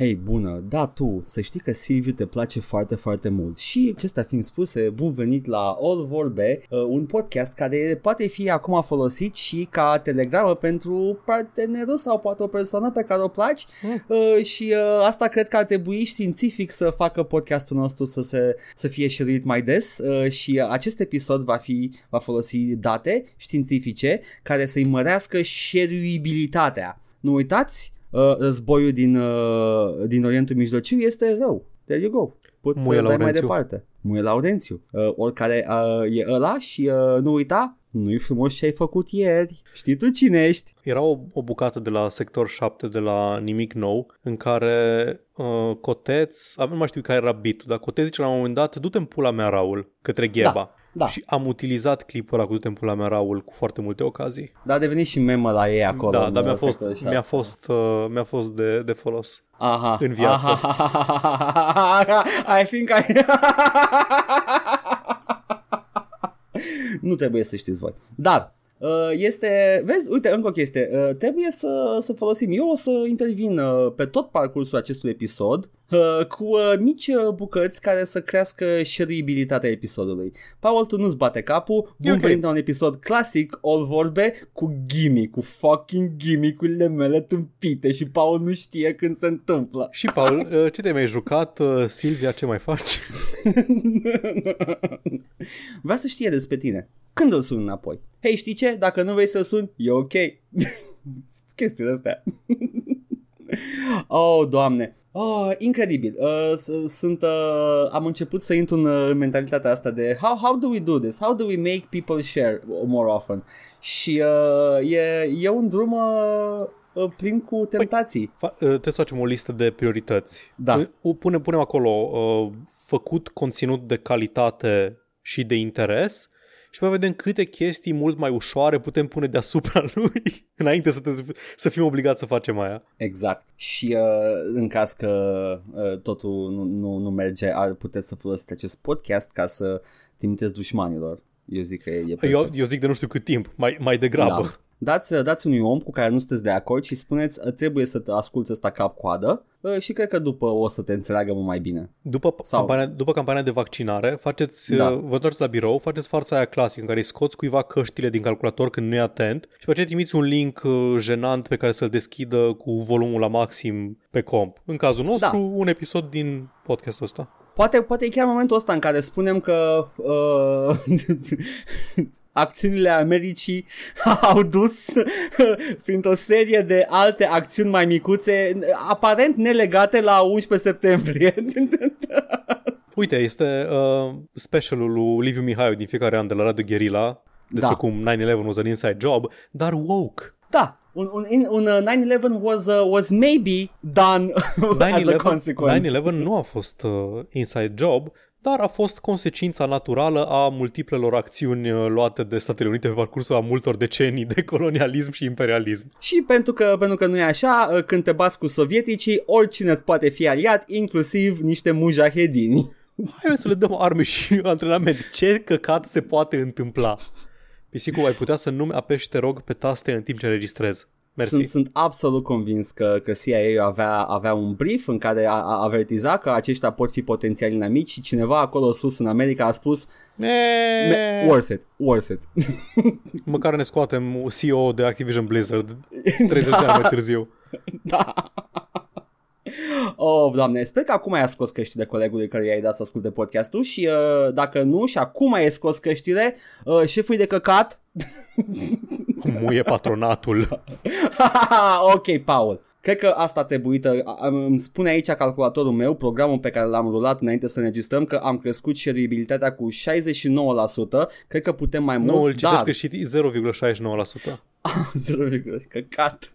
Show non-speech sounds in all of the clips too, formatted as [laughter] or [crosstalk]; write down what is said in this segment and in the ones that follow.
Hei, bună, da, tu, să știi că Silviu te place foarte, foarte mult. Și acestea fiind spuse, bun venit la All Vorbe, uh, un podcast care poate fi acum folosit și ca telegramă pentru partenerul sau poate o persoană pe care o placi Mm. uh, și uh, asta cred că ar trebui științific să facă podcastul nostru să, se, să fie șeruit mai des uh, și acest episod va fi va folosi date științifice care să-i mărească șeruibilitatea. Nu uitați, uh, războiul din, uh, din Orientul Mijlociu este rău. There you go. Poți Muie să dai mai Laurențiu. departe. Muie Laurențiu. Uh, oricare uh, e ăla și uh, nu uita, nu-i frumos ce ai făcut ieri. Știi tu cine ești? Era o, o bucată de la sector 7 de la Nimic Nou în care uh, Coteț, nu mai știu care era bitul, dar Coteț zice la un moment dat du-te în pula mea Raul către Gheba. Da. Și am utilizat clipul ăla cu du-te în pula mea Raul cu foarte multe ocazii. Dar a devenit și memă la ei acolo. da, în, dar mi-a uh, fost, sectorul șapte. mi-a fost, uh, mi-a fost de, de folos. Aha. în viață. Aha. I think I... nu trebuie să știți voi. Dar uh, este, vezi, uite, încă o chestie, uh, trebuie să, să folosim, eu o să intervin uh, pe tot parcursul acestui episod uh, cu uh, mici uh, bucăți care să crească șeruibilitatea episodului. Paul, tu nu-ți bate capul, E bun ok. venit la un episod clasic, all vorbe, cu gimmick, cu fucking gimmick-urile mele tâmpite și Paul nu știe când se întâmplă. Și Paul, uh, ce te-ai mai jucat? Uh, Silvia, ce mai faci? [laughs] Vrea să știe despre tine. Când îl suni înapoi? Hei, știi ce? Dacă nu vrei să suni, e ok. [laughs] Chestiile astea. [laughs] oh, doamne. Oh, incredibil. Uh, s- sunt, uh, am început să intru în, uh, în mentalitatea asta de how, how do we do this? How do we make people share more often? Și uh, e, e un drum uh, uh, plin cu tentații. Fa- uh, trebuie să facem o listă de priorități. Da. Uh, Punem, punem acolo uh, făcut conținut de calitate și de interes și mai vedem câte chestii mult mai ușoare putem pune deasupra [laughs] lui înainte să, te, să fim obligați să facem aia. Exact. Și uh, în caz că uh, totul nu, nu, nu merge, ar puteți să folosiți acest podcast ca să trimiteți dușmanilor. Eu zic că e perfect. Eu, eu zic de nu știu cât timp, mai, mai degrabă. Da. Dați, dați unui om cu care nu sunteți de acord și spuneți "Uh, trebuie să te asculți ăsta cap-coadă uh, și cred că după o să te înțeleagă mult mai bine. După, Sau- campania, după campania de vaccinare, faceți, Da. da. vă întoarceți la birou, faceți farsa aia clasică în care îi scoți cuiva căștile din calculator când nu e atent și pe aceea trimiți un link uh, jenant pe care să-l deschidă cu volumul la maxim pe comp. În cazul nostru, Da. un episod din podcastul ăsta. Poate, poate e chiar momentul ăsta în care spunem că uh, [laughs] acțiunile Americii [laughs] au dus [laughs] printr-o serie de alte acțiuni mai micuțe, aparent nelegate la 11 septembrie. Uite, este uh, specialul lui Liviu Mihaiu din fiecare an de la Radio Guerilla despre Da. cum 9-11 was an inside job, dar woke. da, un, un, un uh, 9-11 was, uh, was maybe done [laughs] as a 9-11, consequence. 9-11 nu a fost uh, inside job, dar a fost consecința naturală a multiplelor acțiuni uh, luate de Statele Unite pe parcursul a multor decenii de colonialism și imperialism. Și pentru că, pentru că nu e așa, uh, când te bați cu sovieticii, oricine îți poate fi aliat, inclusiv niște mujahedini. Hai să le dăm arme și antrenament. Ce căcat se poate întâmpla? Pisicu, ai putea să nu-mi apeși, te rog, pe taste în timp ce registrez. Mersi. Sunt, sunt absolut convins că, că CIA avea, avea un brief în care a, a avertiza că aceștia pot fi potențiali inamici și cineva acolo sus în America a spus Me- worth it, worth it. [laughs] Măcar ne scoatem CEO de Activision Blizzard [laughs] 30 de ani mai târziu. da. Oh, doamne, sper că acum ai scos căștile colegului care i-ai dat să asculte podcastul și uh, dacă nu și acum ai scos căștile, uh, șeful de căcat. Muie patronatul. [laughs] ok, Paul. Cred că asta a trebuit, uh, îmi spune aici calculatorul meu, programul pe care l-am rulat înainte să înregistrăm, că am crescut șeruibilitatea cu 69%, cred că putem mai Nu, îl mult, citești dar... greșit, e 0,69%. 0, [laughs] căcat.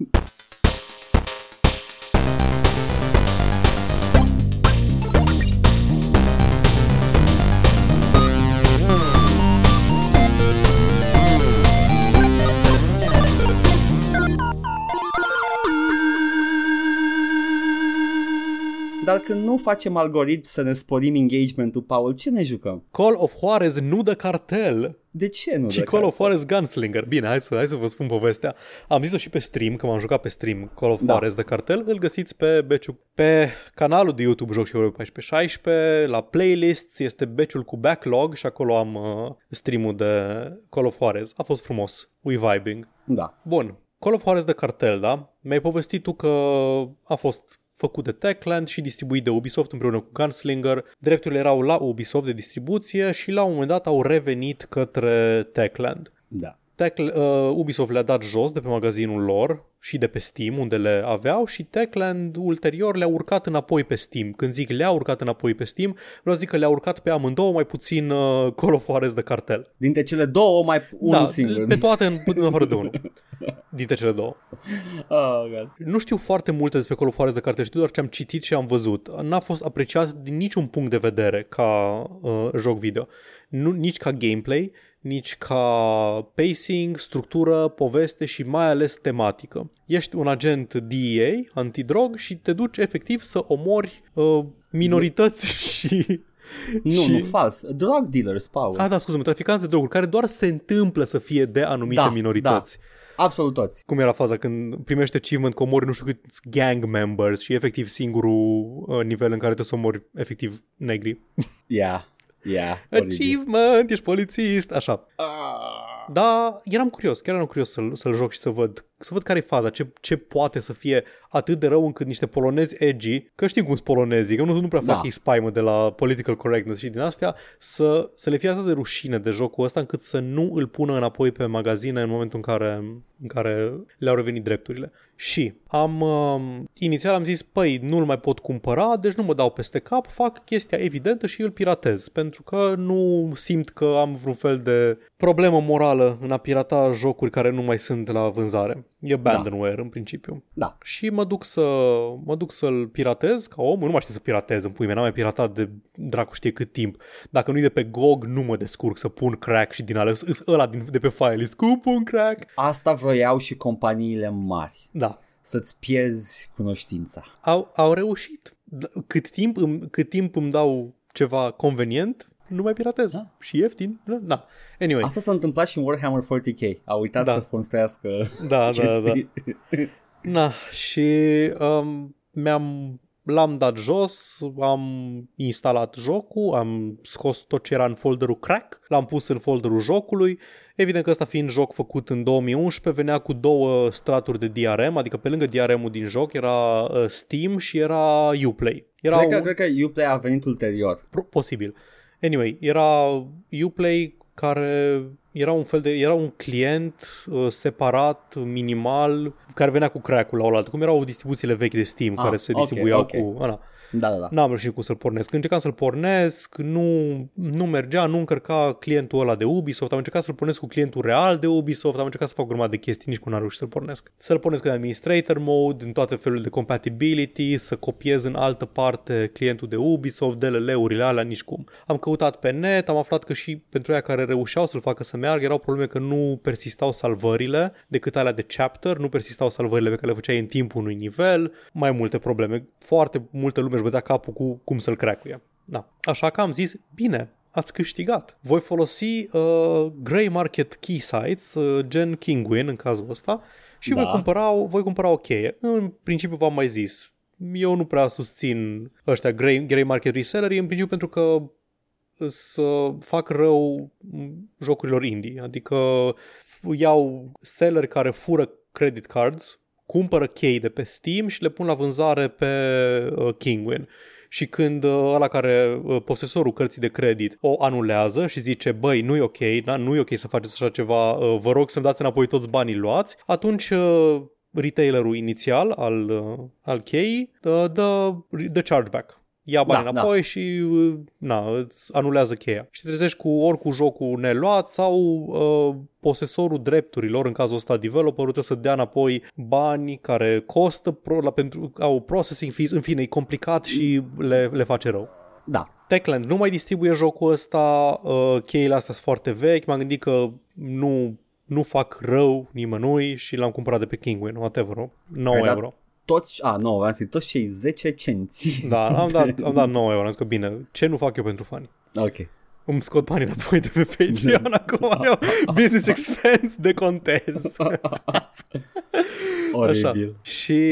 Dar când nu facem algoritm să ne sporim engagementul, Paul, ce ne jucăm? Call of Juarez nu de cartel. De ce nu? Și Call of Juarez Gunslinger. Bine, hai să, hai să vă spun povestea. Am zis-o și pe stream, că m-am jucat pe stream Call of Da. Juarez de cartel. Îl găsiți pe beciul, pe canalul de YouTube Joc și Europa 1416, la playlists este beciul cu backlog și acolo am uh, streamul de Call of Juarez. A fost frumos. We vibing. Da. Bun. Call of Juarez de cartel, da? Mi-ai povestit tu că a fost făcut de Techland și distribuit de Ubisoft împreună cu Gunslinger. Drepturile erau la Ubisoft de distribuție și la un moment dat au revenit către Techland. Da. Tech, uh, Ubisoft le-a dat jos de pe magazinul lor și de pe Steam unde le aveau și Techland ulterior le-a urcat înapoi pe Steam. Când zic le-a urcat înapoi pe Steam, vreau să zic că le-a urcat pe amândouă mai puțin uh, Call of Juarez de cartel. Dintre cele două, mai unul da, singur. pe toate în, în afară de unul. Dintre cele două. [laughs] Oh, God. Nu știu foarte multe despre Call of Juarez de cartel, știu doar ce am citit și am văzut. N-a fost apreciat din niciun punct de vedere ca uh, joc video. Nu, nici ca gameplay, nici ca pacing, structură, poveste și mai ales tematică. Ești un agent DEA, antidrog și te duci efectiv să omori uh, minorități [laughs] și... Nu, și... nu, fals. Drug dealers, Paul. Ah, da, scuze-mă, traficanți de droguri, care doar se întâmplă să fie de anumite Da, minorități. Absolut toți. Cum era faza când primești achievement că omori nu știu câți gang members și e efectiv singurul uh, nivel în care trebuie să omori efectiv negri. [laughs] Yeah. Yeah. oribil. Achievement, ești polițist, așa. Ah. Da, eram curios, chiar eram curios să-l, să-l joc și să văd, să văd care e faza, ce, ce poate să fie atât de rău încât niște polonezi edgy, că știm cum sunt polonezii, că nu, nu prea fac Da. ei spaimă de la political correctness și din astea, să, să le fie atât de rușine de jocul ăsta încât să nu îl pună înapoi pe magazine în momentul în care, în care le-au revenit drepturile. Și am, uh, inițial am zis, păi, nu-l mai pot cumpăra, deci nu mă dau peste cap, fac chestia evidentă și îl piratez, pentru că nu simt că am vreun fel de problemă morală în a pirata jocuri care nu mai sunt la vânzare. E abandonware în principiu. Da. Și mă duc să mă duc să-l piratez ca om, nu mai știu să piratez în pui mea, n-am mai piratat de dracu știe cât timp. Dacă nu e de pe GOG, nu mă descurc să pun crack și din ales, îs ăla din, de pe file, îs cum pun crack? Asta vroiau și companiile mari. Da, Să-ți pierzi cunoștința. au, au reușit. D- Cât timp, îmi, cât timp îmi dau ceva convenient, nu mai piratez. Da. Și ieftin. Da. da. Anyway, Asta s-a întâmplat și în Warhammer 40k. A uitat Da. să construiască da, da, da. chestii. Na, și um, mi-am l-am dat jos, am instalat jocul, am scos tot ce era în folderul crack, l-am pus în folderul jocului. Evident că ăsta fiind joc făcut în 2011, venea cu două straturi de DRM, adică pe lângă DRM-ul din joc era uh, Steam și era Uplay. Era Cred că, un... cred că Uplay a venit ulterior. Pro- posibil. Anyway, era Uplay care era un fel de era un client uh, separat, minimal, care venea cu crack-ul la oaltă, cum erau distribuțiile vechi de Steam Ah, care se ok, distribuiau ok. cu... Ana. Da, da, da. N-am reușit cum să-l pornesc. Când încercam să-l pornesc, nu, nu mergea, nu încărca clientul ăla de Ubisoft. Am încercat să-l pornesc cu clientul real de Ubisoft, am încercat să fac o grămadă de chestii, nici cum n-am reușit să-l pornesc. Să-l pornesc în administrator mode, în toate felurile de compatibility, să copiez în altă parte clientul de Ubisoft, DLL-urile alea, nici cum. Am căutat pe net, am aflat că și pentru aia care reușeau să-l facă să meargă, erau probleme că nu persistau salvările decât alea de chapter, nu persistau salvările pe care le făceai în timpul unui nivel, mai multe probleme. Foarte multă lume își bătea capul cu cum să-l cracuie. Da. Așa că am zis, bine, ați câștigat. Voi folosi uh, Grey Market Key Sites, uh, gen Kinguin în cazul ăsta, și Da. voi, cumpăra, voi cumpăra o cheie. În principiu v-am mai zis, eu nu prea susțin ăștia Grey, Grey Market Resellerii, în principiu pentru că să fac rău jocurilor indie. Adică iau seller care fură credit cards, cumpără chei de pe Steam și le pun la vânzare pe uh, Kingwin. Și când uh, ăla care, uh, posesorul cărții de credit, o anulează și zice, băi, nu e ok, da? nu e ok să faceți așa ceva, uh, vă rog să-mi dați înapoi toți banii luați, atunci uh, retailerul inițial al, uh, al cheii uh, dă, dă chargeback. Ia banii Da, înapoi și uh, na, îți anulează cheia. Și te trezești cu ori cu jocul neluat sau uh, posesorul drepturilor, în cazul ăsta developerul, trebuie să dea înapoi bani care costă pro, la, pentru, au processing fees, în fine, e complicat și le, le face rău. Da. Techland nu mai distribuie jocul ăsta, uh, cheile astea sunt foarte vechi, m-am gândit că nu, nu fac rău nimănui și l-am cumpărat de pe Kinguin, whatever, 9 Ai dat- euro. Toți, a, nu, am zis, toți cei 10 cenți. Da, am dat, [laughs] am dat 9 euro, am zis că bine, ce nu fac eu pentru fani? Ok. Îmi scot banii înapoi de pe Patreon [laughs] acum, eu business expense de contez. [laughs] Oribil. Și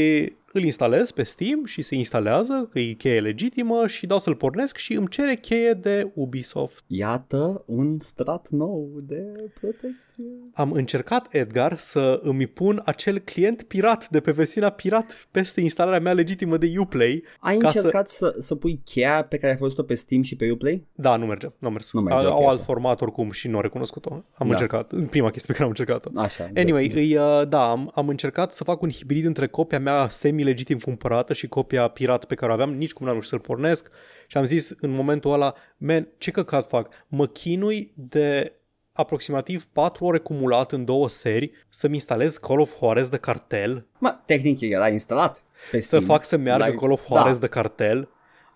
îl instalez pe Steam și se instalează, că e cheie legitimă și dau să-l pornesc și îmi cere cheie de Ubisoft. Iată un strat nou de protecție. Am încercat, Edgar, să îmi pun acel client pirat de pe versiunea pirat peste instalarea mea legitimă de Uplay. Ai Ca încercat să... să pui cheia pe care ai folosit-o pe Steam și pe Uplay? Da, nu merge, nu mers. Nu merge, Au ok, alt ok. format oricum și nu au recunoscut-o. Am Da. încercat, prima chestie pe care am încercat-o. Așa. Anyway, de- îi, uh, da, am, am încercat să fac un hibrid între copia mea semi-legitim cumpărată și copia pirat pe care o aveam, nici cum n-am reușit să-l pornesc și am zis în momentul ăla, man, ce căcat fac? Mă chinui de aproximativ 4 ore cumulat în două seri să-mi instalez Call of Juarez de cartel, Mă, tehnic era instalat pe să Steam. fac să meargă L-ai- Call of Juarez da. de cartel,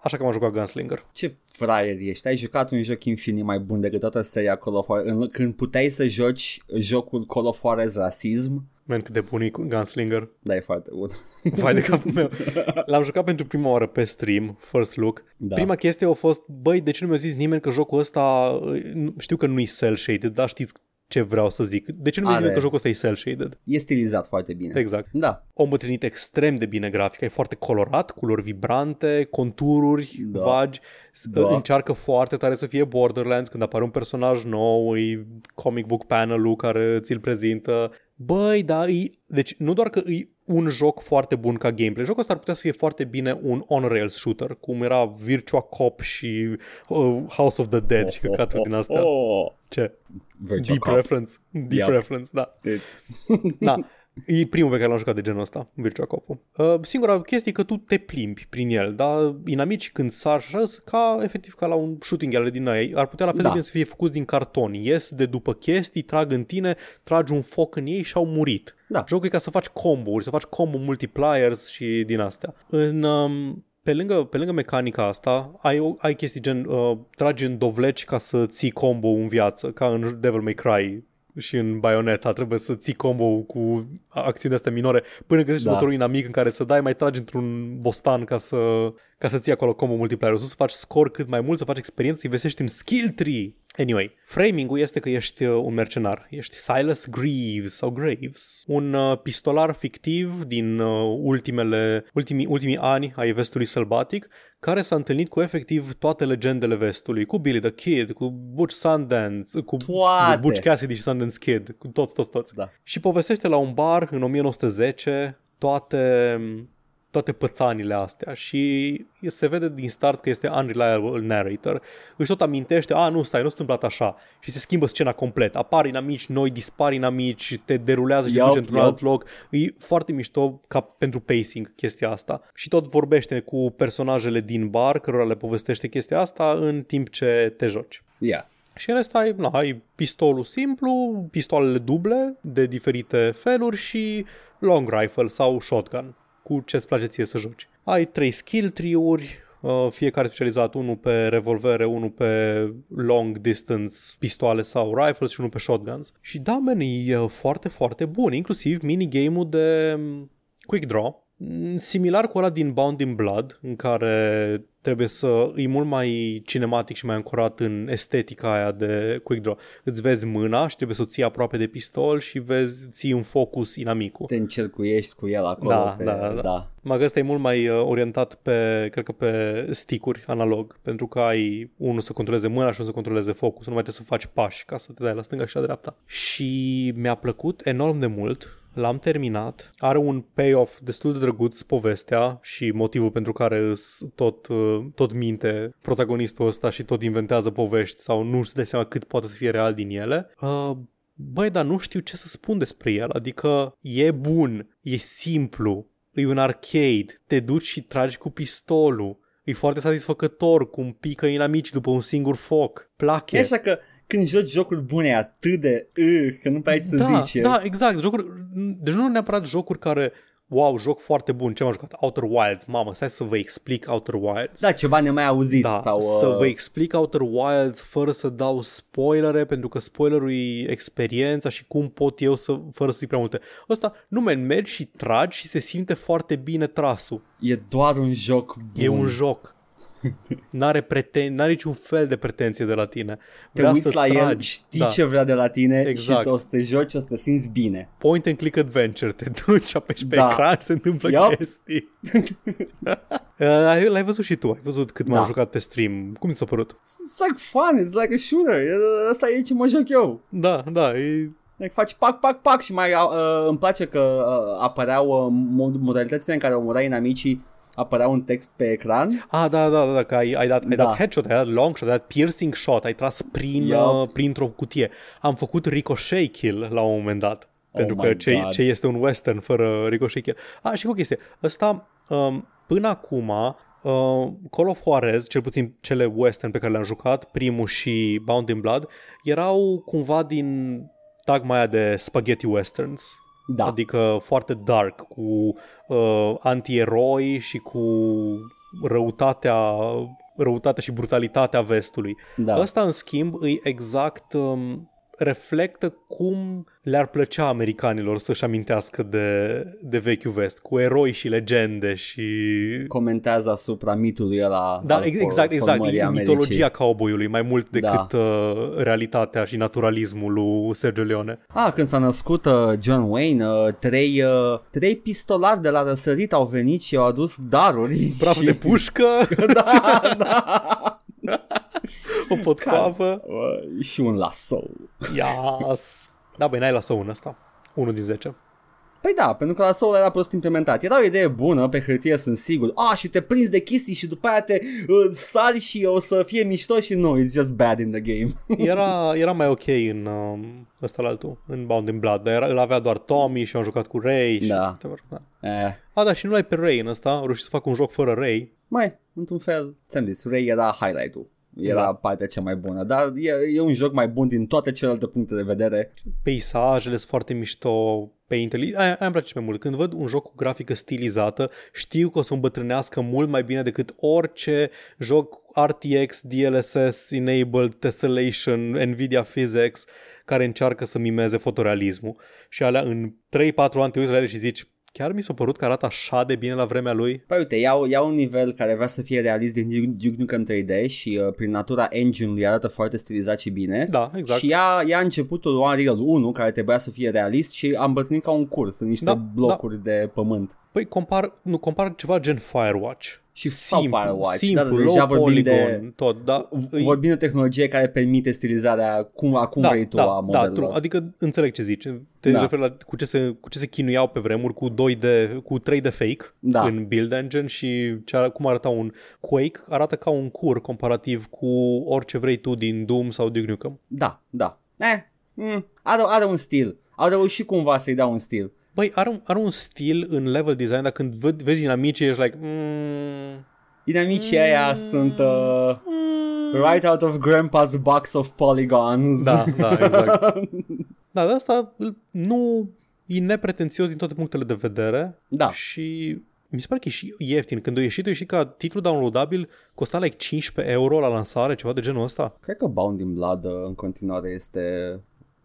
așa că m-am jucat Gunslinger. Ce fraier ești, ai jucat un joc infinit mai bun decât toată seria Call of Juarez, în- când puteai să joci jocul Call of Juarez Rasism, Man, cât de bun e Gunslinger. da, e foarte bun. [laughs] Vai de capul meu. [laughs] L-am jucat pentru prima oară pe stream, first look. Da. Prima chestie a fost, băi, de ce nu mi-a zis nimeni că jocul ăsta, nu- știu că nu e cel-shaded, dar știți ce vreau să zic. De ce nu mi-a zis Are. nimeni că jocul ăsta e cel-shaded? E stilizat foarte bine. Exact. Da, O îmbătrânit extrem de bine grafica, e foarte colorat, culori vibrante, contururi Da. vagi, s- Da. încearcă foarte tare să fie Borderlands când apare un personaj nou, e comic book panel-ul care ți-l prezintă. Băi, da, e, deci nu doar că e un joc foarte bun ca gameplay, jocul ăsta ar putea să fie foarte bine un on-rails shooter, cum era Virtua Cop și uh, House of the Dead și căcaturi din astea. Oh, Ce? Virtua Deep Cop. reference. Deep Yep. reference, da. Deci, Da. [laughs] E primul pe care l-am jucat de genul ăsta, Virtua Cop-ul. Uh, singura chestie e că tu te plimbi prin el, dar inamicii când sar și așa, sunt ca, efectiv ca la un shooting gallery din ei. Ar putea la fel Da. de bine să fie făcuți din carton. Ies de după chestii, trag în tine, tragi un foc în ei și au murit. Da. Jocul e ca să faci combo-uri, să faci combo multipliers și din astea. În, um, pe lângă, pe lângă mecanica asta, ai, o- ai chestii gen uh, tragi în dovleci ca să ții combo în viață, ca în Devil May Cry și în Bayonetta trebuie să ții combo cu acțiuni astea minore până găsești Da. următorul inamic în care să dai, mai tragi într-un bostan ca să, ca să ții acolo combo multiplier să faci score cât mai mult, să faci experiență, să investești în skill tree. Anyway, framing-ul este că ești uh, un mercenar, ești Silas Greaves sau Graves, un uh, pistolar fictiv din uh, ultimele, ultimii, ultimii ani ai vestului sălbatic, care s-a întâlnit cu efectiv toate legendele vestului, cu Billy the Kid, cu Butch Sundance, cu Toate. Butch Cassidy și Sundance Kid, cu toți, toți, toți. Da. Și povestește la un bar în 1910 toate, toate pățanile astea și se vede din start că este unreliable narrator. Își tot amintește, a, nu, stai, nu s-a întâmplat așa și se schimbă scena complet. Apar inamici noi, dispar inamici, te derulează și te Yup, duce într-un yup. alt loc. E foarte mișto ca pentru pacing chestia asta. Și tot vorbește cu personajele din bar, cărora le povestește chestia asta în timp ce te joci. Yeah. Și în rest ai, na, ai pistolul simplu, pistoalele duble de diferite feluri și long rifle sau shotgun, cu ce-ți place ție să joci. Ai trei skill tree-uri, uh, fiecare specializat, unul pe revolvere, unul pe long distance pistoale sau rifles și unul pe shotguns. Și da, man, e uh, foarte, foarte bun, inclusiv minigame-ul de um, quick draw, Mm, similar cu ăla din Bound in Blood, în care trebuie să e mult mai cinematic și mai ancorat în estetica aia de quick draw. Îți vezi mâna și trebuie să o ții aproape de pistol și vezi, ții în focus inamicul. Te încercuiești cu el acolo. Da, pe... da, da. da. Mă ăsta e mult mai uh, orientat pe, cred că pe sticuri analog, pentru că ai unul să controleze mâna și unul să controleze focusul, nu mai trebuie să faci pași ca să te dai la stânga și la dreapta. Și mi-a plăcut enorm de mult, l-am terminat, are un payoff destul de drăguț povestea și motivul pentru care îs tot, uh, tot minte protagonistul ăsta și tot inventează povești sau nu știu de seama cât poate să fie real din ele. Uh, Băi, dar nu știu ce să spun despre el, adică e bun, e simplu, e un arcade, te duci și tragi cu pistolul, e foarte satisfăcător cum pică inamici după un singur foc, plache. E așa că când joci jocuri bune e atât de uh, că nu prea ai să da, zici. da, exact. Jocuri, deci nu neapărat jocuri care wow, joc foarte bun, ce m-am jucat? Outer Wilds, mamă, stai să vă explic Outer Wilds. Da, ceva nemai auzit Da, sau... să uh, vă explic Outer Wilds fără să dau spoilere, pentru că spoilerul e experiența și cum pot eu să, fără să zic prea multe. Ăsta, nu men, mergi și tragi și se simte foarte bine trasul. E doar un joc bun. E un joc. [laughs] N-are, preten- n-are niciun fel de pretenție de la tine. Te Vrea uiți să la el, tragi. știi Da. ce vrea de la tine Exact. și o să te joci, o să te simți bine. Point and click adventure, te duci, apeși pe Da. ecran, se întâmplă Yup. chestii. [laughs] Uh, ai- L-ai văzut și tu, ai văzut cât m-am Da. jucat pe stream. Cum ți s-a părut? It's like fun, it's like a shooter. E- Asta e ce mă joc eu. Da, da, e... Like, faci pac, pac, pac și mai uh, îmi place că uh, apăreau uh, mod- modalitățile în care omorai inamicii apărea un text pe ecran. Ah, da, da, da, da că ai, ai, dat, ai Da. dat headshot, ai dat long shot, ai dat piercing shot, ai tras prin, Yup. uh, printr-o cutie. Am făcut ricochet kill la un moment dat. Oh pentru că my ce, God. ce este un western fără ricochet kill? Ah, și cu o chestie. Ăsta, um, până acum, uh, Call of Juarez, cel puțin cele western pe care le-am jucat, primul și Bound in Blood, erau cumva din tagma aia de spaghetti westerns. Da. Adică foarte dark, cu uh, anti-eroi și cu răutatea, răutatea și brutalitatea vestului. da. Ăsta, în schimb, îi exact um, reflectă cum le-ar plăcea americanilor să-și amintească de, de vechiul vest, cu eroi și legende și... Comentează asupra mitului ăla Da, al ex- for- exact, exact. formării E Americii. mitologia cowboyului mai mult Da. decât uh, realitatea și naturalismul lui Sergio Leone. Ah, când s-a născut uh, John Wayne, uh, trei, uh, trei pistolari de la răsărit au venit și au adus daruri. Praf și... de pușcă, [laughs] da, [laughs] da. [laughs] o potcoavă. Uh, și un lasso. Yes. Da, băi, n-ai la un ăsta. 1 din 10. Păi da, pentru că la era prost implementat. Era o idee bună, pe hârtie sunt sigur. Ah, și te prinzi de chestii și după aia te uh, sari și o să fie mișto și nu, it's just bad in the game. [laughs] Era, era mai ok în um, ăsta la altul, în Bound in Blood, dar era, îl avea doar Tommy și am jucat cu Ray. Și, Da. whatever, da. eh, A, da, și nu l-ai pe Ray în ăsta, am reușit să fac un joc fără Ray. mai, într-un fel, ți-am zis, Ray era highlight-ul. Era Da. partea cea mai bună, dar e, e un joc mai bun din toate celelalte puncte de vedere. Peisajele sunt foarte mișto, painterly. Aia, aia îmi place mai mult. Când văd un joc cu grafică stilizată, știu că o să îmbătrânească mult mai bine decât orice joc RTX, DLSS, Enabled, Tessellation, Nvidia Physics, care încearcă să mimeze fotorealismul. Și alea în 3-4 ani te uiți la ele și zici, chiar mi s-a părut că arată așa de bine la vremea lui? Păi uite, iau, iau un nivel care vrea să fie realist din Duke Duke Nukem 3D și uh, prin natura engine-ului arată foarte stilizat și bine. Da, exact. Și ia, ia începutul Unreal 1 care trebuia să fie realist și am bătrânit ca un curs în niște Da, blocuri de pământ. Păi compar, nu, compar ceva gen Firewatch. Și sau simplu, Firewatch, simplu, da, low deja vorbim polygon, de- tot, da. îi- Vorbim de tehnologie care permite stilizarea cum, acum da, vrei tu da, a da, modelelor. tu, adică înțeleg ce zici. Te Da. referi la cu ce, se, cu ce se chinuiau pe vremuri cu 2D, cu 3D fake Da. în Build Engine și ce, ar- cum arăta un Quake, arată ca un cur comparativ cu orice vrei tu din Doom sau Duke Nukem. Da, da. Eh, mm, are, are un stil. Au reușit cumva să-i dea un stil. Băi, are un, are un stil în level design, dar când văd, vezi inamicii, ești like... Mm, Dinamicii aia sunt uh, mm. right out of grandpa's box of polygons. Da, da, exact. [laughs] Da, dar asta îl- nu e nepretențios din toate punctele de vedere da. și mi se pare că e și ieftin. Când a ieșit, a ieșit ca titlu downloadabil, costa like 15 euro la lansare, ceva de genul ăsta. Cred că Bound in Blood uh, în continuare este...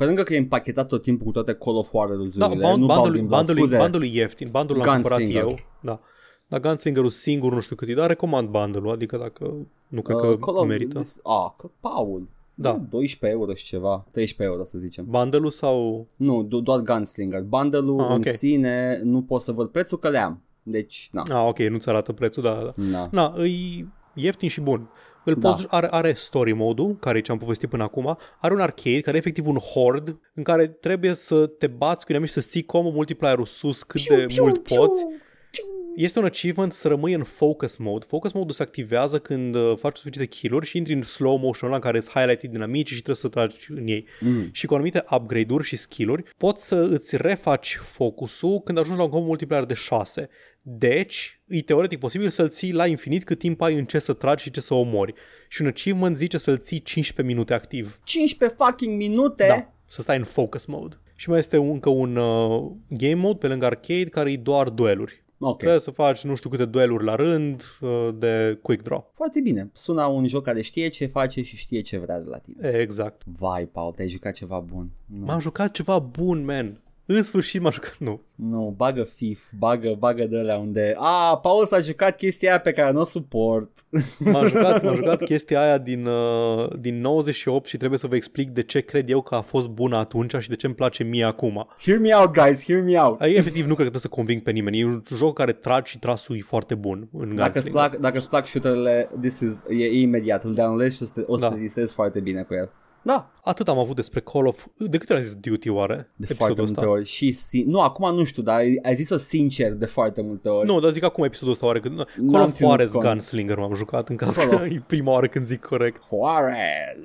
Pe lângă că e împachetat tot timpul cu toate Call of Da, Juarez-urile, bund- nu Bound bundle-ul, in Blood, bundle-ul, scuze. bundle-ul e ieftin, bundle-ul l-am cumpărat Gunslinger. eu. Da. Dar Gunslinger-ul singur nu știu cât e, dar recomand bundle-ul, adică dacă nu cred Uh, că Call of- merită. Ah, că Paul. Da. 12 euro și ceva, 13 euro să zicem. Bundle-ul sau... Nu, do- doar Gunslinger. Bundle-ul Ah, ok. în sine nu pot să văd prețul că le-am. Deci, na. Ah, ok, nu-ți arată prețul, da, da. na. Na, e ieftin și bun. Îl Da. poți, are, are story mode-ul, care e ce am povestit până acum, are un arcade care e efectiv un horde în care trebuie să te bați cu inamici, să ții combo multiplier-ul sus cât de mult poți. Este un achievement să rămâi în focus mode. Focus mode-ul se activează când uh, faci suficiente kill-uri și intri în slow motion ăla în care sunt highlighted dinamici și trebuie să tragi în ei. Mm. Și cu anumite upgrade-uri și skill-uri poți să îți refaci focusul când ajungi la un combo multiplier de 6. Deci, e teoretic posibil să-l ții la infinit cât timp ai în ce să tragi și ce să omori. Și un achievement zice să-l ții 15 minute activ. 15 fucking minute? Da, să stai în focus mode. și mai este încă un uh, game mode pe lângă arcade care e doar dueluri. Ok. Trebuie să faci nu știu câte dueluri la rând uh, de quick draw. Foarte bine. Sună un joc care știe ce face și știe ce vrea de la tine. Exact. Vai, Paul, te-ai jucat ceva bun. Nu, M-am jucat ceva bun, man. În sfârșit m-am jucat. Nu. nu bagă FIF, bagă, bagă de alea unde... A, Paul s-a jucat chestia aia pe care nu o suport. M-am jucat, m-am jucat [laughs] chestia aia din, uh, din 98 și trebuie să vă explic de ce cred eu că a fost bună atunci și de ce îmi place mie acum. Hear me out, guys, hear me out. Ai, efectiv, nu cred că trebuie să conving pe nimeni. E un joc care tragi și trasul e foarte bun în Dacă îți Gunslinger. plac, dacă îți plac shooterele, this is, e, e imediat, îl downloadezi și o să te, o să Da. te distrezi foarte bine cu el. Da, Atât am avut despre Call of... De câte ori ai zis Duty oare? de foarte multe ori. Și, si- nu, acum nu știu, dar ai, ai zis-o sincer de foarte multe ori. Nu, dar zic acum episodul ăsta oare când... N-am Call of ținut Juarez cont. Gunslinger m-am jucat în caz Call că of- [laughs] e prima oară când zic corect. Juarez.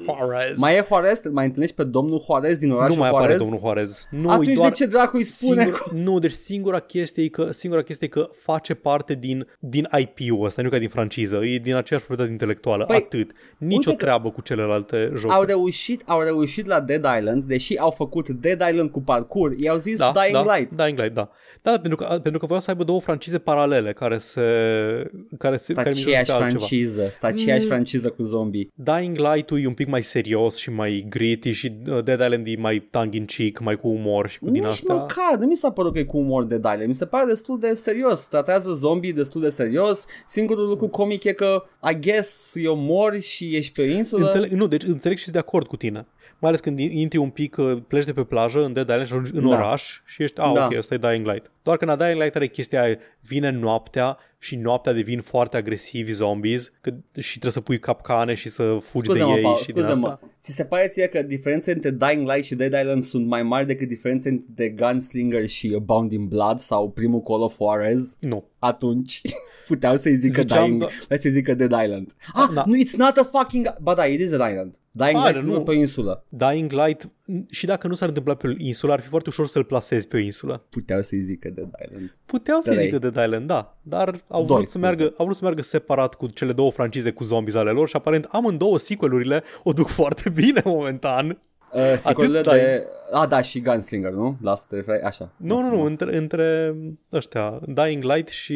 Juarez. Mai e Juarez? Îl Mai întâlnești pe domnul Juarez din orașul nu mai Juarez? apare domnul Juarez. Nu, Atunci e doar... de ce dracu îi spune? Singur, nu, deci singura chestie e că, singura chestie e că face parte din, din IP-ul ăsta, nu ca din franciză, e din aceeași proprietate intelectuală, Păi, atât. Nici o uite că- treabă cu celelalte jocuri. Au reușit, au reușit la Dead Island, deși au făcut Dead Island cu parkour, i-au zis da, Dying da, Light. Dying Light, da. Da, pentru că, pentru că voiau să aibă două francize paralele care se... Care se Sta care mizează aceeași pe altceva. franciză, sta aceeași Mm. franciză cu zombie. Dying Light-ul e un pic mai serios și mai gritty și uh, Dead Island e mai tongue-in-cheek, mai cu umor și cu din Nici astea. măcar, nu mi s-a părut că e cu umor de Dylan, mi se pare destul de serios, tratează zombie destul de serios, singurul lucru comic e că, I guess, eu mori și ești pe insulă. Înțeleg, nu, deci înțeleg și sunt de acord cu tine. Mai ales când intri un pic, uh, pleci de pe plajă în Dead Island și ajungi în Da. oraș și ești, a, Da. ok, ăsta e Dying Light. Doar că în Dying Light are chestia aia, vine noaptea și noaptea devin foarte agresivi zombies că, și trebuie să pui capcane și să fugi de Scuze-mă, ei Paul, și din scuze-mă. asta. Ți se pare ție că diferențele între Dying Light și Dead Island sunt mai mari decât diferențele între Gunslinger și Bound in Blood sau primul Call of Juarez? Nu. Atunci [laughs] puteau să-i zică Ziceam, Dying, da. hai să-i zică Dead Island. Ah, Da. nu, it's not a fucking... Ba da, it is Dead Island. Dying Ah, Light nu. nu pe o insulă. Dying Light, și dacă nu s-ar întâmpla pe o insulă, ar fi foarte ușor să-l plasezi pe o insulă. Puteau să-i zică Dead Island. Puteau să-i Trei. zică Dead Island, da, dar au Doi, vrut, să scuze. meargă, au vrut să meargă separat cu cele două francize cu zombies ale lor și aparent amândouă sequelurile o duc foarte bine momentan. Uh, sequelele Atât de... Ah, da, și Gunslinger, nu? La asta te referi? Așa. Nu, nu, nu, între, între ăștia, Dying Light și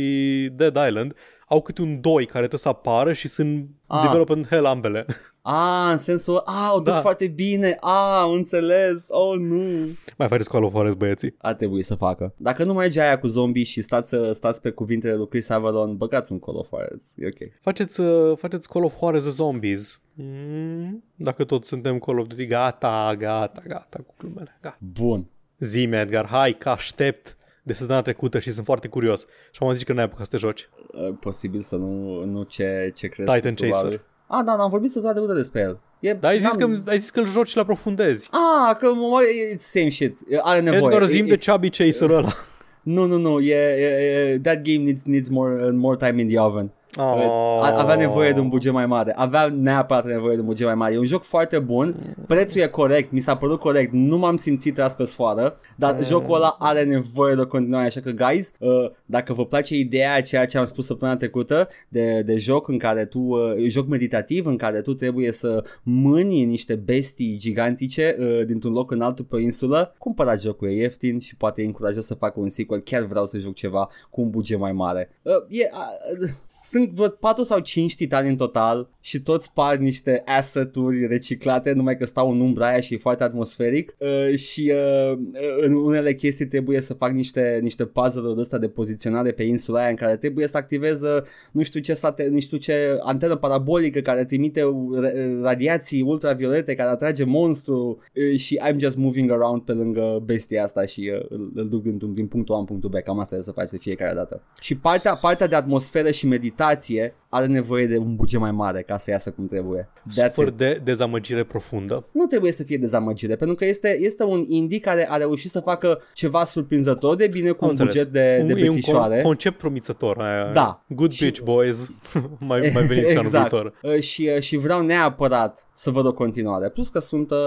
Dead Island, au câte un doi care trebuie să apară și sunt Ah. development hell ambele. Ah, în sensul... Ah, o duc Da. foarte bine. Ah, am înțeles. Oh, nu. Mai faceți Call of Juarez, băieții. Ar trebui să facă. Dacă nu merge aia cu zombie și stați, stați pe cuvintele lui Chris Avalon, băgați un Call of Juarez. E ok. Faceți, uh, faceți Call of Juarez Zombies. Mm, dacă tot suntem Call of Duty, gata, gata, gata cu glumele, gata. Bun. Zi-mi, Edgar, hai că aștept de săptămâna trecută și sunt foarte curios. Și am zis că n-ai apucat să te joci. Uh, posibil să nu, nu ce, ce crezi. Titan tu, probabil. Chaser. Ah, da, n-am vorbit săptămâna trecută despre el. E, Dar ai zis, n-am- că, ai zis că îl joci și l aprofundezi. Ah, că mă, it's same shit. Are nevoie. Edgar, E- zim e- de Chubby Chaser ăla. Nu, nu, nu. E, e, e, that game needs, needs more, uh, more time in the oven. Oh. A- Avea nevoie de un buget mai mare. Avea neapărat nevoie de un buget mai mare. E un joc foarte bun. Prețul e corect. Mi s-a părut corect. Nu m-am simțit tras pe sfoară. Dar Mm. jocul ăla are nevoie de o continuare. Așa că, guys, uh, dacă vă place ideea, ceea ce am spus săptămâna trecută, de, de joc în care tu, uh, e un joc meditativ în care tu trebuie să mâni niște bestii gigantice uh, dintr-un loc în altul pe o insulă, cumpărați jocul, e ieftin și poate îi încurajez să facă un sequel. Chiar vreau să joc ceva cu un buget mai mare. Uh, e, uh, sunt vreo 4 sau 5 titani în total și toți par niște asset-uri reciclate, numai că stau în umbra aia și e foarte atmosferic uh, și uh, în unele chestii trebuie să fac niște, niște puzzle-uri de ăsta de poziționare pe insula aia în care trebuie să activez uh, nu știu ce, sate, nu știu ce antenă parabolică care trimite ra- radiații ultraviolete care atrage monstru uh, și I'm just moving around pe lângă bestia asta și uh, îl, îl duc din, din punctul A în punctul B, cam asta e să faci de fiecare dată. Și partea, partea de atmosferă și meditație are nevoie de un buget mai mare ca să iasă cum trebuie. That's Super it. de dezamăgire profundă. Nu trebuie să fie dezamăgire, pentru că este, este un indie care a reușit să facă ceva surprinzător de bine cu Am un înțeles. buget de, de Un- e un bețișoare. con- concept promițător. Aia. Da. Good Și- bitch boys. [laughs] mai, mai veniți și anul exact. viitor. Uh, și, uh, și vreau neapărat să văd o continuare. Plus că sunt, uh,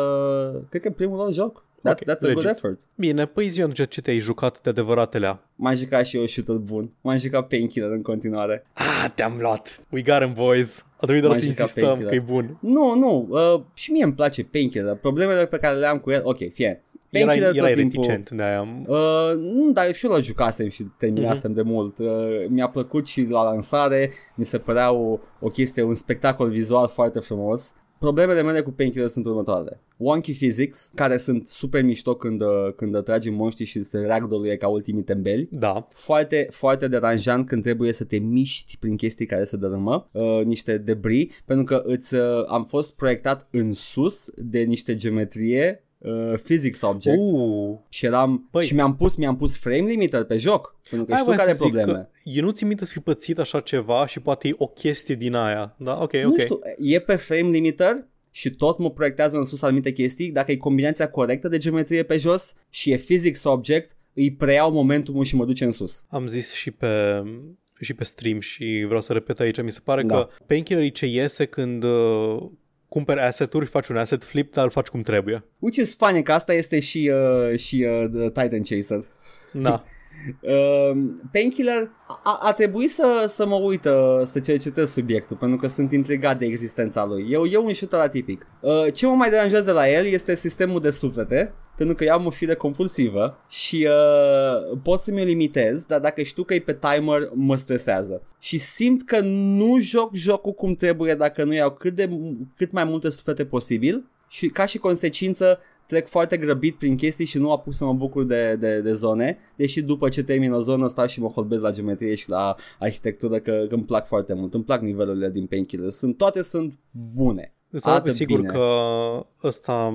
cred că primul lor joc. That's, Ok, that's a good legit. effort. Bine, păi zi ce, ce te-ai jucat de adevăratele M-am jucat și eu shooter bun. M-am jucat Painkiller în continuare. Ah, te-am luat. We got him, boys. A trebuit doar M-am să jucat insistăm Painkiller. că e bun. Nu, nu, uh, și mie îmi place Painkiller. Problemele pe care le am cu el, ok, fie. Era, Painkiller era tot timpul. reticent de aia. am- Uh, nu, dar și eu la jucasem și terminasem Mhm. de mult. Uh, mi-a plăcut și la lansare, mi se părea o, o chestie, un spectacol vizual foarte frumos. Problemele mele cu Painkiller sunt următoarele. Wonky physics, care sunt super mișto când, uh, când tragi monștri și se ragdoll ca ultimii tembeli. Da. Foarte, foarte deranjant când trebuie să te miști prin chestii care se dărâmă, uh, niște debris, pentru că îți, uh, am fost proiectat în sus de niște geometrie uh, physics object Uh, și eram Păi. și mi-am pus mi-am pus frame limiter pe joc pentru că Aia știu voiam care să e zic probleme. Că eu nu ți minte să fi pățit așa ceva și poate e o chestie din aia. Da, ok, Nu ok. știu, e pe frame limiter și tot mă proiectează în sus anumite chestii, dacă e combinația corectă de geometrie pe jos și e physics object, îi preiau momentumul și mă duce în sus. Am zis și pe și pe stream și vreau să repet aici, mi se pare Da. că Painkiller e ce iese când uh, cumperi asset-uri, faci un asset flip, dar îl faci cum trebuie. Which is funny că asta este și, uh, și uh, The Titan Chaser. Da. [laughs] Uh, Painkiller a, a trebuit să, să mă uit uh, să cercetez subiectul pentru că sunt intrigat de existența lui. Eu, eu un shooter atipic. Uh, ce mă mai deranjează la el este sistemul de suflete pentru că eu am o fire compulsivă și uh, pot să mi-o limitez, dar dacă știu că e pe timer, mă stresează. Și simt că nu joc jocul cum trebuie dacă nu iau cât, de, cât mai multe suflete posibil și ca și consecință trec foarte grăbit prin chestii și nu apuc să mă bucur de, de, de zone, deși după ce termin o zonă stau și mă holbez la geometrie și la arhitectură că, că îmi plac foarte mult, îmi plac nivelurile din Painkiller, sunt, toate sunt bune. Îți arăt pe Atât sigur bine. că ăsta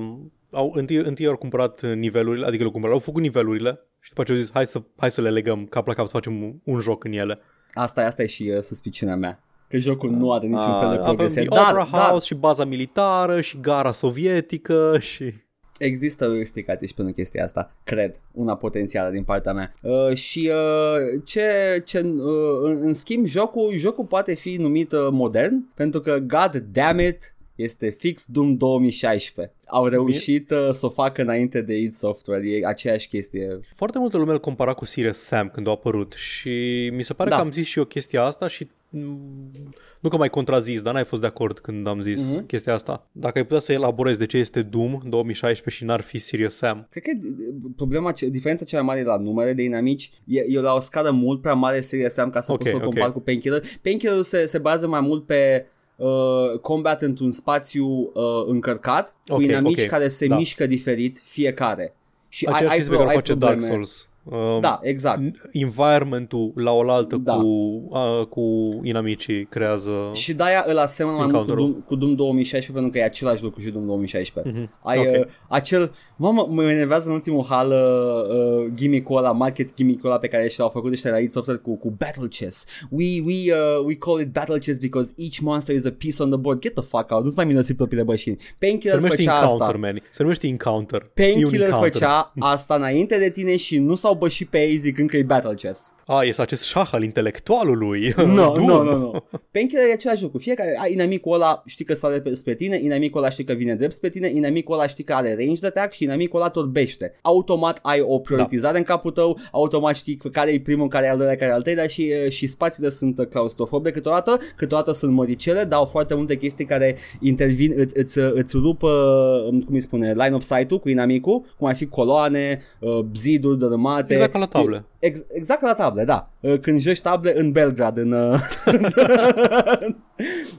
au, întâi, întâi au cumpărat nivelurile, adică le cumpărat, au făcut nivelurile și după ce au zis hai să, hai să le legăm cap la cap să facem un, un joc în ele. Asta, asta e și uh, suspiciunea mea. Că jocul nu are niciun Ah, fel de avem progresie. The Dar, Opera dar House și baza militară și gara sovietică și... există o explicație și pentru chestia asta, cred, una potențială din partea mea. Uh, și uh, ce, ce uh, în, în schimb, jocul, jocul poate fi numit uh, modern, pentru că, god damn it, este fix Doom 2016. Au reușit uh, să o facă înainte de id Software, e aceeași chestie. Foarte multă lume îl compara cu Serious Sam când a apărut și mi se pare Da. că am zis și eu chestia asta și mm, nu că mai contrazis, dar n-ai fost de acord când am zis Mhm. chestia asta. Dacă ai putea să elaborezi de ce este Doom 2016 și n-ar fi Serious Sam. Cred că uh, problema, ce- diferența cea mai mare la numere de inamici e, e la o scară mult prea mare Serious Sam ca să Ok, pot să-l ok. compar cu Painkiller. Painkiller se, se bazează mai mult pe uh, combat într-un spațiu uh, încărcat cu Ok, inamici ok, care se da. mișcă diferit fiecare. Și ai, Aceeași ai, chestie pro, pe care o ai face probleme. Dark Souls. Um, Da, exact. Environmentul la oaltă Da. cu, uh, cu inamicii creează... Și de-aia îl asemăn mai mult cu Encounter-ul. Doom, cu Doom 2016 pentru că e același lucru și Doom 2016. Mhm. Ai Ok. uh, acel, mamă, mă enervează în ultimul hal uh, uh, gimmick-ul ăla, market gimmick-ul ăla pe care și l-au făcut ăștia la id Software cu, cu Battle Chess. We, we, uh, we call it Battle Chess because each monster is a piece on the board. Get the fuck out, nu-ți mai minosi propriile bășini. Se Painkiller numește făcea Encounter, asta. man. Se numește Encounter. E un Painkiller encounter. făcea asta înainte de tine și nu s-au bășit pe ei zicând că e Battle Chess. A, este acest șah al intelectualului. [laughs] Nu, Doom. nu, nu, nu. Painkiller e același lucru. Fiecare, ai inamicul ăla știi că sare pe- spre tine, inamicul ăla știi că vine drept spre tine, inamicul ăla știi că are range de attack și inamicul ăla torbește. Automat ai o prioritizare în capul tău, automat știi că care e primul, care e al doilea, care e al treilea și, e, și spațiile sunt claustrofobe câteodată, câteodată sunt măricele, dau foarte multe chestii care intervin, îți, îți, îți rup, uh, cum îi spune, line of sight-ul cu inamicul, cum ar fi coloane, uh, ziduri dărâmate. Exact ca la table. Ex- exact ca la table, da. Uh, Când joci table în Belgrad, în... uh, [laughs]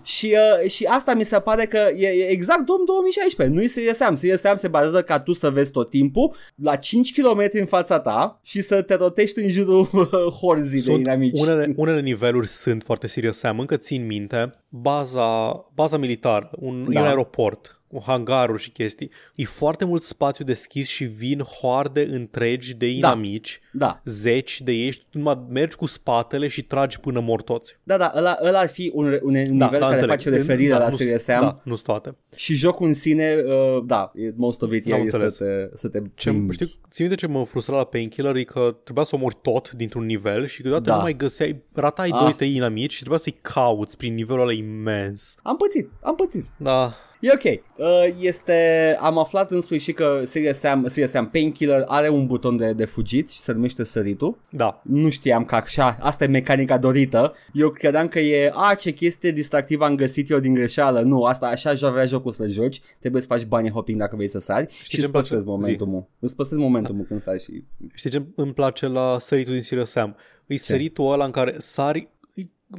și, uh, și asta mi se pare că e, e exact Doom 2016. Nu-i Serious Sam. Serious Sam se bazează ca tu să vezi tot timpul la 5 km în fața ta și să te rotești în jurul uh, horzii de Sunt inamici. unele, unele niveluri sunt foarte Serious Sam. Încă țin minte baza, baza militară, un, Da. un aeroport cu hangaruri și chestii. E foarte mult spațiu deschis și vin hoarde întregi de inamici, Da, zeci de ei și tu numai mergi cu spatele și tragi până mor toți. da, da, ăla, ăla ar fi un, un nivel care Da, înțeleg. face referire la nu- Serious Sam Da, nu sunt toate. și jocul în sine, uh, da, e- most of it Am e să înțeles. te, să te Ce, plimbi. știu, țin minte ce mă frustra la Painkiller e că trebuia să omori tot dintr-un nivel și câteodată Da. nu mai găseai, ratai Ah. 2-3 inamici și trebuia să-i cauți prin nivelul ăla imens. Am pățit, am pățit. Da, E ok. Uh, este, am aflat în sfârșit că Serious Sam, Serious Sam Painkiller are un buton de, de fugit și se numește săritul. Da. Nu știam că așa, asta e mecanica dorită. Eu credeam că e, a, ce chestie distractivă am găsit eu din greșeală. Nu, asta așa vrea jocul să joci. Trebuie să faci bunny hopping dacă vrei să sari Știi și ce-mi îți păstrezi place? momentumul. Îți păstrezi momentumul când sari și... Știi ce îmi place la săritul din Serious Sam? E săritul ăla în care sari e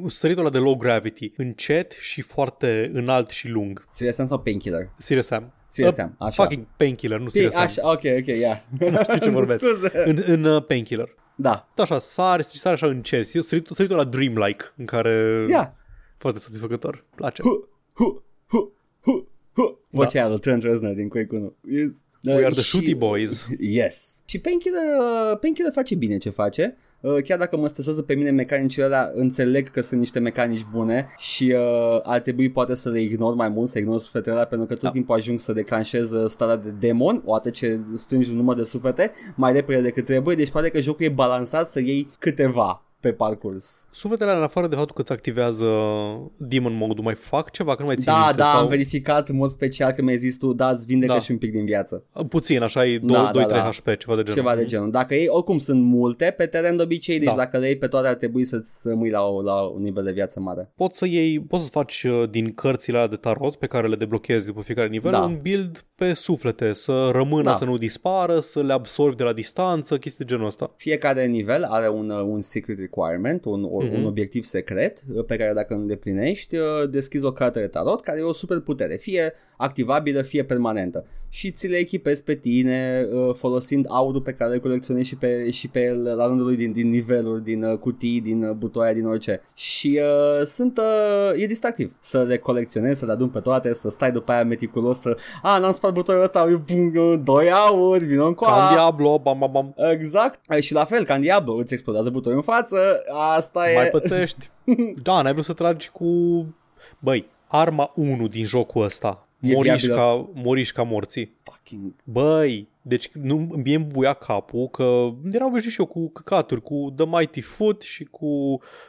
săritul ăla de low gravity, încet și foarte înalt și lung. Serious Sam sau Painkiller? Serious Sam. Serious Uh, Sam, așa. Fucking painkiller, nu Pi- Serious Sam. Așa, ok, ok, ia. [laughs] Știu ce [laughs] vorbesc. Scuze. În, în uh, painkiller. Da. Da, așa, sari și sari așa încet. E Săritul, săritul ăla dreamlike, în care... Ia. Foarte satisfăcător. Place. Hu, hu, hu, hu, hu. Vocea aia lui Trent Reznor din Quake 1. Yes. We are the și- shooty boys. Yes. Și Painkiller, uh, Painkiller face bine ce face. Uh, chiar dacă mă stresează pe mine mecanicile alea, înțeleg că sunt niște mecanici bune și uh, ar trebui poate să le ignor mai mult, să ignor sufletele alea, pentru că tot Da. timpul ajung să declanșez uh, starea de demon, odată ce strângi un număr de suflete, mai repede decât trebuie, deci poate că jocul e balansat să iei câteva pe parcurs. Sufletele alea, în afară de faptul că îți activează Demon Mode, mai fac ceva? Că nu mai țin Da, minte, da, sau... am verificat în mod special că mi-ai zis tu, da, îți vindecă Da. și un pic din viață. Puțin, așa e 2-3 Da, da, da. HP, ceva de genul. Ceva de genul. Dacă ei, oricum sunt multe pe teren de obicei, deci Da. dacă le iei pe toate ar trebui să-ți rămâi la, o, la un nivel de viață mare. Poți să iei, poți să faci uh, din cărțile alea de tarot pe care le deblochezi după fiecare nivel Da. un build pe suflete, să rămână, Da. să nu dispară, să le absorbi de la distanță, chestii de genul ăsta. Fiecare nivel are un, uh, un secret requirement, un, un, Mhm. un obiectiv secret uh, pe care dacă îl îndeplinești, uh, deschizi o carte de tarot care e o super putere, fie activabilă, fie permanentă. Și ți le echipezi pe tine uh, folosind aurul pe care îl colecționezi și pe, și pe el la rândul lui din, din niveluri, din uh, cutii, din uh, butoaie, din orice. Și uh, sunt, uh, e distractiv să le colecționezi, să le adun pe toate, să stai după aia meticulos să, a, n-am spart butoiul ăsta, pum, uh, doi auri, vină în Ca în Diablo, bam, bam, bam. Exact. E, Și la fel, ca în Diablo, îți explodează butonul în față, asta e... Mai pățești. [laughs] da, n-ai vrut să tragi cu... Băi, arma 1 din jocul ăsta. E Moriși viabilă. ca, moriși ca morții. Fucking... Băi, deci nu mie îmi buia capul că erau obișnuit și eu cu căcaturi, cu The Mighty Foot și cu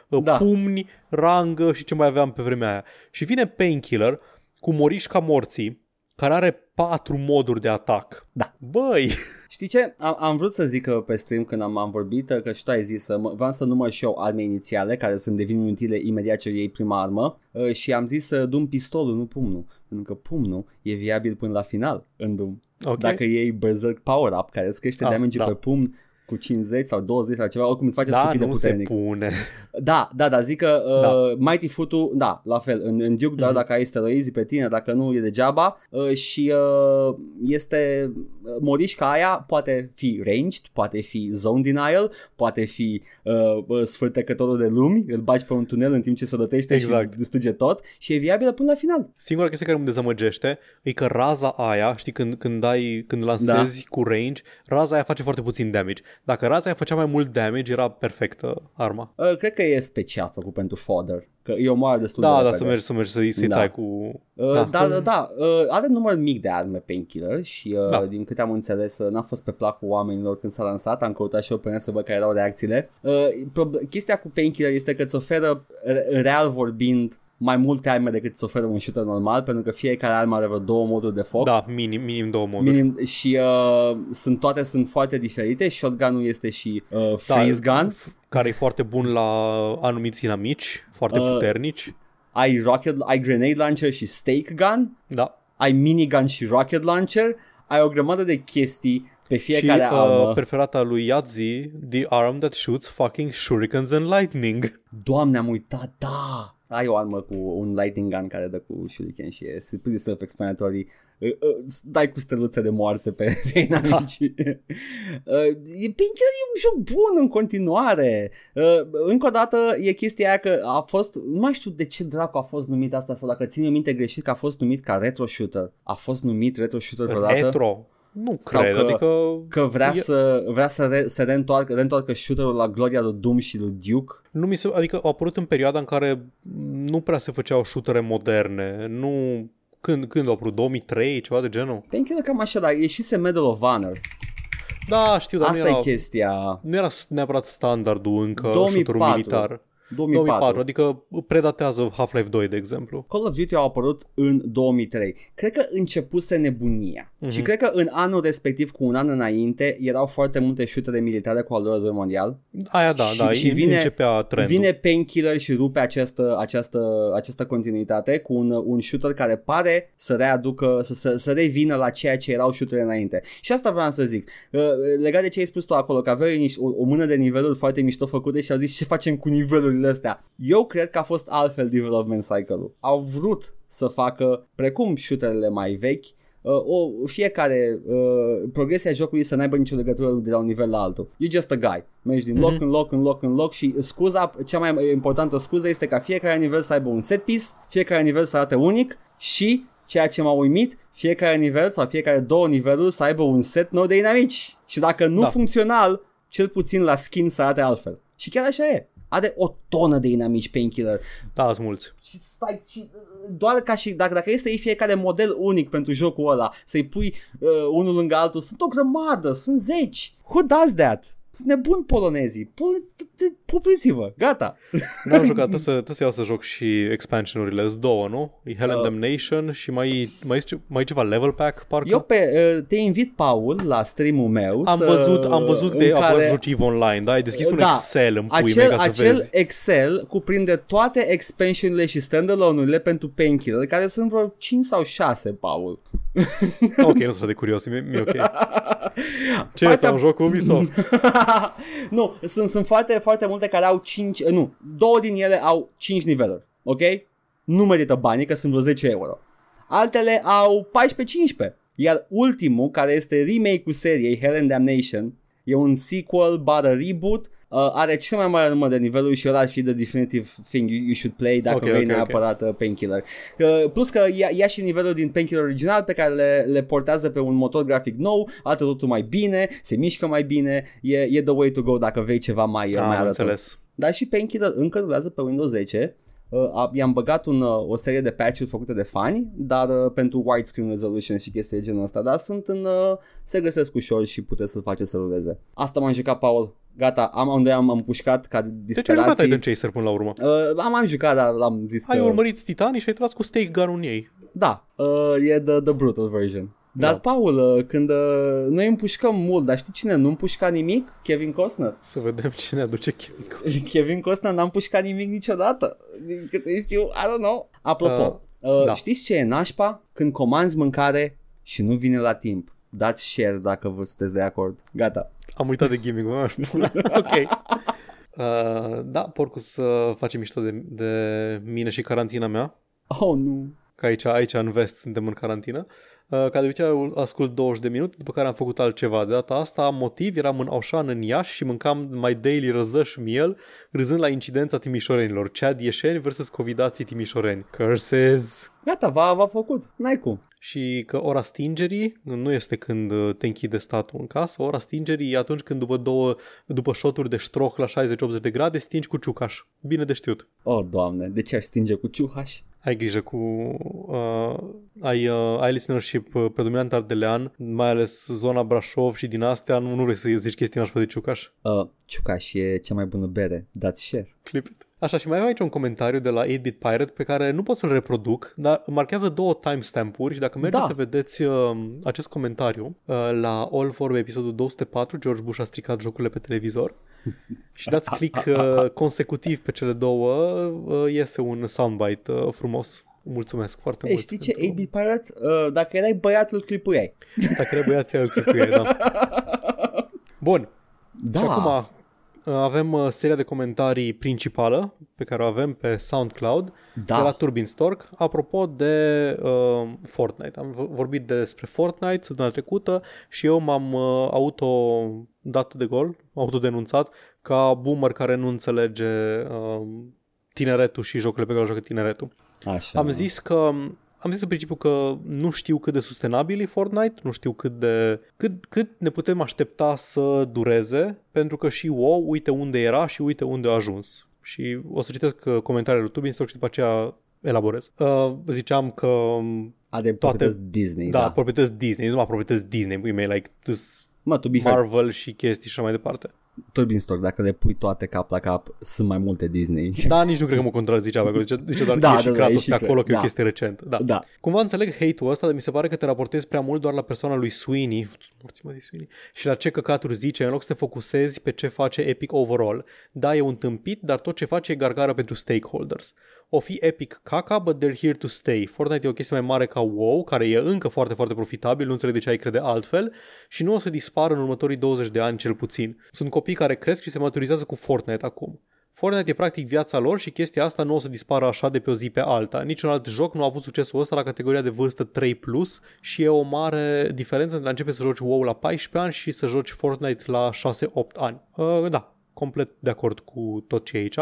uh, Da. pumni, rangă și ce mai aveam pe vremea aia. Și vine Painkiller cu moriși ca morții, care are patru moduri de atac. Da. Băi, Știi ce? Am, am vrut să zic că pe stream când am, am vorbit, că și tu ai zis să mă, vreau să număr și eu arme inițiale care sunt devin inutile imediat ce iei prima armă uh, și am zis să dum pistolul, nu pumnul. Pentru că pumnul e viabil până la final în Doom. ok. Dacă iei Berserk Power Up care îți crește Ah, damage da. pe pumn cu 50 sau 20 sau ceva, oricum îți face da, stupid de nu se puternic. pune. Da, da, da, zic că uh, Da. Mighty Foot-ul, da, la fel, în, în Duke doar Mhm. dacă ai steroizi pe tine, dacă nu e degeaba uh, și uh, este uh, morișca aia poate fi ranged, poate fi zone denial, poate fi uh, uh, sfârtecătorul de lumi, îl bagi pe un tunel în timp ce se rătește Exact. și distruge tot și e viabilă până la final. Singura chestie care mă dezamăgește e că raza aia, știi, când, când, ai, când lansezi da. cu range, raza aia face foarte puțin damage. Dacă raza aia făcea mai mult damage, era perfectă arma. Uh, cred că e special făcut pentru fodder, că e omoară destul de Da, da, repede. să mergi, să mergi să-i, să-i Da. tai cu... Uh, Da. da, da, da. Uh, are număr mic de arme Painkiller și uh, Da. din câte am înțeles uh, n-a fost pe placul oamenilor când s-a lansat, am căutat și eu pe net să văd care erau reacțiile. Uh, prob- chestia cu Painkiller este că îți oferă, re- real vorbind, mai multe arme decât îți oferă un shooter normal, pentru că fiecare armă are vreo două moduri de foc. Da, minim, minim două moduri. Minim, și uh, sunt toate sunt foarte diferite Shotgun-ul este și uh, Da, Freeze Gun Care e foarte bun la anumiți inamici, foarte Uh, puternici. Ai, rocket, ai Grenade Launcher și Stake Gun Da. ai minigun și rocket launcher, ai o grămadă de chestii pe fiecare și armă. uh, preferata lui Yazzi, The Arm That Shoots Fucking Shurikens and Lightning. Doamne, am uitat, da! Ai o armă cu un lightning gun care dă cu shuriken și e pretty self-explanatory. Uh, uh, Dai cu steluțe de moarte pe, [laughs] pe inamici. [laughs] Uh, e Painkiller e un joc bun în continuare. Uh, încă o dată e chestia aia că a fost, nu mai știu de ce dracu a fost numit asta sau dacă țin eu minte greșit că a fost numit ca retro shooter. A fost numit retro shooter vreodată? Retro. Nu Sau cred, că- adică... Că vrea E- să, vrea să re, se reîntoarcă, reîntoarcă shooterul la gloria lui Doom și lui Duke. Nu mi se, adică au apărut în perioada în care nu prea se făceau shootere moderne. Nu... Când, când au apărut? 2003, ceva de genul? Painkiller cam așa, dar ieșise Medal of Honor. Da, știu, dar Asta nu e era, chestia. nu era neapărat standardul încă 2004. shooterul militar. 2004. 2004, adică predatează Half-Life 2, de exemplu. Call of Duty au apărut în 2003. Cred că începuse nebunia. Mhm. Și cred că în anul respectiv, cu un an înainte, erau foarte multe șutere militare cu al doilea război mondial. Aia da, Și- da, și și vine- începea trendul. Vine Painkiller și rupe această, această, această continuitate cu un, un shooter care pare să readucă, să, să, să revină la ceea ce erau shootere înainte. Și asta vreau să zic. Uh, Legat de ce ai spus tu acolo, că aveai niște, o, o mână de niveluri foarte mișto făcute și au zis ce facem cu nivelurile astea. Eu cred că a fost altfel development cycle-ul. Au vrut să facă, precum shooterele mai vechi, uh, o, fiecare uh, progresia jocului să n-aibă nicio legătură de la un nivel la altul. You're just a guy. Mergi din loc Mhm. în loc în loc în loc și scuza, cea mai importantă scuză este ca fiecare nivel să aibă un set piece, fiecare nivel să arate unic și ceea ce m-a uimit, fiecare nivel sau fiecare două niveluri să aibă un set nou de inamici. Și dacă nu Da. funcțional, cel puțin la skin să arate altfel. Și chiar așa e. Are o tonă de inamici painkiller Da, sunt mulți. și stai și doar ca și dacă, dacă e să iei fiecare model unic pentru jocul ăla, să-i pui uh, unul lângă altul, sunt o grămadă, sunt zeci. Who does that? Sunt nebuni polonezii. Pul- Pupriți-vă, gata. N-am jucat, trebuie să, trebuie să iau să joc și expansionurile, sunt două, nu? E Hell and Uh, Damnation și mai, mai, e ce- mai e ceva level pack, parcă? Eu pe, uh, te invit, Paul, la stream-ul meu. am să, văzut, am văzut în de care... care joci EVE Online, da? Ai deschis un Da. Excel în pui acel, mei ca să acel vezi. Excel cuprinde toate expansionurile și standalone-urile pentru Painkiller, care sunt vreo 5 sau 6, Paul. [laughs] ok, nu sunt așa de curios, mi- mi-e ok. [laughs] Ce Partea- este un joc Ubisoft? [laughs] nu, sunt, sunt foarte, foarte multe care au 5, nu, două din ele au 5 niveluri, ok? Nu merită banii, că sunt vreo 10 euro. Altele au 14-15. Iar ultimul, care este remake-ul seriei Hell and Damnation, e un sequel, bară reboot, uh, are cel mai mare număr de niveluri și ăla ar fi the definitive thing you, you should play dacă Ok, vrei ok, neapărat uh, Painkiller. Uh, plus că ia, ia și nivelul din Painkiller original pe care le, le portează pe un motor grafic nou, arată totul mai bine, se mișcă mai bine, e, e the way to go dacă vrei ceva mai, mai Am arătos. înțeles. Dar și Painkiller încă rulează pe Windows 10. Uh, a- i-am băgat un, uh, o serie de patch-uri făcute de fani, dar uh, pentru widescreen resolution și chestii de genul ăsta, dar sunt în, uh, se găsesc ușor și puteți să-l faceți să ruleze. Asta m-am jucat, Paul. Gata, am unde am, am pușcat ca De ce ai jucat disperații. Titan Chaser până la urmă? Uh, am, am jucat, dar l-am zis Ai că... urmărit Titanii și ai tras cu stake gun în ei. Da, uh, e the, the brutal version. Dar, Da. Paul, uh, când uh, noi împușcăm mult, dar știi cine nu împușca nimic? Kevin Costner. Să vedem cine aduce Kevin Costner. [laughs] Kevin Costner n-a împușcat nimic niciodată. Din câte știu, I don't know. Apropo, uh, uh, da. știți ce e nașpa? Când comanzi mâncare și nu vine la timp. Dați share dacă vă sunteți de acord. Gata. Am uitat de gimmick, mă, aș pune. [laughs] ok. Uh, da, porcu să facem mișto de, de mine și carantina mea. Oh, nu. Că aici, aici în vest suntem în carantină. Uh, ca de obicei ascult 20 de minute, după care am făcut altceva. De data asta am motiv, eram în Aușan în Iași și mâncam mai daily răzăș miel, râzând la incidența timișorenilor. Chad ieșeni versus covidații timișoreni. Curses! Gata, v-a, v-a făcut. N-ai cum. Și că ora stingerii nu este când uh, te închide statul în casă, ora stingerii e atunci când după două, după șoturi de ștroh la 60-80 de grade stingi cu ciucaș. Bine de știut. Oh, doamne, de ce aș stinge cu ciuhaș? Ai grijă cu... Uh, ai, uh, ai listenership uh, predominant ardelean, mai ales zona Brașov și din astea, nu, nu vrei să zici chestii nașpa de ciucaș. Uh, ciucaș e cea mai bună bere. Dați share. Clip it. Așa, și mai am aici un comentariu de la 8-Bit Pirate pe care nu pot să-l reproduc, dar marchează două timestamp-uri și dacă mergeți Da. să vedeți uh, acest comentariu uh, la All for episodul 204, George Bush a stricat jocurile pe televizor [laughs] și dați click uh, consecutiv pe cele două, uh, iese un soundbite uh, frumos. Mulțumesc foarte Ei, mult. știi ce, pentru- 8 Pirate? Uh, dacă erai băiat, îl clipuiai. Dacă era băiat, chiar îl clipuiai, da. [laughs] Bun, Da. Și acum uh, avem uh, seria de comentarii principală pe care o avem pe SoundCloud da. de la Turbin Stork. Apropo de uh, Fortnite, am v- vorbit despre Fortnite săptămâna trecută și eu m-am uh, auto dat de gol, autodenunțat ca boomer care nu înțelege uh, tineretul și jocurile pe care le joacă tineretul. Așa. Am zis că am zis în principiu că nu știu cât de sustenabil e Fortnite, nu știu cât de cât, cât ne putem aștepta să dureze, pentru că și WoW uite unde era și uite unde a ajuns. Și o să citesc uh, comentariile lui Tubinstock și după aceea elaborez. Uh, ziceam că Are toate- proprietăți Disney, da, da. proprietăți Disney, nu numai proprietăți Disney, e like this Mă, to be fair, Marvel și chestii și așa mai departe. Turbin Stock, dacă le pui toate cap la cap, sunt mai multe Disney. [laughs] Da, nici nu cred că mă contrazicea pe acolo. Zice, zice doar Da, că e și da, da, Kratos e și pe acolo, Kratos, că e o da. chestie recentă. Da. da. Cumva înțeleg hate-ul ăsta, dar mi se pare că te raportezi prea mult doar la persoana lui Sweeney, morți mă de Sweeney, și la ce căcaturi zice, în loc să te focusezi pe ce face Epic overall. Da, e un tâmpit, dar tot ce face e gargară pentru stakeholders. O fi Epic caca, but they're here to stay. Fortnite e o chestie mai mare ca WoW, care e încă foarte, foarte profitabil, nu înțeleg de ce ai crede altfel, și nu o să dispară în următorii 20 de ani cel puțin. Sunt copii care cresc și se maturizează cu Fortnite acum. Fortnite e practic viața lor și chestia asta nu o să dispară așa de pe o zi pe alta. Niciun alt joc nu a avut succesul ăsta la categoria de vârstă 3+, plus și e o mare diferență între a începe să joci WoW la 14 ani și să joci Fortnite la 6-8 ani. Uh, da, complet de acord cu tot ce e aici.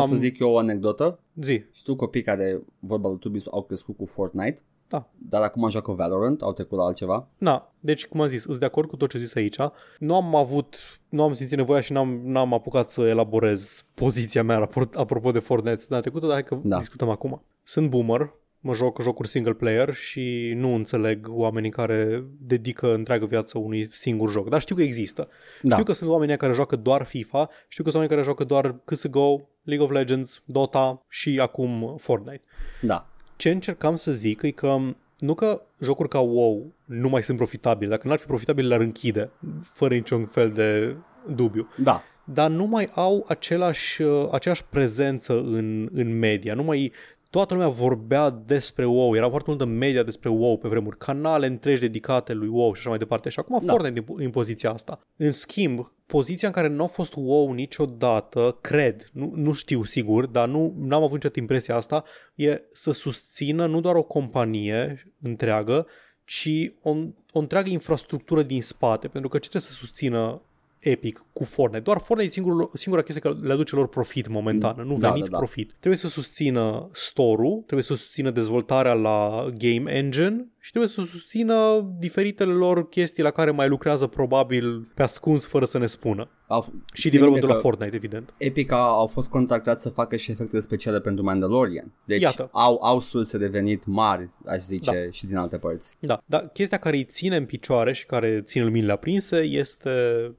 Pot să zic eu o anecdotă? Zi. Știu copii care, vorba lui Tubis, au crescut cu Fortnite, Da. dar acum joacă Valorant, au trecut la altceva. Na, deci cum am zis, sunt de acord cu tot ce zis aici. Nu am avut, nu am simțit nevoia și n-am, n-am apucat să elaborez poziția mea raport, apropo de Fortnite data trecută, dar hai că Da. discutăm acum. Sunt boomer, mă joc jocuri single player și nu înțeleg oamenii care dedică întreagă viață unui singur joc. Dar știu că există. Da. Știu că sunt oamenii care joacă doar FIFA, știu că sunt oameni care joacă doar CSGO, League of Legends, Dota și acum Fortnite. Da. Ce încercam să zic e că nu că jocuri ca WoW nu mai sunt profitabile. Dacă n-ar fi profitabile, le-ar închide, fără niciun fel de dubiu. Da. Dar nu mai au același, uh, aceeași prezență în, în media. Nu mai toată lumea vorbea despre WoW, era foarte multă media despre WoW pe vremuri, canale întregi dedicate lui WoW și așa mai departe. Și acum Da. Fortnite în, în poziția asta. În schimb, poziția în care nu a fost WoW niciodată, cred, nu, nu știu sigur, dar nu am avut niciodată impresia asta, e să susțină nu doar o companie întreagă, ci o, o întreagă infrastructură din spate, pentru că ce trebuie să susțină Epic cu Fortnite. Doar Fortnite e singurul, singura chestie care le aduce lor profit momentan, nu Da, venit, da, da. profit. Trebuie să susțină store-ul, trebuie să susțină dezvoltarea la game engine și trebuie să susțină diferitele lor chestii la care mai lucrează probabil pe ascuns fără să ne spună. Au, Și ține developmentul la minte că Fortnite, evident. Epic a- au fost contactați să facă și efecte speciale pentru Mandalorian. Deci Iată. au, au surse de venit mari, aș zice, și din alte părți. Da, dar chestia care îi ține în picioare și care ține luminile aprinse este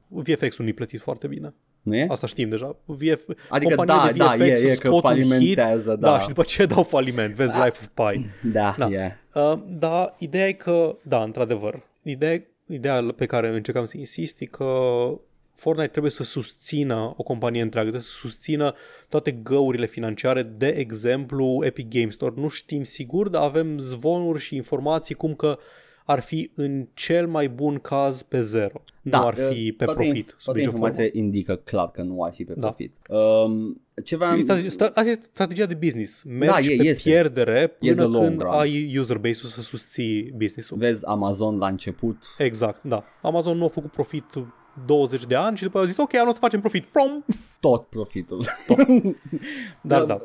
VFX-ul nu-i plătit foarte bine. Nu e? Asta știm deja. VF... Adică companiile da, de da, VFX e, e scot că un falimentează, hit, da. da. și după aceea dau faliment. Vezi Da. Life of Pi. [clears throat] Da, Da. e. Uh, da, ideea e că, da, într-adevăr, ideea, ideea pe care încercam să insist e că Fortnite trebuie să susțină o companie întreagă, trebuie să susțină toate găurile financiare, de exemplu Epic Games Store. Nu știm sigur, dar avem zvonuri și informații cum că ar fi în cel mai bun caz pe zero. Da, nu ar fi pe toate, profit. sub Toate nicio informația formă. indică clar că nu ar fi pe Da. profit. Um, ce vreau... E strate- sta- Asta e strategia de business. Mergi Da, e- pe este. pierdere E până the long când run. ai user base-ul să susții business-ul. Vezi Amazon la început, Exact, da. Amazon nu a făcut profit 20 de ani și după aia au zis, ok, anul să facem profit. Prom! tot profitul. [laughs] Dar da.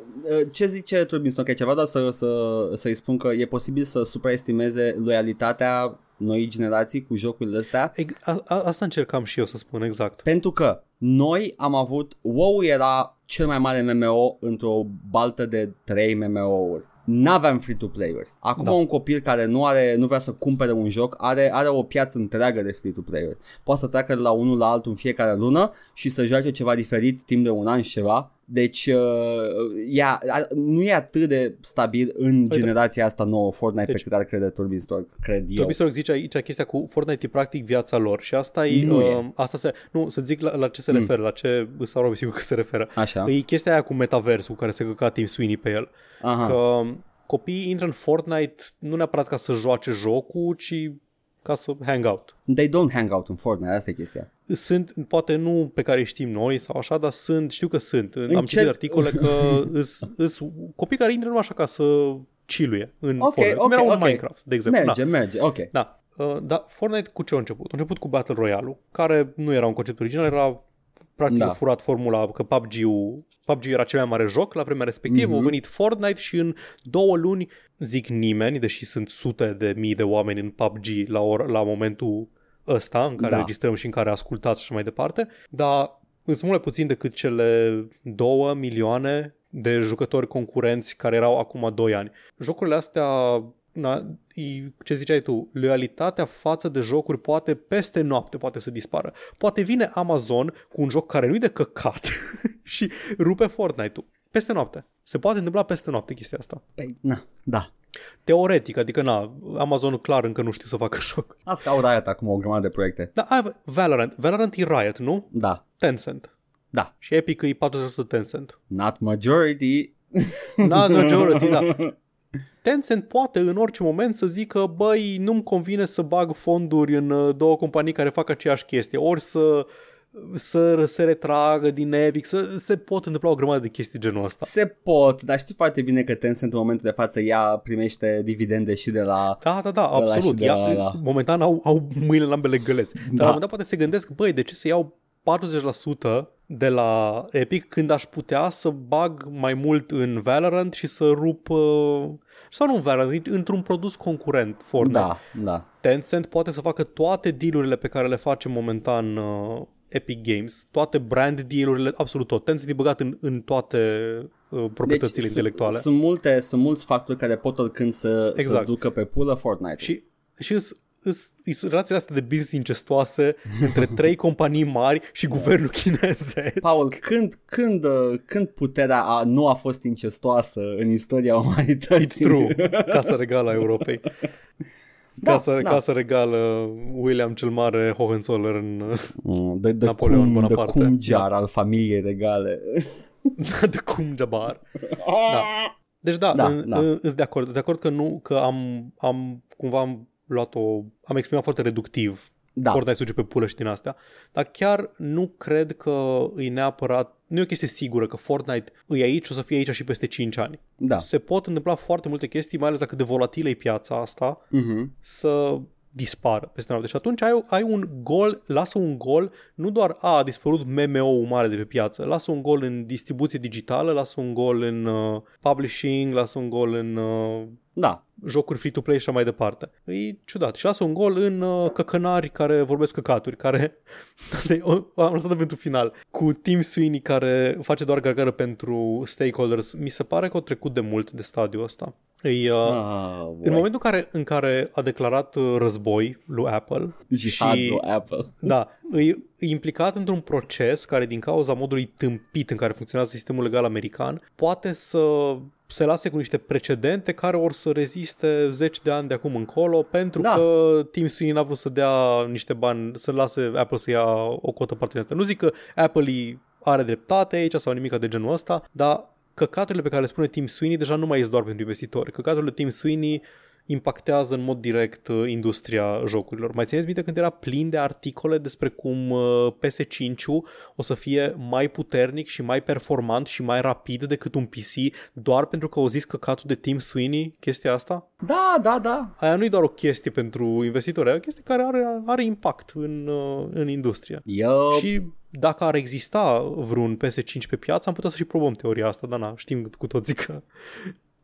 Ce zice Turbin Stock aici? Vreau doar să, să, să-i spun că e posibil să supraestimeze loialitatea noii generații cu jocurile astea Ex- a, a, asta încercam și eu să spun exact. pentru că noi am avut WoW era cel mai mare MMO într-o baltă de 3 MMO-uri. N-aveam free-to-play-uri. Acum Da. un copil care nu are, nu vrea să cumpere un joc are, are o piață întreagă de free-to-play-uri. Poate să treacă de la unul la altul în fiecare lună și să joace ceva diferit timp de un an și ceva. Deci uh, ea, a- nu e atât de stabil în Uite. generația asta nouă Fortnite Deci- pe cât ar crede Turbin Stock, cred eu. Turbistorg zice aici chestia cu Fortnite e practic viața lor și asta e, Nu e. uh, asta se, nu, să zic la, la ce se Mm. referă, la ce sau sigur că se referă. Așa. E chestia aia cu metaversul cu care se căca Tim Sweeney pe el. Aha. Că copiii intră în Fortnite nu neapărat ca să joace jocul, ci ca să hang out. They don't hang out în Fortnite, asta e chestia. Sunt, poate nu pe care îi știm noi sau așa, dar sunt, știu că sunt. Am Încet- citit articole că [laughs] îs, îs copii care intră numai așa ca să chiluie în Ok, Fortnite. Cum ok, era un ok. Minecraft, de exemplu. Merge, Da. merge, ok. Da. Uh, dar Fortnite cu ce a început? A început cu Battle Royale-ul, care nu era un concept original, era practic Da. a furat formula că PUBG-ul, PUBG era cel mai mare joc la vremea respectivă, Mhm. a venit Fortnite și în două luni, zic nimeni, deși sunt sute de mii de oameni în PUBG la, or, la momentul ăsta în care Da. registrăm și în care ascultați și așa mai departe, dar sunt mult mai puțin decât cele două milioane de jucători concurenți care erau acum 2 ani. Jocurile astea na, e- ce ziceai tu, loialitatea față de jocuri poate peste noapte poate să dispară. Poate vine Amazon cu un joc care nu-i de căcat [laughs] și rupe Fortnite-ul. Peste noapte. Se poate întâmpla peste noapte chestia asta. Păi, na, da. Teoretic, adică na, Amazon clar încă nu știu să facă [laughs] joc. Asta că au Riot acum o grămadă de proiecte. Dar ai, Valorant, Valorant e Riot, nu? Da, Tencent. da. Și Epic e 40% Tencent. Not majority. Not majority, da. [laughs] Tencent poate în orice moment să zică, băi, nu-mi convine să bag fonduri în uh, două companii care fac aceeași chestie, ori să să se retragă din Epic, să se pot întâmpla o grămadă de chestii genul ăsta. Se pot, dar știi foarte bine că Tencent în momentul de față ea primește dividende și de la... Da, da, da, Ăla absolut. și de Ia, ăla. Momentan au, au mâinile în ambele găleți. Dar la un Da. moment dat poate se gândesc, băi, de ce să iau 40% de la Epic când aș putea să bag mai mult în Valorant și să rup uh, sau nu în Valorant, într-un produs concurent Fortnite. Da, da. Tencent poate să facă toate dealurile pe care le face momentan uh, Epic Games, toate brand dealurile, absolut tot. Tencent e băgat în, în toate uh, proprietățile Deci, intelectuale. Sunt, sunt, multe, sunt mulți factori care pot oricând să, Exact. să ducă pe pulă Fortnite. Și, și îs, îs, îs relațiile astea de business incestoase [laughs] între trei companii mari și guvernul chinezesc. Paul, când, când, uh, când puterea a, nu a fost incestoasă în istoria umanității? It's true. [laughs] Casa regală a Europei. Da, Casa, da. casa regală William cel Mare Hohenzoller în Mm, De, de, Napoleon cum, de Bonaparte. cum jar al familiei regale. [laughs] de cum Jabbar. Da. Deci da, Da, da, da. da. sunt de acord. Sunt de acord că nu, că am, am cumva am luat o, am exprimat foarte reductiv Da, Fortnite suge pe pulă și din astea. Dar chiar nu cred că e neapărat, nu e o chestie sigură că Fortnite e aici și o să fie aici și peste 5 ani. da. Se pot întâmpla foarte multe chestii, mai ales dacă de volatilă e piața asta, Mhm. să dispară peste noapte. Și atunci ai, ai un gol, lasă un gol, nu doar a, a dispărut MMO-ul mare de pe piață, lasă un gol în distribuție digitală, lasă un gol în uh, publishing, lasă un gol în uh, Da, jocuri free-to-play și așa mai departe. E ciudat. Și lasă un gol în uh, căcănari care vorbesc căcaturi, care... [laughs] Asta e, o, am lăsat pentru final. Cu Tim Sweeney care face doar gargară pentru stakeholders. Mi se pare că au trecut de mult de stadiul ăsta. E, uh, ah, în boy. momentul în care, în care a declarat uh, război lui Apple Jihadul și Apple. [laughs] da, e, e implicat într-un proces care din cauza modului tâmpit în care funcționează sistemul legal american poate să se lase cu niște precedente care or să reziste zeci de ani de acum încolo pentru Da. că Tim Sweeney n-a vrut să dea niște bani, să lase Apple să ia o cotă parteneriată. Nu zic că Apple îi are dreptate aici sau nimic de genul ăsta, dar căcaturile pe care le spune Tim Sweeney deja nu mai ies doar pentru investitori. Căcaturile Tim Sweeney impactează în mod direct uh, industria jocurilor. Mai țineți minte când era plin de articole despre cum uh, PS5-ul o să fie mai puternic și mai performant și mai rapid decât un PC doar pentru că au zis căcatul de Tim Sweeney chestia asta? Da, da, da. Aia nu e doar o chestie pentru investitori, e o chestie care are, are impact în, uh, în industrie. Eu... Și dacă ar exista vreun PS5 pe piață, am putea să și probăm teoria asta, dar na, știm cu toții că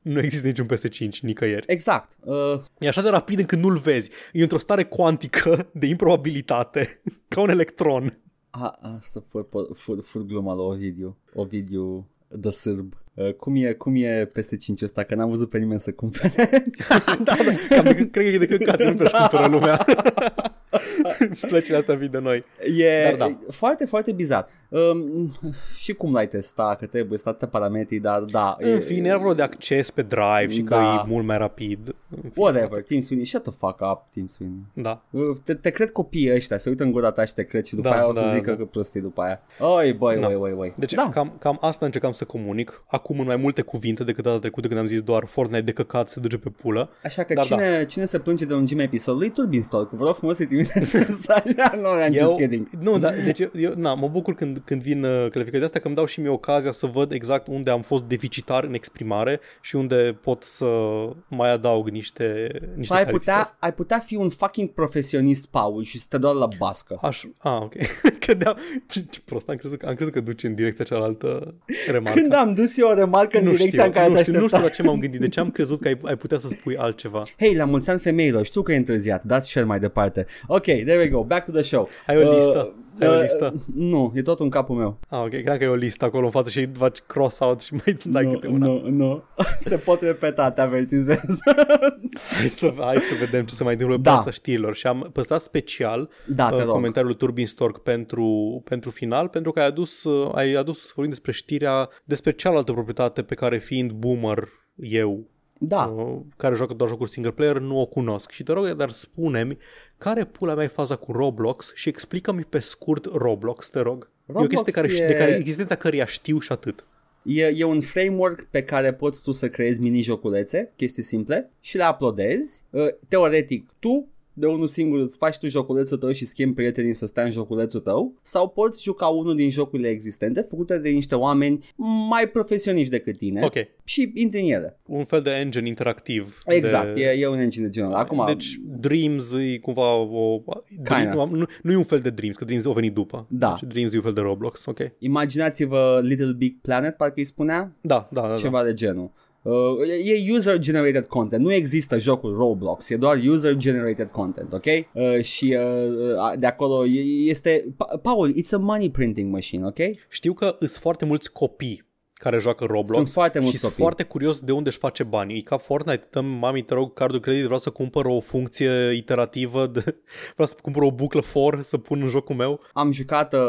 nu există niciun PS5 nicăieri. Exact. Uh, E așa de rapid încât nu-l vezi. E într-o stare cuantică de improbabilitate, [laughs] ca un electron. a, a, să fur, fur, fur gluma lui Ovidiu. Ovidiu de sârb. Uh, cum, e, cum e PS5 ăsta? Că n-am văzut pe nimeni să cumpere. [laughs] da, da, cam de, cred că e de căcat, nu prea cumpără lumea. [laughs] Plăcile astea vin de noi. E Dar da. e foarte, foarte bizar. Um, și cum l-ai testa? Că trebuie state parametrii, dar da. În fine, era vorba de acces pe drive și că Da. e mult mai rapid. În fine, Whatever, Team Sweeney, shut the fuck up, Team Sweeney. Da. Uh, Te, te cred copiii ăștia, se uită în gura ta și te cred și după Da, aia o să da, zică da. că prostii după aia. Oi, băi, Da. oi, oi, oi. Deci da. cam, cam asta încercam să comunic. Acum în mai multe cuvinte decât data trecută când am zis doar Fortnite de căcat se duce pe pulă. Așa că Dar cine, cine se plânge de lungimea episodului, Turbin Store, cu vă rog frumos să-i trimiteți [laughs] mesaja. [laughs] nu, I'm just kidding. nu, da, deci eu, eu na, mă bucur când, când vin uh, calificări de astea că îmi dau și mie ocazia să văd exact unde am fost deficitar în exprimare și unde pot să mai adaug niște, niște Sau ai clarificări. putea, ai putea fi un fucking profesionist, Paul, și să te doar la bască. Aș, a, ok. [laughs] Credeam, ce, ce prost, am crezut, că- am crezut că duci în direcția cealaltă remarcă. Când am dus eu o remarcă în nu direcția știu, în care nu te știu, nu știu aștepta. la ce m-am gândit, de ce am crezut că ai, ai putea să spui altceva. Hei, la mulți ani femeilor, știu că e întârziat, dați share mai departe. Ok, there we go, back to the show. Ai o listă? Ai o Uh, listă? Nu, e tot în capul meu. Ah, ok, cred că e o listă acolo în față și faci cross-out și mai dai câte una. nu, nu. [laughs] Se pot repeta, te avertizez. Hai să, hai să vedem ce se mai întâmplă pe Da. piața știrilor. Și am păstrat special da, te uh, rog. comentariul lui Turbin Stork pentru, pentru final, pentru că ai adus, uh, ai adus să vorbim despre știrea, despre cealaltă proprietate pe care fiind boomer eu, Da. uh, care joacă doar jocuri single player, nu o cunosc. Și te rog, dar spune-mi care pula mea e faza cu Roblox și explică-mi pe scurt Roblox, te rog. e o Roblox chestie care, e- de care existența căreia știu și atât. E, e un framework pe care poți tu să creezi mini-joculețe, chestii simple, și le uploadezi. Uh, Teoretic, tu de unul singur îți faci tu joculețul tău și schimbi prietenii să stea în joculețul tău sau poți juca unul din jocurile existente făcute de niște oameni mai profesioniști decât tine Ok, și intri în ele. un fel de engine interactiv. Exact, de... e, e un engine de genul ăla. Acum, deci Dreams e cumva o... Kinda. Dream, nu, nu e un fel de Dreams, că Dreams au venit după. Da. Deci Dreams e un fel de Roblox, ok. imaginați-vă Little Big Planet, parcă îi spunea, Da, da, da. da. ceva de genul. Uh, e user-generated content, nu există jocul Roblox, e doar user-generated content, ok? Uh, și uh, de acolo e- este... Pa- Paul, it's a money printing machine, ok? Știu că sunt foarte mulți copii care joacă Roblox Sunt foarte mulți și sunt copii. foarte curios de unde își face banii. E ca Fortnite, dăm mami, te rog, cardul credit, vreau să cumpăr o funcție iterativă, de... [laughs] vreau să cumpăr o buclă for să pun în jocul meu. Am jucat uh,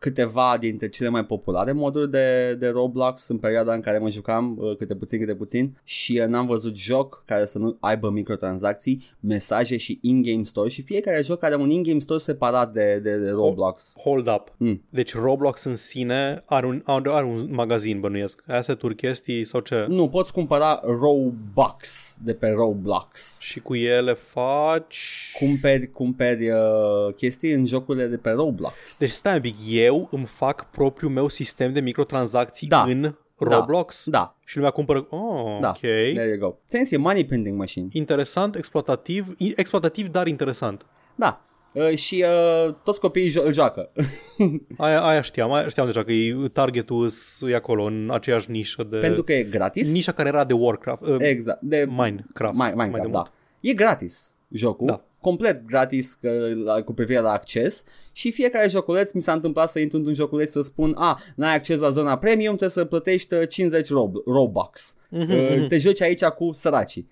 câteva dintre cele mai populare moduri de, de Roblox în perioada în care mă jucam, uh, câte puțin, câte puțin, și uh, n-am văzut joc care să nu aibă microtransacții, mesaje și in-game store și fiecare joc are un in-game store separat de, de, de Roblox. Hold up. Mm. Deci Roblox în sine are un, are, are un magazin, bănuiesc. Asset-uri, chestii sau ce? Nu, poți cumpăra Robux de pe Roblox. Și cu ele faci... Cumperi, cumperi uh, chestii în jocurile de pe Roblox. Deci stai un pic, eu îmi fac propriul meu sistem de microtransacții Da. în Roblox Da, și lumea cumpără... Oh, da. ok. There you go. Sens e money printing machine. Interesant, exploatativ, i- exploatativ, dar interesant. Da. Uh, și uh, toți copiii jo- îl joacă. [laughs] Aia, aia știam, aia știam deja că e, targetul s- e acolo, în aceeași nișă de... Pentru că e gratis. Nișa care era de Warcraft, uh, Exact. De Minecraft. mai, mai Minecraft, de da. mult. E gratis jocul. Da. Complet gratis că, la, cu privire la acces și fiecare joculeț mi s-a întâmplat să intru într-un joculeț să spun a, n-ai acces la zona premium, trebuie să plătești uh, 50 rob- Robux. Mhm, Uh, mhm. te joci aici cu săracii.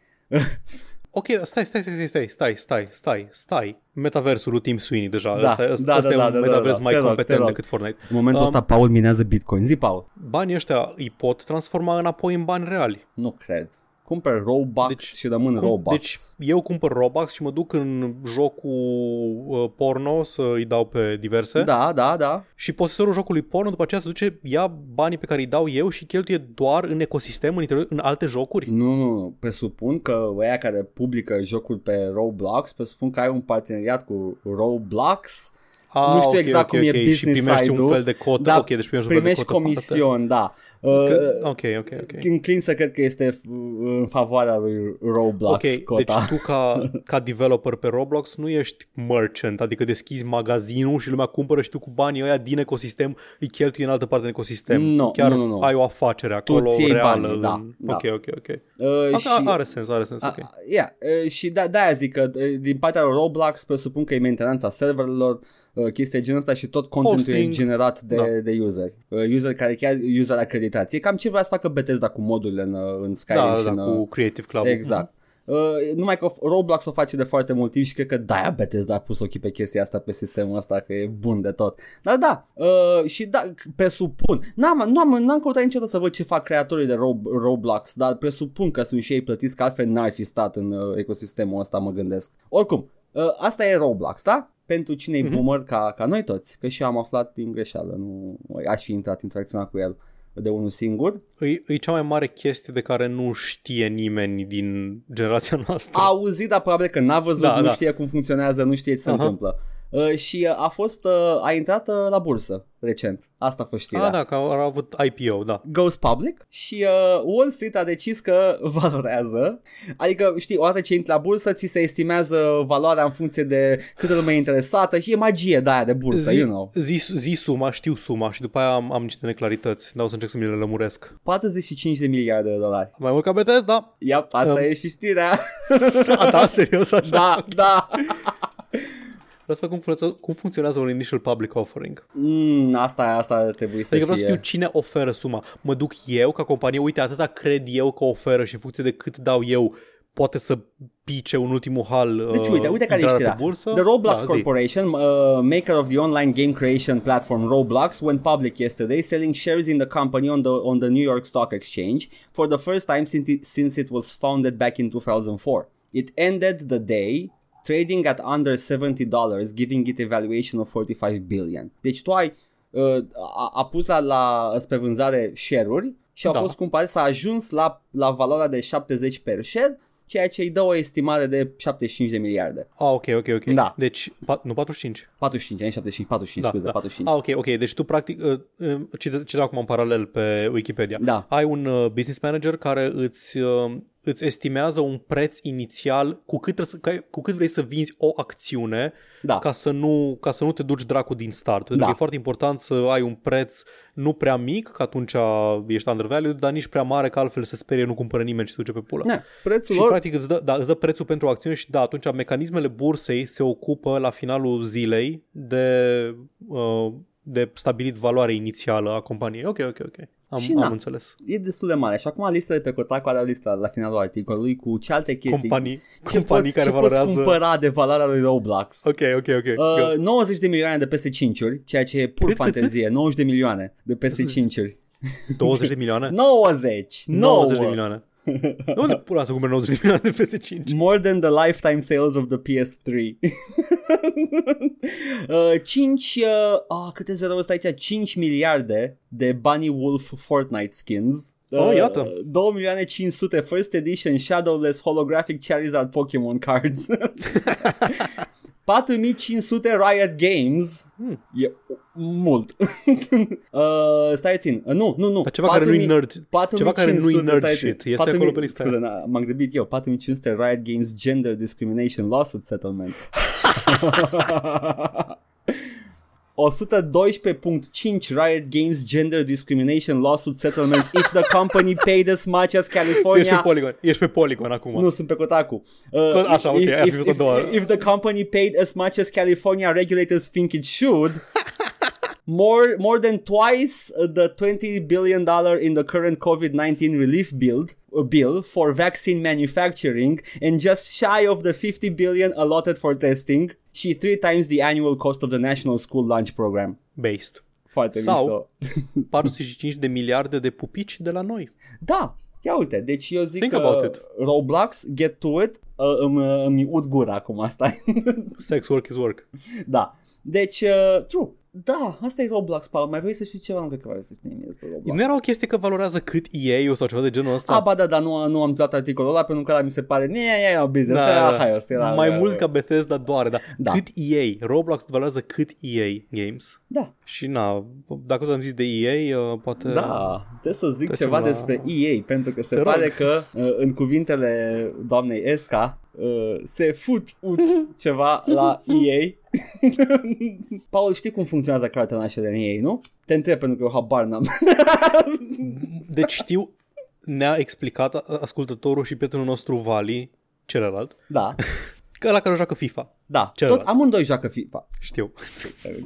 Ok, stai, stai, stai, stai, stai, stai, stai, stai. Metaversul lui Tim Sweeney deja. Da, ăsta, ăsta, da, ăsta da, e da, un da, da, metavers da. mai Te rog, te competent rog. decât Fortnite. În momentul Um, ăsta Paul minează Bitcoin. Zi, Paul. Banii ăștia îi pot transforma înapoi în bani reali. Nu cred. Cumperi Robux Deci, și rămân Cum- Robux. Deci eu cumpăr Robux și mă duc în jocul uh, porno să îi dau pe diverse Da, da, da. și posesorul jocului porno după aceea se duce, ia banii pe care îi dau eu și cheltuie doar în ecosistem, în, interior, în alte jocuri. Nu, nu, nu. Presupun că ăia care publică jocul pe Roblox, presupun că ai un parteneriat cu Roblox, Ah, Nu știu ok, exact ok, cum e ok. Și business primești side-ul, un fel de cotă. dar ok, deci primești un fel de primești cotă. comision, da. Că, Uh, ok, ok, ok. Înclin să cred că este uh, în favoarea lui Roblox Ok, cota. deci tu ca, [laughs] ca developer pe Roblox nu ești merchant, adică deschizi magazinul și lumea cumpără și tu cu banii ăia din ecosistem îi cheltui în altă parte din ecosistem. Nu, Chiar nu, nu, nu. ai o afacere acolo îți iei reală. banii, în... da, da. Ok, ok, ok. uh, A, și, Are sens, are sens, a, ok. yeah, uh, și da, de-aia zic că uh, din partea lui Roblox presupun că e mentenanța serverelor, uh, chestia genul ăsta și tot contentul e Hosting. generat de, Da. de user. Uh, user care chiar user acreditație. E cam ce vrea să facă Bethesda cu modurile în, uh, în Skyrim Da, și da, în, da, uh, cu Creative Club. Exact. Uh, numai că Roblox o face de foarte mult timp și cred că de-aia Bethesda a pus ochii pe chestia asta pe sistemul ăsta că e bun de tot. Dar da, uh, și da, presupun, n-am, n-am, n-am căutat niciodată să văd ce fac creatorii de Rob, Roblox, dar presupun că sunt și ei plătiți că altfel n-ar fi stat în uh, ecosistemul ăsta, mă gândesc. Oricum, uh, asta e Roblox, da? Pentru cine e Mhm. boomer ca, ca noi toți, că și eu am aflat din greșeală, nu aș fi intrat interacționat cu el de unul singur. E, e cea mai mare chestie de care nu știe nimeni din generația noastră. A auzit, dar probabil că n-a văzut, Da, nu da. știe cum funcționează, nu știe ce se Aha. întâmplă. Uh, și uh, a fost, uh, a intrat uh, la bursă recent. Asta a fost știrea. Ah, da, că au avut IPO, da. Goes public și uh, Wall Street a decis că [laughs] valorează, adică știi, odată ce intri la bursă ți se estimează valoarea în funcție de câtă lume e interesată și e magie de aia de bursă, zi, you know. zi, zi suma, știu suma și după aia am, am niște neclarități. Dar o să încerc să mi le lămuresc. 45 de miliarde de dolari. Mai mult ca Bethesda? Ia, asta Um. e și știrea. Da, [laughs] da, serios așa? da, da. [laughs] Vreau să văd cum funcționează, cum funcționează un initial public offering. Mm, asta, asta ar trebui să Adică vreau fie. să știu cine oferă suma. Mă duc eu ca companie, uite, atâta cred eu că oferă și în funcție de cât dau eu, poate să pice un ultimul hal Deci uh, uite, uite care e intrarea știrea. pe bursă. The Roblox da, zi. Corporation, uh, maker of the online game creation platform Roblox, went public yesterday, selling shares in the company on the on the New York Stock Exchange for the first time since it, since it was founded back in 2004. It ended the day trading at under $70, giving it a valuation of 45 billion. Deci tu ai uh, a, a pus la, la spre vânzare share-uri și au Da. fost cumpărate, s-a ajuns la, la valoarea de 70 per share, ceea ce îi dă o estimare de 75 de miliarde. Ah, ok, ok, ok. Da. Deci, pa- nu 45. 45, ani 75, 45, Da, scuze, da. 45. Ah, ok, ok. Deci tu practic, uh, uh, citesc citesc acum în paralel pe Wikipedia. Da. Ai un uh, business manager care îți, uh, îți estimează un preț inițial cu cât, trebuie să, ca- cu cât vrei să vinzi o acțiune Da. ca să nu, ca să nu te duci dracu din start. Pentru Da. că e foarte important să ai un preț nu prea mic, că atunci ești undervalued, dar nici prea mare, că altfel se sperie, nu cumpără nimeni și se duce pe pulă. Da, prețul Și lor, practic îți dă, da, îți dă prețul pentru o acțiune și da, atunci mecanismele bursei se ocupă la finalul zilei de, uh, de stabilit valoarea inițială a companiei. Ok, ok, ok. Am, Și na. am înțeles. e destul de mare. Și acum lista de pe Kotaku are o listă la finalul articolului cu ce alte chestii. Companii, ce companii poți, care ce poți valorează... cumpăra de valoarea lui Roblox. Ok, ok, ok. Uh, Go. 90 de milioane de PS5-uri, ceea ce e pur Cât, cât, fantezie. 90 de milioane de PS5-uri. 20 de milioane? [laughs] 90! 90 de milioane. [laughs] Unde pula să cumpere 90 de milioane de PS5? More than the lifetime sales of the PS3. [laughs] uh, 5, uh, oh, câte zero ăsta aici? 5 miliarde de Bunny Wolf Fortnite skins. Uh, Oh, iată. 2 milioane 500 first edition Shadowless holographic Charizard Pokémon cards. [laughs] 4500 Riot Games. Hmm. E mult. [laughs] uh, stai țin. Uh, nu, nu, nu. Dar ceva care nu-i 4000 nerd. Ceva care nu-i 4500, nerd stai shit. țin. Este 4000 acolo pe lista aia. Scuze, na, m-am grăbit eu. 4500 Riot Games Gender Discrimination Lawsuit Settlements. [laughs] [laughs] 112.5 Riot Games Gender Discrimination Lawsuit Settlements if the company paid as much as Tu ești pe California Polygon. Ești pe Polygon acum. nu, sunt pe Kotaku. Uh, Așa, ok, if, aia fi if, fost a if, doua. if the company paid as much as California regulators think it should, more more than twice uh, the 20 billion dollar in the current COVID-19 relief bill uh, bill for vaccine manufacturing and just shy of the 50 billion allotted for testing și three times the annual cost of the National School Lunch Program. Based. Foarte Sau- mișto. [laughs] 45 de miliarde de pupici de la noi. Da, ia uite, deci eu zic Think că about it. Roblox, get to it, uh, îmi, îmi ud gura acum asta. Sex work is work. Da. Deci, uh, true. Da, asta e Roblox, Paul. Mai vrei să știi ceva? Nu cred că vrei să știi nimic despre Roblox. Nu era o chestie că valorează cât EA-ul sau ceva de genul ăsta? Ah, ba da, dar nu, nu am dat articolul ăla pentru că ăla mi se pare, ne, e, e, business, Da, era da. hai, ăsta era, mai era- mult ca Bethesda doare, dar Da. cât EA? Roblox valorează cât EA Games? Da, Și na, dacă tot am zis de EA, uh, poate... da, trebuie să zic Trecem ceva la- despre EA, pentru că se Te pare rog. că, uh, în cuvintele doamnei Esca, uh, se fut ut [laughs] ceva la EA. [laughs] Paul, știi cum funcționează cartonașele în EA, nu? Te întreb pentru că eu habar n-am. [laughs] Deci știu, ne-a explicat a- ascultătorul și prietenul nostru Vali, celălalt, da, că la care joacă FIFA. da, tot Celălalt. amândoi joacă FIFA. Știu.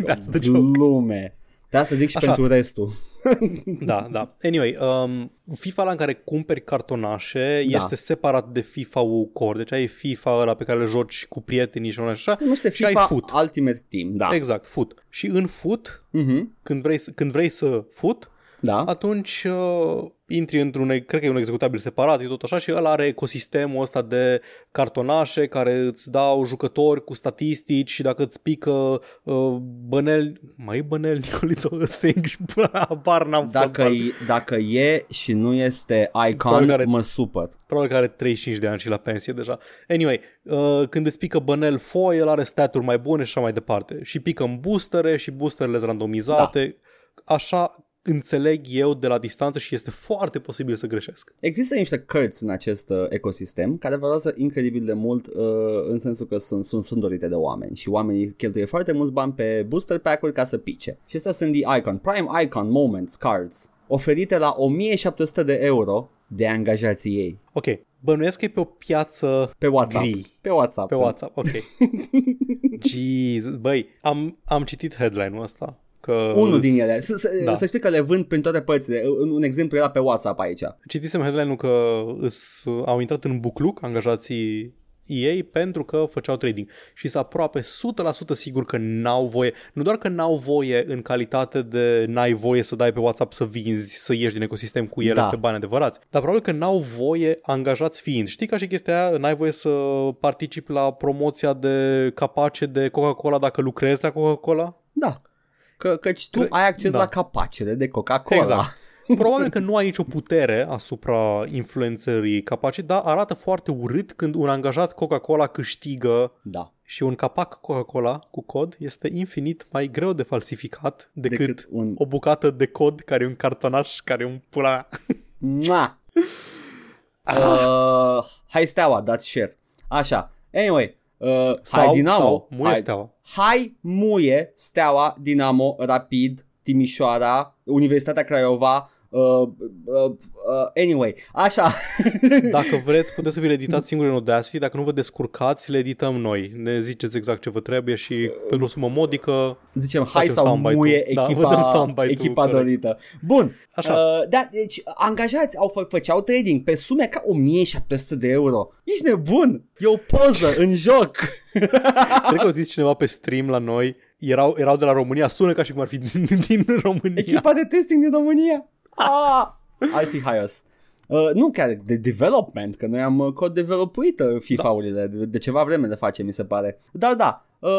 That's the joke. Glume. Da, să zic și Așa. pentru restul. [laughs] Da, da. Anyway, um, FIFA la în care cumperi cartonașe Da. este separat de FIFA-ul core. Deci ai FIFA ăla pe care le joci cu prietenii și așa. Se numește și ai FIFA foot. Ultimate Team, da. Exact, foot. Și în foot, Mhm, când vrei, să- când vrei să foot, Da. atunci uh, intri într-un, cred că e un executabil separat, e tot așa și ăla are ecosistemul ăsta de cartonașe care îți dau jucători cu statistici și dacă îți pică uh, bănel, mai e bănel [laughs] Nicoliță the thing și până la bar n-am Dacă, fotbal. e, dacă e și nu este Probabil icon, că are- mă supăr. Probabil că are 35 de ani și la pensie deja. Anyway, uh, când îți pică bănel foi, el are staturi mai bune și așa mai departe. Și pică în boostere și boosterele sunt randomizate. Da. Așa înțeleg eu de la distanță și este foarte posibil să greșesc. Există niște cărți în acest uh, ecosistem care valorează incredibil de mult uh, în sensul că sunt, sunt, sunt dorite de oameni și oamenii cheltuie foarte mulți bani pe booster pack-uri ca să pice. Și astea sunt The Icon, Prime Icon Moments Cards, oferite la 1700 de euro de angajații ei. Ok, bănuiesc că e pe o piață Pe WhatsApp. gri. Pe WhatsApp. Pe sunt. WhatsApp, ok. [laughs] Jesus, băi, am, am citit headline-ul ăsta. Că Unul din ele. Să, să, Da. să știi că le vând prin toate părțile. Un, un exemplu era pe WhatsApp aici. Citisem headline-ul că îs, au intrat în bucluc angajații ei pentru că făceau trading și sunt aproape 100% sigur că n-au voie, nu doar că n-au voie în calitate de n-ai voie să dai pe WhatsApp să vinzi, să ieși din ecosistem cu ele Da. pe bani adevărați, dar probabil că n-au voie angajați fiind. Știi ca și chestia aia, n-ai voie să participi la promoția de capace de Coca-Cola dacă lucrezi la Coca-Cola? Da. Că, căci tu Cre- ai acces da. la capacele de Coca-Cola. Exact. [laughs] Probabil că nu ai nicio putere asupra influențării capace, dar arată foarte urât când un angajat Coca-Cola câștigă Da. și un capac Coca-Cola cu cod este infinit mai greu de falsificat decât, Decât un... o bucată de cod care e un cartonaș, care e un pula mea. Mua! Uh, hai steaua, dați share. Așa. Anyway. Uh, Sau, hai Dinamo. sau muie hai, steaua. hai muie steaua, Dinamo, Rapid, Timișoara, Universitatea Craiova. Uh, uh, uh, anyway, așa. [laughs] Dacă vreți, puteți să vi le editați singuri în Audacity. Dacă nu vă descurcați, le edităm noi. Ne ziceți exact ce vă trebuie și pentru o sumă modică. Zicem hai Facem sau soundbite-ul. muie Da, echipa, [laughs] vă dăm soundbite-ul, echipa corect. dorită. Bun. Așa. Uh, da, deci angajați au fă, făceau trading pe sume ca 1700 de euro. Ești nebun? E o poză în joc. [laughs] Cred că au zis cineva pe stream la noi, erau, erau de la România, sună ca și cum ar fi din, din România. Echipa de testing din România. Ah! Ar fi haios. Uh, nu chiar de development, că noi am uh, cod developuit uh, FIFA-urile, de, de ceva vreme le face, mi se pare. Dar da, uh,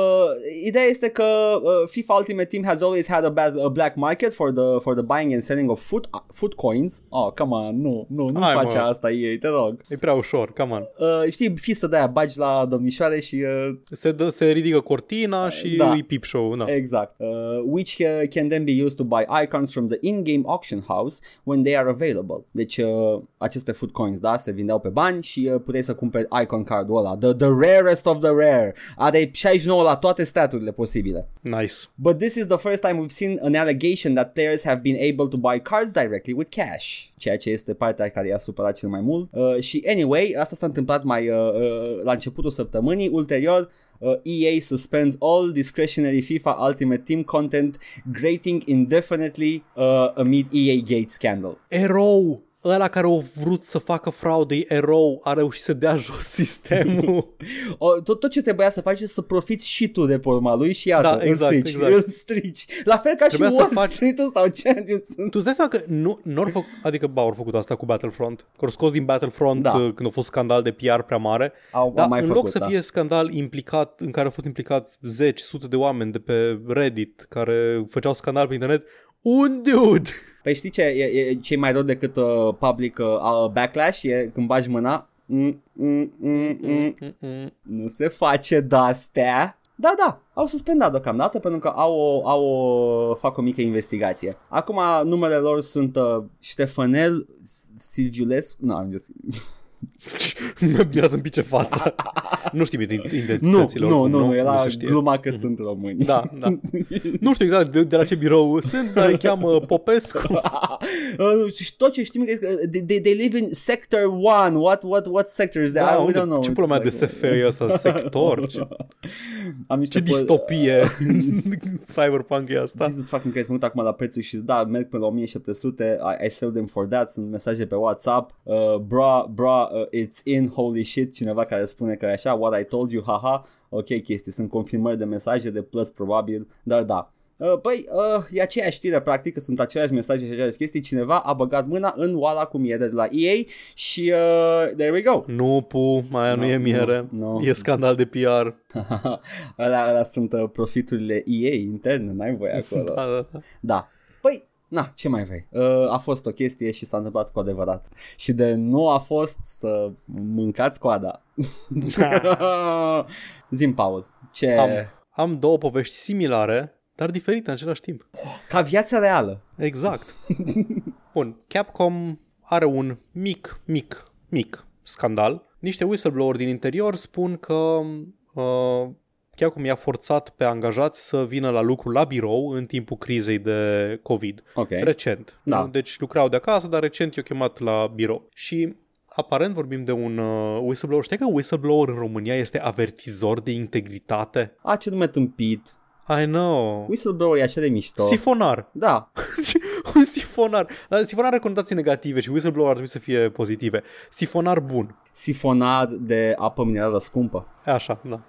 ideea este că uh, FIFA Ultimate Team has always had a, bad, a black market for the, for the buying and selling of foot, foot coins. Oh, come on, nu, nu, nu Hai, face mă. asta ei, te rog. E prea ușor, come on. Uh, știi, fi să de-aia bagi la domnișoare și uh, Se, dă, se ridică cortina și Da. e peep show. Da. Exact. Uh, which uh, can then be used to buy icons from the in-game auction house when they are available. Deci uh, aceste food coins, da, se vindeau pe bani și uh, puteai să cumperi icon cardul ăla. The, the rarest of the rare. Are 69 la toate staturile posibile. Nice. But this is the first time we've seen an allegation that players have been able to buy cards directly with cash. Ceea ce este partea care i-a supărat cel mai mult. Uh, și anyway, asta s-a întâmplat mai uh, uh, la începutul săptămânii. Ulterior, uh, EA suspends all discretionary FIFA Ultimate Team content grating indefinitely uh, amid EA Gate scandal. Erou! Ăla care a vrut să facă fraude, e erou, a reușit să dea jos [laughs] sistemul. O, tot, tot ce trebuia să faci este să profiți și tu de pe urma lui și iată, Da, exact, îl strici, exact. îl strici. La fel ca Trebuia și să Wall faci- Street-ul sau ce tu îți dai seama că nu, n-or făcut, adică ba, au făcut asta cu Battlefront. Că au scos din Battlefront Da. uh, când a fost scandal de PR prea mare. au, Dar au mai în făcut, loc să da. fie scandal implicat, în care au fost implicați zeci, sute de oameni de pe Reddit care făceau scandal pe internet, un dude! Păi știi ce e, e, ce e mai rău decât uh, public uh, backlash? E când bagi mâna mm, mm, mm, mm, Mm-mm. Nu se face de-astea Da, da, au suspendat deocamdată pentru că au o, au o, fac o mică investigație. Acum numele lor sunt uh, Ștefanel Silviulescu, nu, am zis. Mi-a să-mi pice fața. [laughs] nu știi bine Nu, identitățile nu, oricum, nu, nu, era se știe. gluma că sunt români. Da, da. Nu știu exact de, de la ce birou sunt, dar îi cheamă Popescu. [laughs] Uh, și tot ce știm e că they, they, they live in sector 1 what, what, what sector is that? Da, we unde, don't know. ce pula mea de SF e ăsta? [laughs] Sector? Ce, Am niște ce po- distopie cyberpunk e asta? Jesus fucking Christ, mă uit acum la prețuri și da, merg pe la 1700, I, I sell them for that, sunt mesaje pe WhatsApp, uh, bra, bra, uh, it's in, holy shit, cineva care spune că e așa, what I told you, haha, ok chestii, sunt confirmări de mesaje de plus probabil, dar da. Uh, Păi, uh, e aceeași știre, practic, că sunt aceleași mesaje și aceleași chestii. Cineva a băgat mâna în oala cu miere de la EA și uh, there we go. Nu, pu, mai aia nu No, e miere. no, no. E scandal de PR. [laughs] alea, alea sunt uh, profiturile EA interne, n-ai voie [laughs] acolo. Da, da, da. Da. Păi, na, ce mai vrei? Uh, a fost o chestie și s-a întâmplat cu adevărat. Și de nu a fost să mâncați coada. [laughs] Zim, Paul, ce... Am, am două povești similare, dar diferite în același timp. Ca viața reală. Exact. [laughs] Bun, Capcom are un mic, mic, mic scandal. Niște whistleblower din interior spun că uh, chiar cum i-a forțat pe angajați să vină la lucru la birou în timpul crizei de COVID. Ok. Recent. Da. Deci lucrau de acasă, dar recent i-au chemat la birou. Și aparent vorbim de un uh, whistleblower. Știi că whistleblower în România este avertizor de integritate? A, ce nume tâmpit. I know. Whistleblower e așa de mișto. Sifonar. da, [laughs] un sifonar. Dar Sifonar are conotații negative și whistleblower ar trebui să fie pozitive. Sifonar bun. sifonat de apă minerală scumpă. E Așa, da.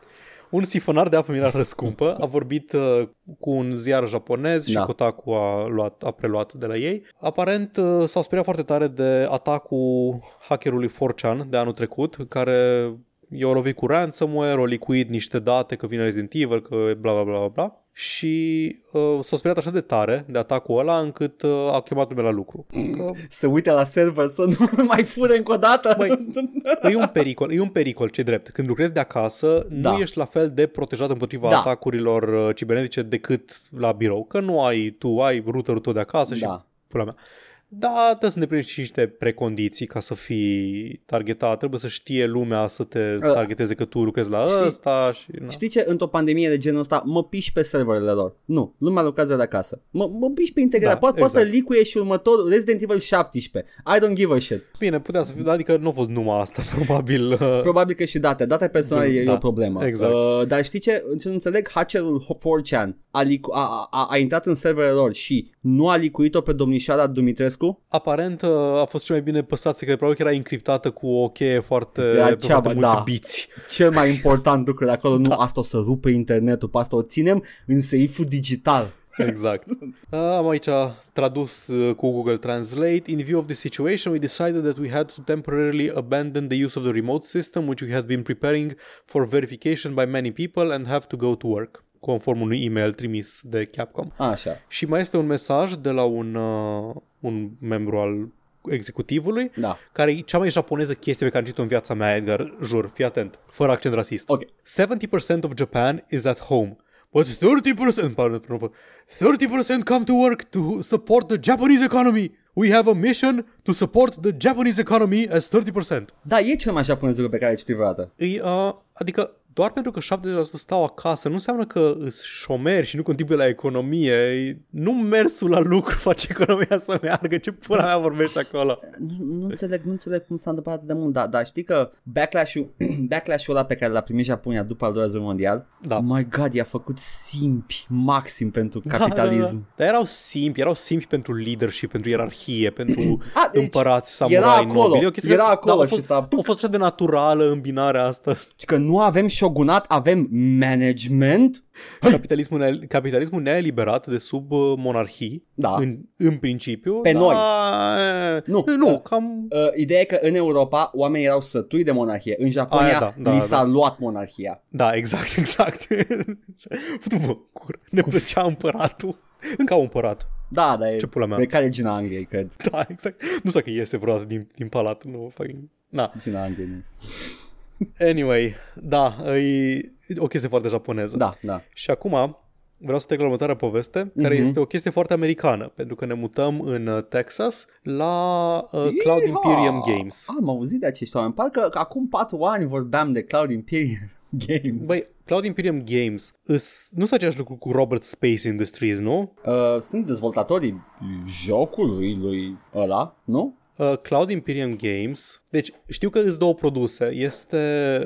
Un sifonar de apă minerală scumpă a vorbit uh, cu un ziar japonez și Da. Kotaku a, luat, a preluat de la ei. Aparent uh, s-au speriat foarte tare de atacul hackerului 4chan de anul trecut, care i-a lovit cu ransomware, a licuit niște date că vine Resident Evil, că bla bla bla bla bla. Și uh, s-au speriat așa de tare de atacul ăla încât uh, a chemat lumea la lucru. Că Să uite la server să nu [laughs] mai fure încă o dată. Băi, e un pericol, e un pericol, ce drept. Când lucrezi de acasă, Da. nu ești la fel de protejat împotriva Da. atacurilor uh, cibernetice decât la birou. Că nu ai, tu ai routerul tău de acasă și da. pula mea. Da, trebuie să îndeplinești și niște precondiții ca să fii targetat. Trebuie să știe lumea să te targeteze că tu lucrezi la Știi- ăsta. Și, na. Știi ce? Într-o pandemie de genul ăsta, mă piși pe serverele lor. Nu, lumea lucrează de acasă. Mă, mă piși pe integrare. Da, poate, poate exact. să licuie și următorul Resident Evil 17. I don't give a shit. Bine, putea să fie, adică nu a fost numai asta, [laughs] probabil. uh, Probabil că și date. Date personale e, Da, e o problemă. exact. Uh, dar știi ce? Ce nu înțeleg? Hackerul 4chan a, licu- a, a, a intrat în serverele lor și nu a licuit-o pe domnișoara Dumitrescu? Aparent uh, a fost cel mai bine păstrat secret, probabil că era încriptată cu o cheie foarte, Era pe cea foarte mai- mulți da. biți. Cel mai important lucru de acolo, nu Da. asta o să rupă internetul, pe asta o ținem în seiful digital. Exact. [laughs] Am aici tradus uh, cu Google Translate. In view of the situation, we decided that we had to temporarily abandon the use of the remote system, which we had been preparing for verification by many people and have to go to work conform unui email trimis de Capcom. Așa, Și mai este un mesaj de la un, uh, un membru al executivului da. care e cea mai japoneză chestie pe care am citit-o în viața mea, Edgar, jur, fii atent, fără accent rasist. Ok. 70% of Japan is at home, but 30%, pardon, pardon, 30% come to work to support the Japanese economy. We have a mission to support the Japanese economy as 30%. Da, e cel mai japonez lucru pe care ai citit vreodată. E, uh, adică doar pentru că 70% stau acasă nu înseamnă că sunt șomeri și nu contribuie la economie. E- Nu mersul la lucru face economia să meargă. Ce pula mea vorbești acolo? Nu, nu, înțeleg, nu înțeleg cum s-a întâmplat atât de mult, dar, dar știi că backlash-ul, [clears throat] backlash-ul ăla pe care l-a primit Japonia după al doilea război mondial, Da. oh my god, i-a făcut simpi maxim pentru Da, capitalism. Da, da. Dar erau simpi, erau simpi pentru leadership, pentru ierarhie, pentru [clears throat] A, deci, împărați, era samurai acolo, nobili. E o chestie era că- acolo a și fost, s-a... a fost așa de naturală îmbinarea asta. că nu avem shogunat, avem management. Capitalismul, ne- capitalismul ne-a eliberat de sub uh, monarhii, Da. în, în principiu. Pe da, noi. e, Nu. Nu, cam... Uh, ideea e că în Europa oamenii erau sătui de monarhie. În Japonia Aia, da, da, li da. s-a luat monarhia. Da, exact, [laughs] exact. Futu-vă, cur. Ne plăcea împăratul. Încă au împărat. Da, dar e Ce pula mea. de care Gina Angliei, cred. Da, exact. Nu știu dacă iese vreodată din, din palat. Nu, fac... Na. Gina Angliei nu Anyway, da, e o chestie foarte japoneză. Da, da. Și acum vreau să trec la următoarea poveste, care Mhm. este o chestie foarte americană, pentru că ne mutăm în uh, Texas la uh, Cloud Yeehaw! Imperium Games. Am auzit de acești oameni. Parcă că acum patru ani vorbeam de Cloud Imperium [laughs] Games. Băi, Cloud Imperium Games îs, nu sunt același lucru cu Robert Space Industries, nu? Uh, sunt dezvoltatorii jocului lui ăla, nu? Uh, Cloud Imperium Games, deci știu că îți două produse, este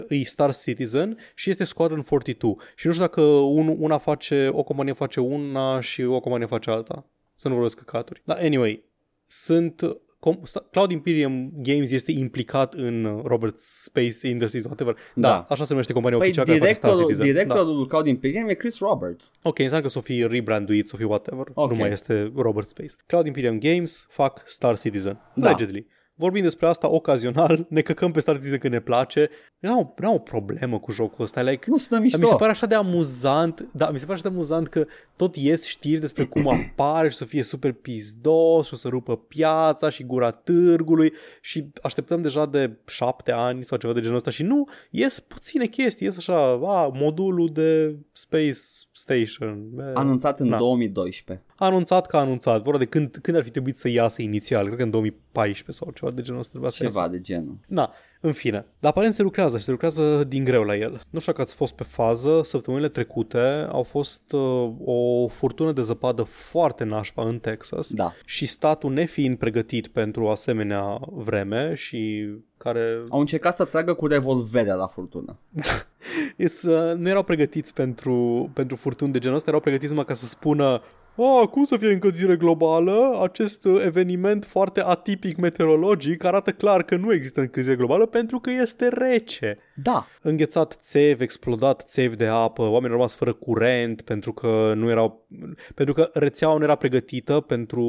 e Star Citizen și este Squadron 42 și nu știu dacă un, una face, o companie face una și o companie face alta, să nu vorbesc căcaturi. Dar anyway, sunt com, Sta- Cloud Imperium Games este implicat în Robert Space Industries, whatever. Da, Da. așa se numește compania Păi oficială care face Star directorul, Citizen. Da. directorul Cloud Imperium e Chris Roberts. Ok, înseamnă că s-o fi rebranduit, s-o fi whatever. Ok. Nu mai este Robert Space. Cloud Imperium Games fac Star Citizen. Da. Allegedly. Vorbim despre asta ocazional, ne căcăm pe Star Citizen când ne place. N-am, n-am o problemă cu jocul ăsta. Like, Nu sună dar mișto. mi se pare așa de amuzant, da, mi se pare așa de amuzant că tot ies știri despre cum [clears throat] apare și să fie super pizdos și o să rupă piața și gura târgului și așteptăm deja de șapte ani sau ceva de genul ăsta și nu, ies puține chestii, ies așa, a, modulul de Space Station. Bă, Anunțat în Na. 2012. a anunțat că a anunțat, vorba de când, când ar fi trebuit să iasă inițial, cred că în 2014 sau ceva de genul ăsta trebuia să iasă. Ceva de genul. Na, În fine, dar aparent se lucrează și se lucrează din greu la el. Nu știu dacă ați fost pe fază, săptămânile trecute au fost uh, o furtună de zăpadă foarte nașpa în Texas Da. și statul nefiind pregătit pentru o asemenea vreme și care Au încercat să tragă cu revolvere la furtună. [laughs] is, uh, nu erau pregătiți pentru, pentru furtuni de genul ăsta, erau pregătiți numai ca să spună Oh, cum să fie încălzire globală? Acest uh, eveniment foarte atipic meteorologic arată clar că nu există încălzire globală pentru că este rece. Da. Înghețat țevi, explodat țevi de apă, oamenii au rămas fără curent pentru că nu erau pentru că rețeaua nu era pregătită pentru,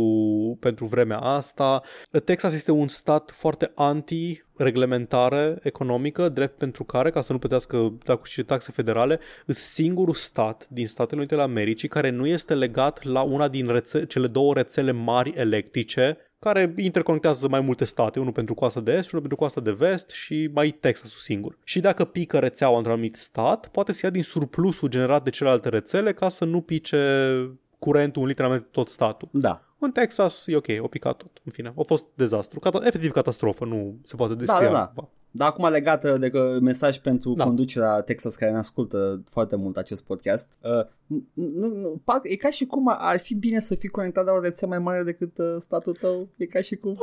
pentru vremea asta. Texas este un stat foarte anti reglementare economică, drept pentru care, ca să nu plătească și taxe federale, este singurul stat din Statele Unite ale Americii care nu este legat la una din rețe- cele două rețele mari electrice care interconectează mai multe state, unul pentru coasta de est și unul pentru coasta de vest și mai Texasul singur. Și dacă pică rețeaua într-un anumit stat, poate să ia din surplusul generat de celelalte rețele ca să nu pice curentul în literalmente tot statul. Da. În Texas e ok, o picat tot. În fine, a fost dezastru. Cata- efectiv catastrofă, nu se poate descrie. da, da. altceva. Dar acum legată de că mesaj pentru Da. da. conducerea Texas care ne ascultă foarte mult acest podcast. Uh, nu, nu, parcă e ca și cum ar- ar fi bine să fii conectat la o rețea mai mare decât uh, statul tău. E ca și cum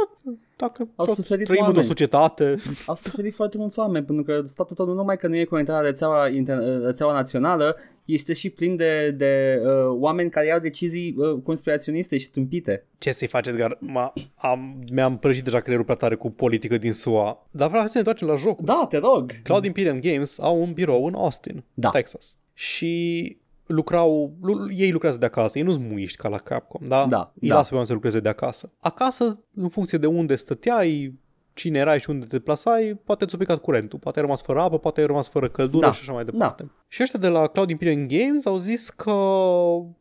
Dacă Au tot suferit trăim într-o oameni. societate, au suferit foarte mulți oameni pentru că statul tău nu numai că nu e conectat la rețeaua, inter- uh, rețeaua națională, este și plin de, de uh, oameni care iau decizii uh, conspiraționiste și tâmpite. ce să-i faci, Edgar? M-a, am, mi-am prăjit deja creierul prea tare cu politică din SUA. Dar vreau să ne întoarcem la jocul. Da, te rog. Cloud Imperium Games au un birou în Austin, Da. Texas. Și lucrau, lu- ei lucrează de acasă, ei nu sunt muiști ca la Capcom, da? Da, Îi da. lasă pe oameni să lucreze de acasă. Acasă, în funcție de unde stăteai, cine erai și unde te plasai, poate ți-a picat curentul, poate ai rămas fără apă, poate ai rămas fără căldură Da, și așa mai departe. Și ăștia de la Cloud Imperium Games au zis că,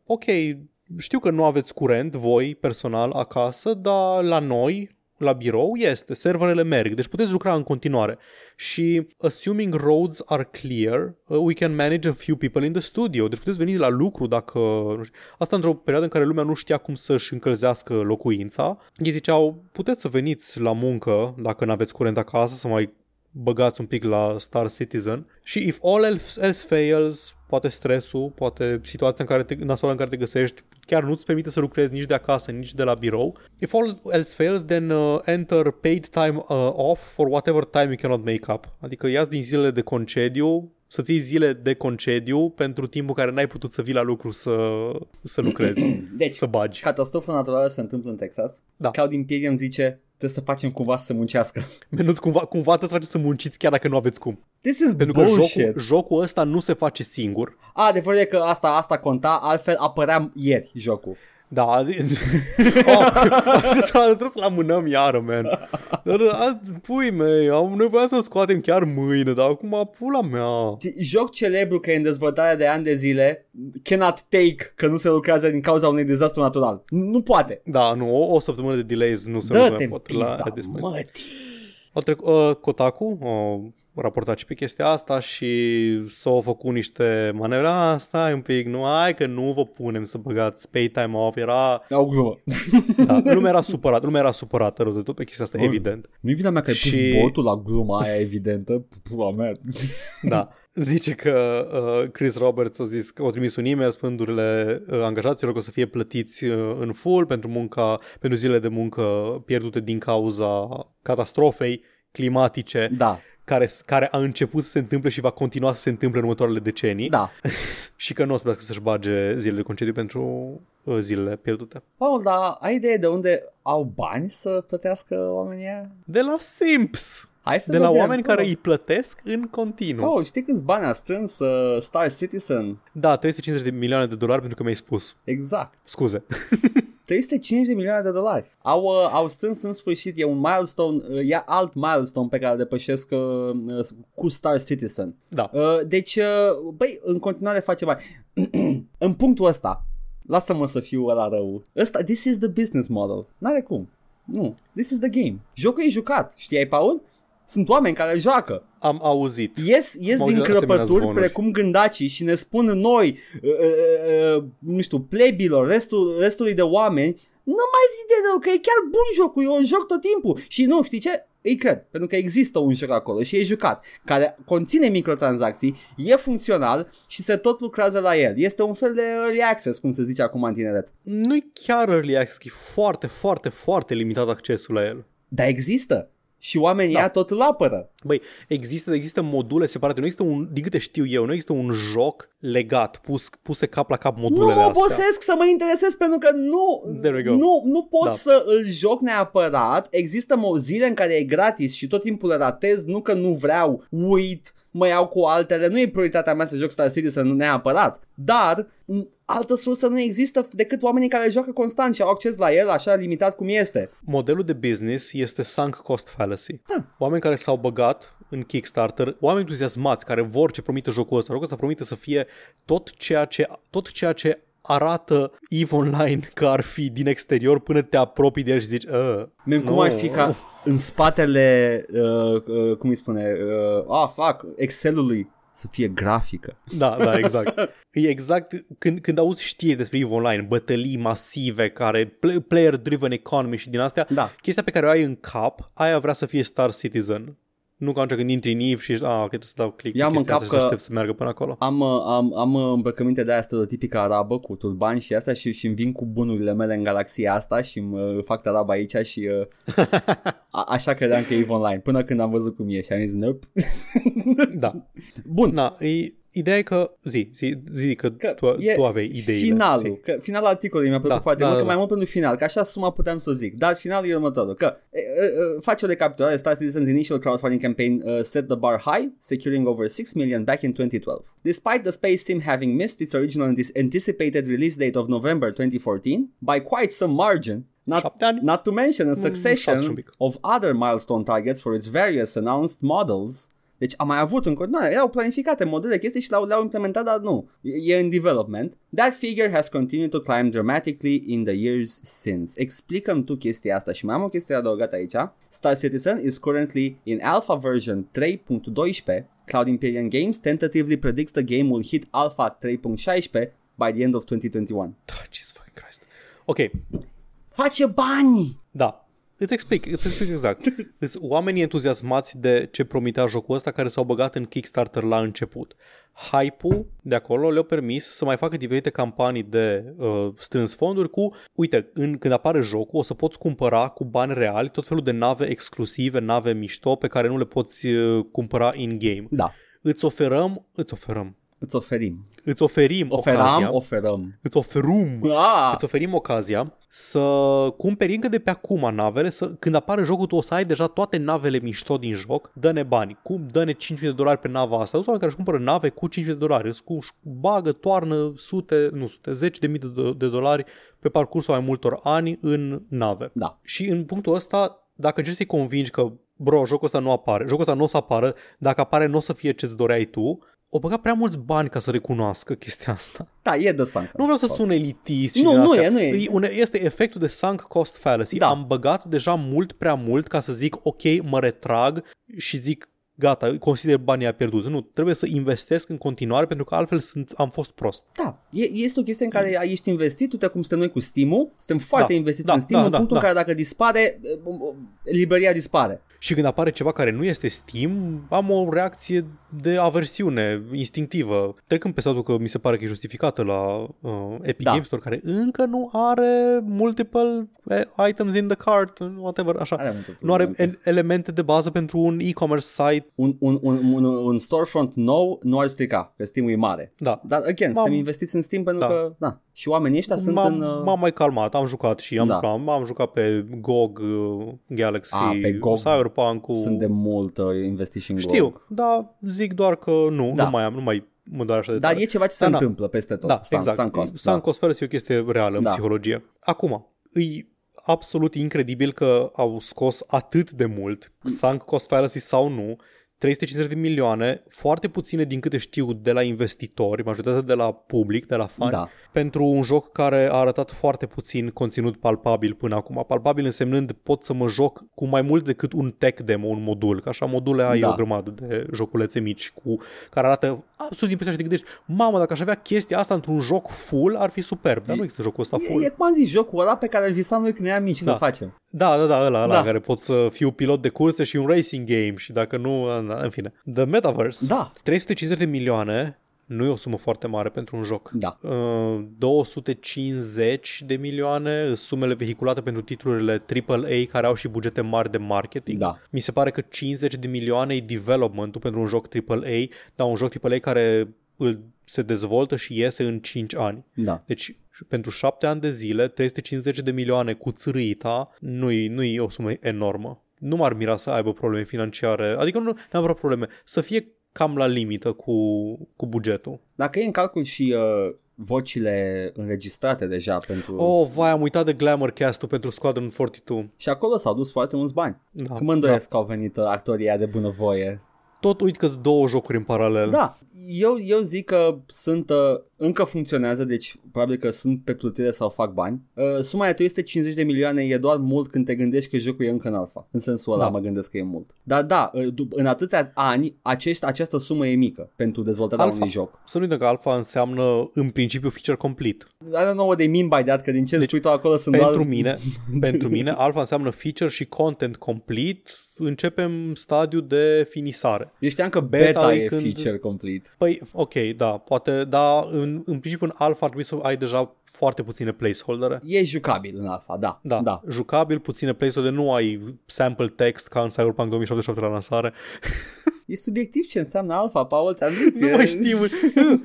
ok, știu că nu aveți curent voi personal acasă, dar la noi, la birou, este, serverele merg, deci puteți lucra în continuare. Și assuming roads are clear, uh, we can manage a few people in the studio. Deci puteți veni la lucru dacă... nu știu. Asta într-o perioadă în care lumea nu știa cum să-și încălzească locuința. Ei ziceau, puteți să veniți la muncă dacă nu aveți curent acasă, să mai băgați un pic la Star Citizen și if all else else fails, poate stresul, poate situația în care te, nasoală în care te găsești, chiar nu-ți permite să lucrezi nici de acasă, nici de la birou. If all else fails, then uh, enter paid time uh, off for whatever time you cannot make up. Adică ia din zilele de concediu, să-ți iei zile de concediu pentru timpul care n-ai putut să vii la lucru să, să lucrezi, [clears throat] Deci, să bagi. catastrofa naturală se întâmplă în Texas. Da. Cloud Imperium zice, trebuie să facem cumva să se muncească. [laughs] Menuți cumva, cumva trebuie să faceți să munciți chiar dacă nu aveți cum. This is Pentru că bullshit. jocul, jocul ăsta nu se face singur. A, de e că asta, asta conta, altfel apărea ieri jocul. Da, [laughs] oh, trebuie să trebuie să-l amânăm iară, man. Dar, a, pui mei, am nevoie să scoatem chiar mâine, dar acum pula mea. Joc celebru care e în dezvoltare de ani de zile cannot take că nu se lucrează din cauza unui dezastru natural. Nu poate. Da, nu, o, o săptămână de delays nu se Dă-te mai în pot la pista, at this point. mătii. Au trec, uh, Kotaku au raportat și pe chestia asta și s-au făcut niște manevre. Ah, stai un pic, nu, ai că nu vă punem să băgați pay time off. Era, Au glumă. da, lumea era supărată, lumea era supărată rău de tot pe chestia asta, Bun. evident. Nu-i vina mea că ai Și- pus botul la gluma aia evidentă. Pula mea. Da. Zice că uh, Chris Roberts a zis că au trimis un e-mail spândurile uh, angajaților că o să fie plătiți uh, în full pentru munca, pentru zilele de muncă pierdute din cauza catastrofei climatice Da, care, care a început să se întâmple și va continua să se întâmple în următoarele decenii da. [laughs] și că nu o să trebuiască să-și bage zilele de concediu pentru uh, zilele pierdute. Paul, dar ai idee de unde au bani să plătească oamenii aia? De la Simps! Hai să De la vedem, oameni Paul. care îi plătesc în continuu. Paul, știi câți bani a strâns uh, Star Citizen? Da, 350 de milioane de dolari pentru că mi-ai spus. Exact. Scuze. [laughs] 350 de milioane de dolari. Au, uh, au strâns în sfârșit, e un milestone, uh, e alt milestone pe care îl depășesc uh, uh, cu Star Citizen. Da. Uh, deci, uh, băi, în continuare face bani. [clears throat] în punctul ăsta, lasă-mă să fiu ăla rău. Ăsta, this is the business model. N-are cum. Nu, this is the game. Jocul e jucat, știai, Paul? Sunt oameni care joacă. Am auzit. Ies, ies Am din auzit asemenea crăpături zvonuri. precum gândacii și ne spun noi, uh, uh, uh, nu știu, plebilor, restul, restului de oameni, nu mai zi de rău, că e chiar bun jocul, eu îl joc tot timpul. Și nu, știi ce? îi cred, pentru că există un joc acolo și e jucat, care conține microtransacții, e funcțional și se tot lucrează la el. Este un fel de early access, cum se zice acum în tineret. Nu e chiar early access, e foarte, foarte, foarte limitat accesul la el. Dar există. Și oamenii Da. da. tot îl apără. Băi, există, există module separate, nu există un, din câte știu eu, nu există un joc legat, pus, puse cap la cap Nu modulele mă astea. obosesc să mă interesez pentru că nu, There we go. nu, nu pot Da. să îl joc neapărat. Există mo- zile în care e gratis și tot timpul le ratez, nu că nu vreau, uit, mă iau cu altele, nu e prioritatea mea să joc Star Citizen neapărat, dar m, altă sursă nu există decât oamenii care joacă constant și au acces la el așa limitat cum este. Modelul de business este sunk cost fallacy. Da. Oameni care s-au băgat în Kickstarter, oameni entuziasmați care vor ce promite jocul ăsta. Jocul ăsta promite să fie tot ceea ce, tot ceea ce arată EVE Online că ar fi din exterior până te apropii de el și zici uh, Man, cum Nu. ar fi ca în spatele, uh, uh, cum îi spune, uh, ah, fac, Excel-ului să fie grafică. Da, da, exact. E exact când, când auzi știri despre EVE Online, bătălii masive care, pl- player-driven economy și din astea, Da. chestia pe care o ai în cap, aia vrea să fie Star Citizen. Nu ca atunci când intri în EVE și ești, ah, ok, trebuie să dau click Eu pe am în chestia cap asta și să că- aștept să meargă până acolo. Am, uh, am, am uh, îmbrăcăminte de aia stereotipică arabă cu turbani și asta și, și îmi vin cu bunurile mele în galaxia asta și îmi uh, fac tarab aici și uh, [laughs] a, așa credeam că e EVE Online până când am văzut cum e și am zis nope. Da. Bun, Na, e, ideea e că, zi, zi, zi că, Că tu, e tu aveai ideile. finalul, Zi. că finalul articolului mi-a plăcut Da, foarte da, mult, da, că mai da. mult pentru final, că așa suma puteam să zic. Dar finalul e următorul, că e, e, e, face o recapitulare, Star Citizen's initial crowdfunding campaign uh, set the bar high, securing over 6 million back in 2012. Despite the space team having missed its original antis- anticipated release date of November 2014 by quite some margin, Not, Șapte ani? not to mention a șase și un succession pic. of other milestone targets for its various announced models. Deci am mai avut în continuare, erau planificate modele, chestii și le-au, le-au implementat, dar nu, e e în development. That figure has continued to climb dramatically in the years since. Explicăm tu chestia asta și mai am o chestie adăugată aici. Star Citizen is currently in alpha version 3.12. Cloud Imperium Games tentatively predicts the game will hit alpha 3.16 by the end of 2021. Da, Jesus fucking Christ. Ok, Face bani! da. Îți explic, îți explic exact. Sunt [laughs] oamenii entuziasmați de ce promitea jocul ăsta care s-au băgat în Kickstarter la început. Hype-ul de acolo le-a permis să mai facă diferite campanii de uh, strâns fonduri cu, uite, în, când apare jocul o să poți cumpăra cu bani reali tot felul de nave exclusive, nave mișto pe care nu le poți uh, cumpăra in-game. Da, Îți oferăm, îți oferăm, îți oferim. îți oferim Oferam, ocazia, oferăm. îți oferum Ah! Îți oferim ocazia să cumperi încă de pe acum navele, să, când apare jocul tu o să ai deja toate navele mișto din joc, dă-ne bani, cum dă-ne 5.000 de dolari pe nava asta. Sunt oameni care își cumpără nave cu 5.000 de dolari, îți cu, bagă, toarnă sute, nu sute, 10 de mii de, do- de dolari pe parcursul mai multor ani în nave. Da. Și în punctul ăsta, dacă încerci să-i convingi că, bro, jocul ăsta nu apare, jocul ăsta nu o să apară, dacă apare nu o să fie ce-ți doreai tu, o băga prea mulți bani ca să recunoască chestia asta. Da, e de sancă. Nu vreau să sun elitist și Nu, din nu astea. e, nu e. un- Este efectul de sunk cost fallacy. Da. Am băgat deja mult prea mult ca să zic ok, mă retrag și zic gata, consider banii a pierduți. Nu, trebuie să investesc în continuare pentru că altfel sunt, am fost prost. Da, e, este o chestie în care ești investit, uite cum suntem noi cu Steam-ul, suntem foarte Da, investiți da, în Steam, da, în da, punctul da. în care dacă dispare, librăria dispare. Și când apare ceva care nu este Steam, am o reacție de aversiune instinctivă. Trecând pe statul că mi se pare că e justificată la uh, Epic Da. Games Store, care încă nu are multiple eh, items in the cart, whatever, așa. Are multe Nu are probleme. el- elemente de bază pentru un e-commerce site. Un, un, un, un, un storefront nou nu ar strica, că Steam-ul e mare. Da. Dar, again, M-am- suntem investiți în Steam pentru Da. că, da, și oamenii ăștia sunt M-am, în... uh, m-am mai calmat, am jucat și am, Da. da. am, am jucat pe GOG uh, Galaxy, Ah, pe GOG Cyberpunk-ul. Sunt de mult uh, investiți și în Știu, GOG. dar zic doar că nu, Da. nu mai am, nu mai mă doare așa de Dar tare. e ceva ce se Da, da. întâmplă peste tot. Da, Sunk- exact. sunk cost, Sunk da. cost fallacy e o chestie reală în Da. psihologie. Acum, e absolut incredibil că au scos atât de mult, sunk cost fallacy sau nu, 350 de milioane, foarte puține din câte știu de la investitori, majoritatea de la public, de la fani, Da. pentru un joc care a arătat foarte puțin conținut palpabil până acum. Palpabil însemnând pot să mă joc cu mai mult decât un tech demo, un modul, că așa module ai Da. o grămadă de joculețe mici cu care arată absolut impresionant și te gândești, mamă, dacă aș avea chestia asta într-un joc full, ar fi superb, dar nu există jocul ăsta full. E, e cum am zis, jocul ăla pe care îl visam noi când eram mici, Da. că facem. Da, da, da, ăla, ăla Da. care pot să fiu pilot de curse și un racing game și dacă nu, na, în fine. The Metaverse. Da, 350 de milioane nu e o sumă foarte mare pentru un joc. da. Uh, 250 de milioane sunt sumele vehiculate pentru titlurile AAA care au și bugete mari de marketing. Da. Mi se pare că 50 de milioane e development-ul pentru un joc AAA, dar un joc AAA care îl se dezvoltă și iese în 5 ani. Da. Deci și pentru 7 ani de zile, 350 de milioane cu țârâita nu-i, nu-i o sumă enormă. Nu m-ar mira să aibă probleme financiare, adică nu neapărat probleme, să fie cam la limită cu, cu bugetul. Dacă e în calcul și uh, vocile înregistrate deja pentru... Oh, vai, am uitat de Glamour Cast-ul pentru Squadron 42. Și acolo s-au dus foarte mulți bani. Da, Că mă îndoiesc că au venit uh, actorii aia de bunăvoie. Tot uit că sunt două jocuri în paralel. Da, eu, eu zic că sunt, uh, încă funcționează, deci probabil că sunt pe plutire sau fac bani. Uh, suma de 350 de milioane e doar mult când te gândești că jocul e încă în alfa. În sensul ăla Da. mă gândesc că e mult. Dar da, uh, dup- în atâția ani acești, această sumă e mică pentru dezvoltarea Alpha. unui joc. Să nu uităm că alfa înseamnă în principiu feature complete. Are nouă de meme by that, că din ce deci, spui tu acolo sunt Pentru doar... mine, [laughs] pentru mine, alfa înseamnă feature și content complete. Începem stadiul de finisare. Eu știam că Beta beta, e e când- feature complete. Păi, ok, da, poate, da, în, în principiu în alfa ar trebui să ai deja foarte puține placeholdere. E jucabil în alfa, da. Da, da. jucabil, puține placeholder, nu ai sample text ca în Cyberpunk 2077 la lansare. [laughs] E subiectiv ce înseamnă alfa, Paul, ți-am zis. Nu e- mai știu.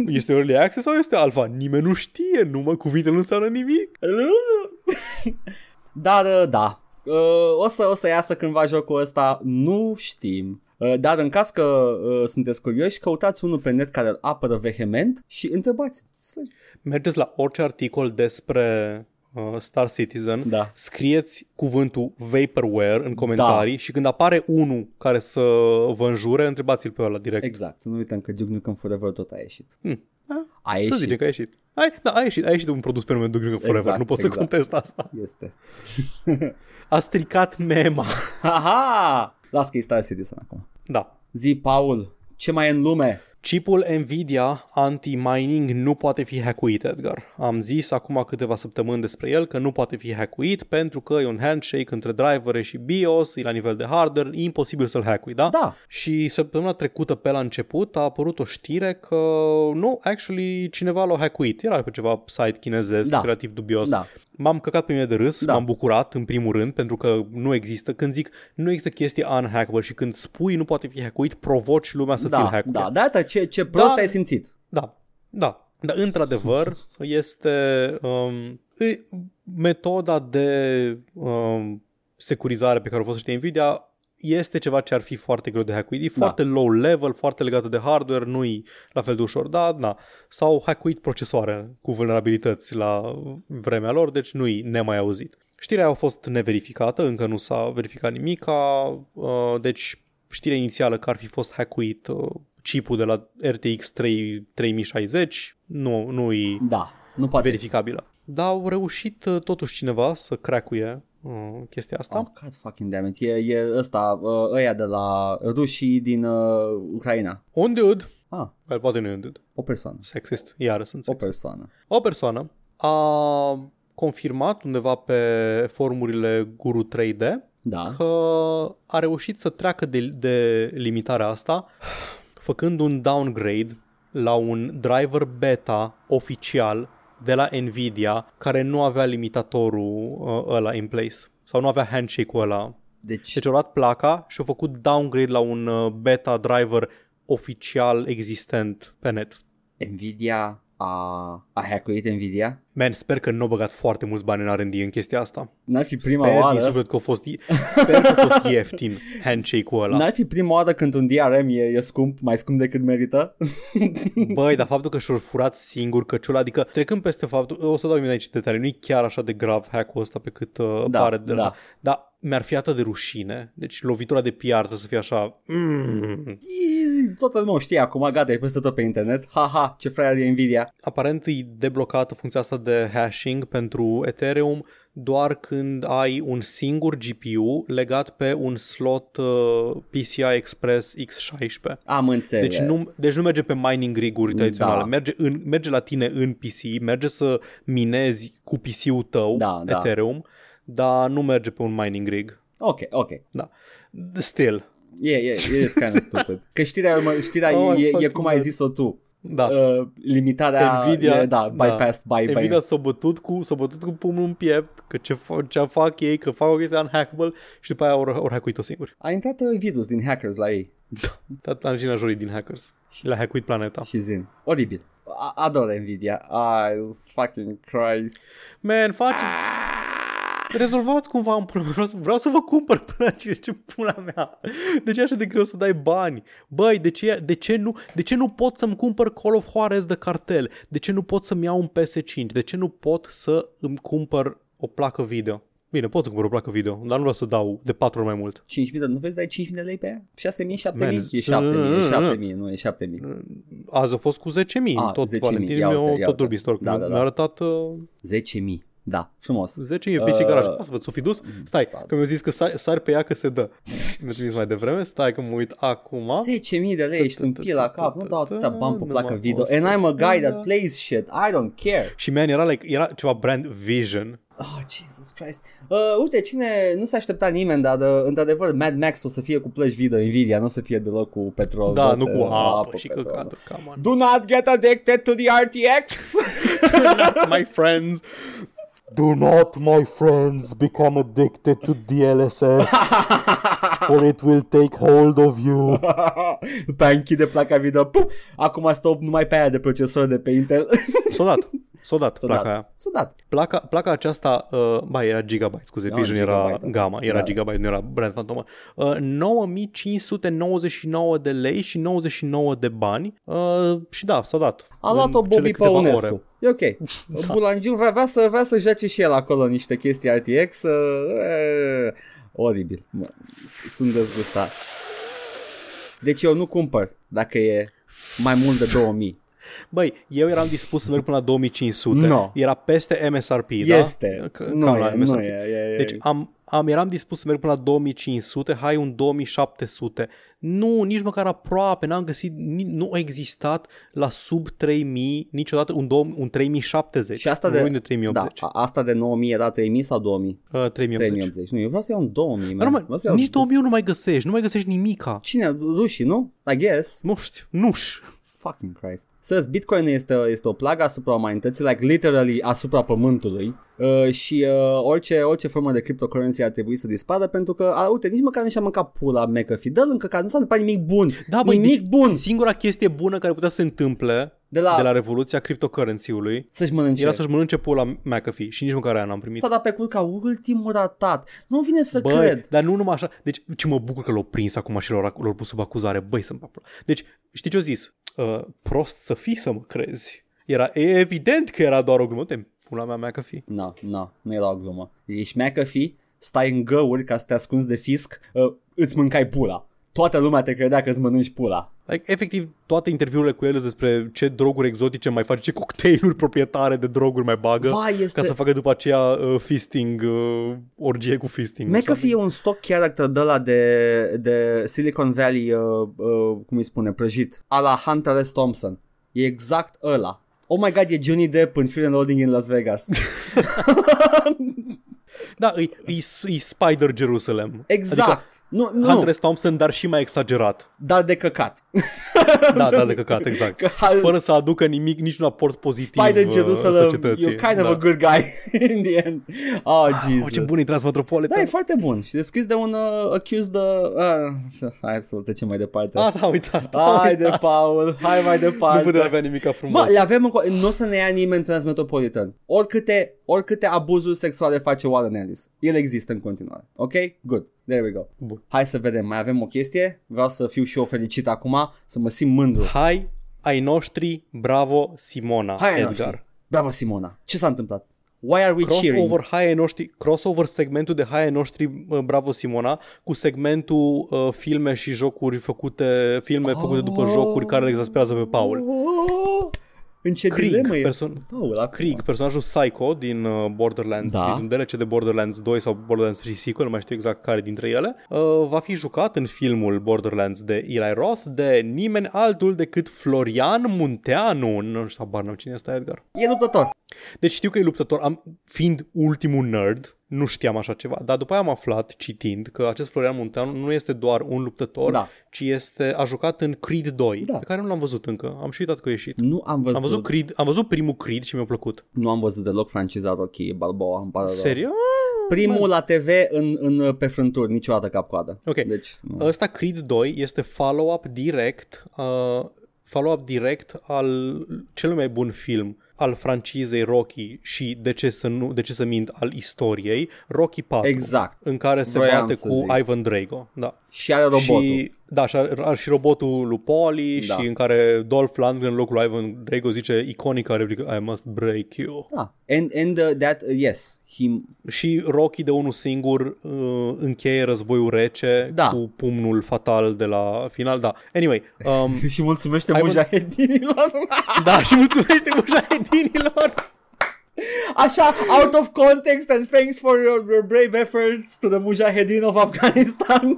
Este early access sau este alfa? Nimeni nu știe, numai cuvintele nu înseamnă nimic. [laughs] Dar uh, da, Uh, o, să, o să iasă cândva jocul ăsta, nu știm. Uh, Dar în caz că uh, sunteți curioși, căutați unul pe net care îl apără vehement și întrebați. Să- Mergeți la orice articol despre uh, Star Citizen, Da. scrieți cuvântul vaporware în comentarii și când apare unul care să vă înjure, întrebați-l pe ăla direct. Exact, să nu uităm că Duke Nukem Forever tot a ieșit. Hmm. A Să ieșit. zicem că a ieșit. Ai, da, a ieșit, a ieșit un produs pe nume Duke Nukem Forever, Exact, nu pot exact. să contest asta. Este. A stricat mema. [laughs] Haha! Las că e Star Citizen acum. Da. Zi, Paul, ce mai e în lume? Chipul Nvidia anti-mining nu poate fi hackuit, Edgar. Am zis acum câteva săptămâni despre el că nu poate fi hackuit pentru că e un handshake între drivere și BIOS, e la nivel de hardware, e imposibil să-l hackui, da? Da, Și săptămâna trecută pe la început a apărut o știre că nu, actually cineva l-a hackuit. Era pe ceva site chinezesc Da. relativ dubios. da. M-am căcat pe mine de râs, Da. m-am bucurat în primul rând pentru că nu există, când zic nu există chestie unhackable și când spui nu poate fi hackuit, provoci lumea să ți-l Da, hackuie. da, da, da, ce, ce prost Da. ai simțit. Da, da. Dar într-adevăr [laughs] este um, e, metoda de um, securizare pe care o folosește Nvidia este ceva ce ar fi foarte greu de hackuit. E Da. foarte low level, foarte legată de hardware, nu e la fel de ușor. Da, da. S-au hackuit procesoare cu vulnerabilități la vremea lor, deci nu e nemai auzit. Știrea a fost neverificată, încă nu s-a verificat nimic, uh, deci știrea inițială că ar fi fost hackuit uh, chipul de la RTX 3, 3060 nu, nu e Da, nu poate. verificabilă. Dar au reușit uh, totuși cineva să cracuie uh, chestia asta. Oh, God fucking damn it. E, e ăsta, uh, ăia de la rușii din uh, Ucraina. Un dude, Ah, well, poate nu e un dude, o persoană. sexist, iară sunt O sexist. persoană. O persoană a confirmat undeva pe forumurile Guru 3D Da. că a reușit să treacă de, de limitarea asta făcând un downgrade la un driver beta oficial de la Nvidia care nu avea limitatorul uh, ăla in place sau nu avea handshake-ul ăla. Deci, Deci au luat placa și au făcut downgrade la un uh, beta driver oficial existent pe net. Nvidia a, a hackuit Nvidia? Man, sper că nu au băgat foarte mulți bani în R&D în chestia asta. N-ar fi prima sper oară. din suflet că a fost, sper că a fost [laughs] ieftin handshake-ul ăla. N-ar fi prima oară când un DRM e, e scump, mai scump decât merită. [laughs] Băi, dar faptul că și-au furat singur căciula, adică trecând peste faptul, o să dau imediat aici detalii, nu e chiar așa de grav hack-ul ăsta pe cât uh, Da, pare de da. la... Dar mi-ar fi atât de rușine. Deci lovitura de PR trebuie să fie așa... Mm. E- Toată lumea o știe acum, gata, e peste tot pe internet. Ha-ha, ce fraier e Nvidia. Aparent e deblocată funcția asta de hashing pentru Ethereum doar când ai un singur GPU legat pe un slot uh, PCI Express X16. Am înțeles. Deci nu, deci nu merge pe mining rig-uri tradiționale, Da. merge, în, merge la tine în PC, merge să minezi cu PC-ul tău, Da, da. Ethereum, dar nu merge pe un mining rig. Ok, ok. Still. E, e, e kind of stupid. Că știrea, mă, știrea [laughs] Oh my e, e, fucking cum ai God. zis-o tu. Da. Uh, limitarea Nvidia, e, da, da. bypassed by, by Nvidia s-a bătut cu, s-a bătut cu pumnul în piept, că ce, fa- ce fac ei, că fac o chestie unhackable și după aia au, au hackuit-o singur. A intrat uh, virus din hackers la ei Tot Angelina Jolie din Hackers. Și le-a hackuit planeta. și zin. Oribil. A- Ador Nvidia. Ah, fucking Christ. Man, faceți... Rezolvați cumva în pula mea. Vreau să, vreau să vă cumpăr plăcile, ce pula mea. De ce e așa de greu să dai bani? Băi, de ce, de ce, nu, de ce nu pot să-mi cumpăr Call of Juarez de cartel? De ce nu pot să-mi iau un PS5? De ce nu pot să îmi cumpăr o placă video? Bine, pot să cumpăr o placă video, dar nu vreau să dau de patru ori mai mult. 5.000 de, nu vezi, dai 5.000 de lei pe ea? 6.000, 7.000? Man, E 7.000, e 7.000, nu e 7.000. Azi a fost cu 10.000, Ah, tot 10.000, Valentin ia uite, meu, ia tot uite. Urbistor, Da, da, da. mi-a arătat uh, 10.000, da, frumos. 10 e PC Garage. Uh, Uh, să văd, s-o fi dus? Stai, sad. că mi-au zis că sari, sari pe ea că se dă. [laughs] Mi-a trimis mai devreme, stai că mă uit acum. 10.000 de lei, ești în pie la cap, nu dau atâția bani pe Nu placă mă video. o să- And I'm a guy Da. that plays shit, I don't care. Și man, era, like, era ceva brand vision. Oh, Jesus Christ. Uh, uite, cine nu s-a așteptat nimeni, dar uh, într-adevăr Mad Max o să fie cu plăci video Nvidia, nu o să fie deloc cu petrol. Da, tot, nu cu uh, apă și petrol. căcaturi, come on. Do not get addicted to the RTX. [laughs] my friends. Do not, my friends, become addicted to DLSS, [laughs] or it will take hold of you. După aia închide placa video. Pum! Acum stop numai pe aia de procesor de pe Intel. [laughs] S-o dat, s-o dat S-a placa dat. aia. S-a dat. Placa, placa aceasta, uh, ba, era Gigabyte, scuze, Da, Vision era Gigabyte, da. Gamma, era Da. Gigabyte, nu era brand fantomă. Uh, 9599 de lei și 99 de bani uh, și da, s-a dat. A luat-o În cele Bobby câteva Păunescu. ore. E ok. [laughs] Bulangiu vrea, vrea, să, vrea să joace și el acolo niște chestii RTX. Uh, e, oribil. Mă, s- Sunt dezgustat. Deci eu nu cumpăr dacă e mai mult de 2000. Băi, eu eram dispus să merg până la 2500. No. Era peste MSRP, da? Este. C- nu, cam la e, MSRP. nu e, e, e. Deci am, am, eram dispus să merg până la 2500, hai un 2700. Nu, nici măcar aproape, n-am găsit, ni, nu a existat la sub 3000 niciodată un, 2, un 3070. Și asta nu de- vorbim de 3080. Da, a- asta de 9000 era 3000 sau 2000? Uh, 3080. 3080. Nu, eu vreau să iau un 2000. Dar man. nu mai, Vreau să iau... nici 2000 nu mai găsești, nu mai găsești nimica. Cine? Rușii, nu? I guess. Nu știu, nu știu. Fucking Christ. Să Bitcoin este, este o plagă asupra umanității, like literally asupra pământului uh, și uh, orice, orice formă de cryptocurrency ar trebui să dispară pentru că, a, uite, nici măcar nu și-a mâncat pula McAfee. Dă-l încă că nu s-a întâmplat nimic bun. Da, băi, nimic deci, bun Singura chestie bună care putea să se întâmple de la, de la revoluția cryptocurrency-ului să-și mănânce. era să-și mănânce pula McAfee și nici măcar aia n-am primit. S-a dat pe cur ca ultimul ratat. Nu vine să Băi, cred. dar nu numai așa. Deci ce mă bucur că l-au prins acum și l-au, l-au pus sub acuzare. Băi, să-mi papă. Deci, știi ce au zis? Uh, prost să fii să mă crezi. Era e evident că era doar o glumă. Te pula mea McAfee. Nu, nu, nu era o glumă. Ești McAfee, stai în găuri ca să te ascunzi de fisc, uh, îți mâncai pula. Toată lumea te credea că îți mănânci pula. Like, efectiv, toate interviurile cu el sunt despre ce droguri exotice mai face, ce cocktailuri proprietare de droguri mai bagă. Vai, Ca este... să facă după aceea uh, fisting, uh, orgie cu fisting. McAfee e un stock character de la de, de Silicon Valley, uh, uh, cum îi spune, prăjit, a la Hunter S. Thompson. E exact ăla. Oh my god, e Johnny Depp în Fear and Loading in Las Vegas. [laughs] Da, e, e, e Spider Jerusalem. exact. Adică nu, nu, Hunter S. Thompson, dar și mai exagerat. dar de căcat. [laughs] [laughs] Da, da, de căcat, exact. Că Hal- Fără să aducă nimic, niciun aport pozitiv Spider uh, Jerusalem, societății. you're kind of da. a good guy [laughs] in the end. Oh, Jesus. Oh, ce bun e Transmetropolitan. Da, e foarte bun. Și descris de un uh, accused de... Uh, hai să trecem mai departe. Ah, da, uitat. Hai de Paul, hai mai departe. Nu putem avea nimic frumos. Mă, le avem încă... Nu o să ne ia nimeni Transmetropolitan. Oricâte, oricâte abuzuri sexuale face Warren Ellis. El există în continuare. Ok? Good. There we go. Bun. Hai să vedem. Mai avem o chestie. Vreau să fiu și eu fericit acum. Să mă simt mândru. Hai, ai noștri, bravo, Simona, Hai, ai Edgar. noștri. Bravo, Simona. Ce s-a întâmplat? Why are we cheering? Crossover hai ai noștri, crossover segmentul de hai ai noștri, uh, bravo Simona, cu segmentul uh, filme și jocuri făcute, filme făcute după Oh. jocuri care îl exasperează pe Paul. Oh, în ce Krieg, dilemă e? perso- Paul, acum. Krieg, personajul Psycho din uh, Borderlands, Da. din un DLC de Borderlands 2 sau Borderlands 3 sequel, nu mai știu exact care dintre ele, uh, va fi jucat în filmul Borderlands de Eli Roth de nimeni altul decât Florian Munteanu. Nu știu, habar n-am cine este Edgar. E luptător. Deci știu că e luptător, am, fiind ultimul nerd, nu știam așa ceva, dar după aia am aflat, citind, că acest Florian Munteanu nu este doar un luptător, Da. ci este, a jucat în Creed 2, Da. pe care nu l-am văzut încă, am și uitat că a ieșit. Nu am văzut. Am văzut, Creed, am văzut primul Creed și mi-a plăcut. Nu am văzut deloc franciza Rocky Balboa. Îmi pare rău. Serios? Primul la TV în, în, pe frânturi, niciodată cap-coadă. Ok. Deci, nu. Ăsta Creed 2 este follow-up direct, uh, follow-up direct al celui mai bun film al francizei Rocky și de ce să nu, de ce să mint, al istoriei, Rocky 4. Exact. În care se Vroiam bate să cu zic. Ivan Drago. Da. Și are robotul. Și, da, și are, are și robotul lui Polly Da. și în care Dolph Lundgren în locul lui Ivan Drago zice iconica replică I must break you. Da. And, and uh, that, uh, yes, he, Și Rocky de unul singur uh, încheie războiul rece Da. cu pumnul fatal de la final. Da. Anyway, um, [laughs] și mulțumește Hai, bă. mujahedinilor. [laughs] da, și mulțumește mujahedinilor. Așa, out of context and thanks for your, your brave efforts to the mujahedin of Afghanistan. [laughs]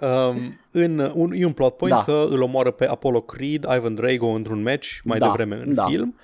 Um, în, un, e un plot point Da. că îl omoară pe Apollo Creed, Ivan Drago într-un match mai Da, devreme în da. film.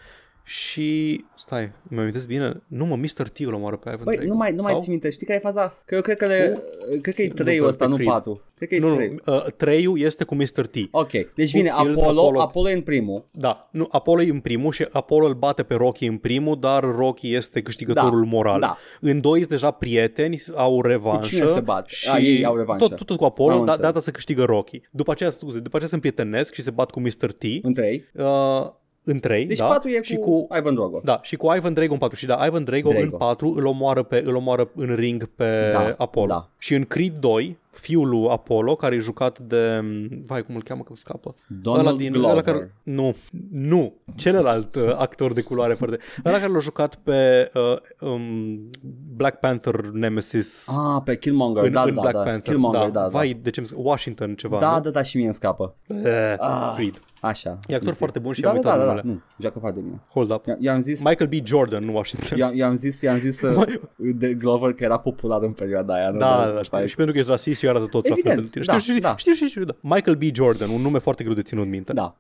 Și, stai, mi amintesc bine, nu mă, Mr. T îl omoară pe Ivan Băi, Drago. nu mai, nu mai Sau? ți minte, știi care e faza? Că eu cred că le, cred că e Nu, treiul pe ăsta, nu Creed. patru. Cred că e Nu, trei. nu, uh, treiul este cu Mr. T. Ok, deci vine Who kills Apollo, Apollo? Apollo e în primul. Da, nu, Apollo e în primul și Apollo îl bate pe Rocky în primul, dar Rocky este câștigătorul Da, moral. da. În doi sunt deja prieteni, au revanșă. Cu cine se bat? Și A, ei au revanșă. Tot, tot cu Apollo, Am dar de înțeles. data să câștigă Rocky. După aceea, scuze, după aceea se împrietenesc și se bat cu Mr. T. În trei. Uh, în trei, Deci da? patru e și cu, cu Ivan Drogo. da, și cu Ivan Drago în 4 și da, Ivan Drago, Drago. în 4 îl omoară, pe, îl omoară în ring pe Da, Apollo. da. Și în Creed 2, fiul lui Apollo, care e jucat de... Vai, cum îl cheamă că îmi scapă? Donald ăla din, Glover. Ăla care, nu, nu, celălalt uh, actor de culoare foarte... Ăla care l-a jucat pe uh, um, Black Panther Nemesis Ah, pe Killmonger, în, da, în da, Black da. Panther. Killmonger, da. da, da. Vai, de ce îmi sc- Washington ceva, Da, nu? da, da, și mie îmi scapă. Eh, Ah. Creed. Așa. E actor Easy. foarte bun și da, am da, uitat da, da, numele. Nu, joacă foarte bine. Hold up. I- I-am zis, Michael B. Jordan, nu Washington. i-am, i-am zis, i-am zis uh, Mai- de Glover că era popular în perioada aia. nu? Da, Dar da, să da, stai- știu. Și pentru că ești rasist și arată toți la fel Evident, pentru tine. da, știu, știu, da. știu, știu, știu, da. Michael B. Jordan, un nume foarte greu de ținut minte. [laughs] Da.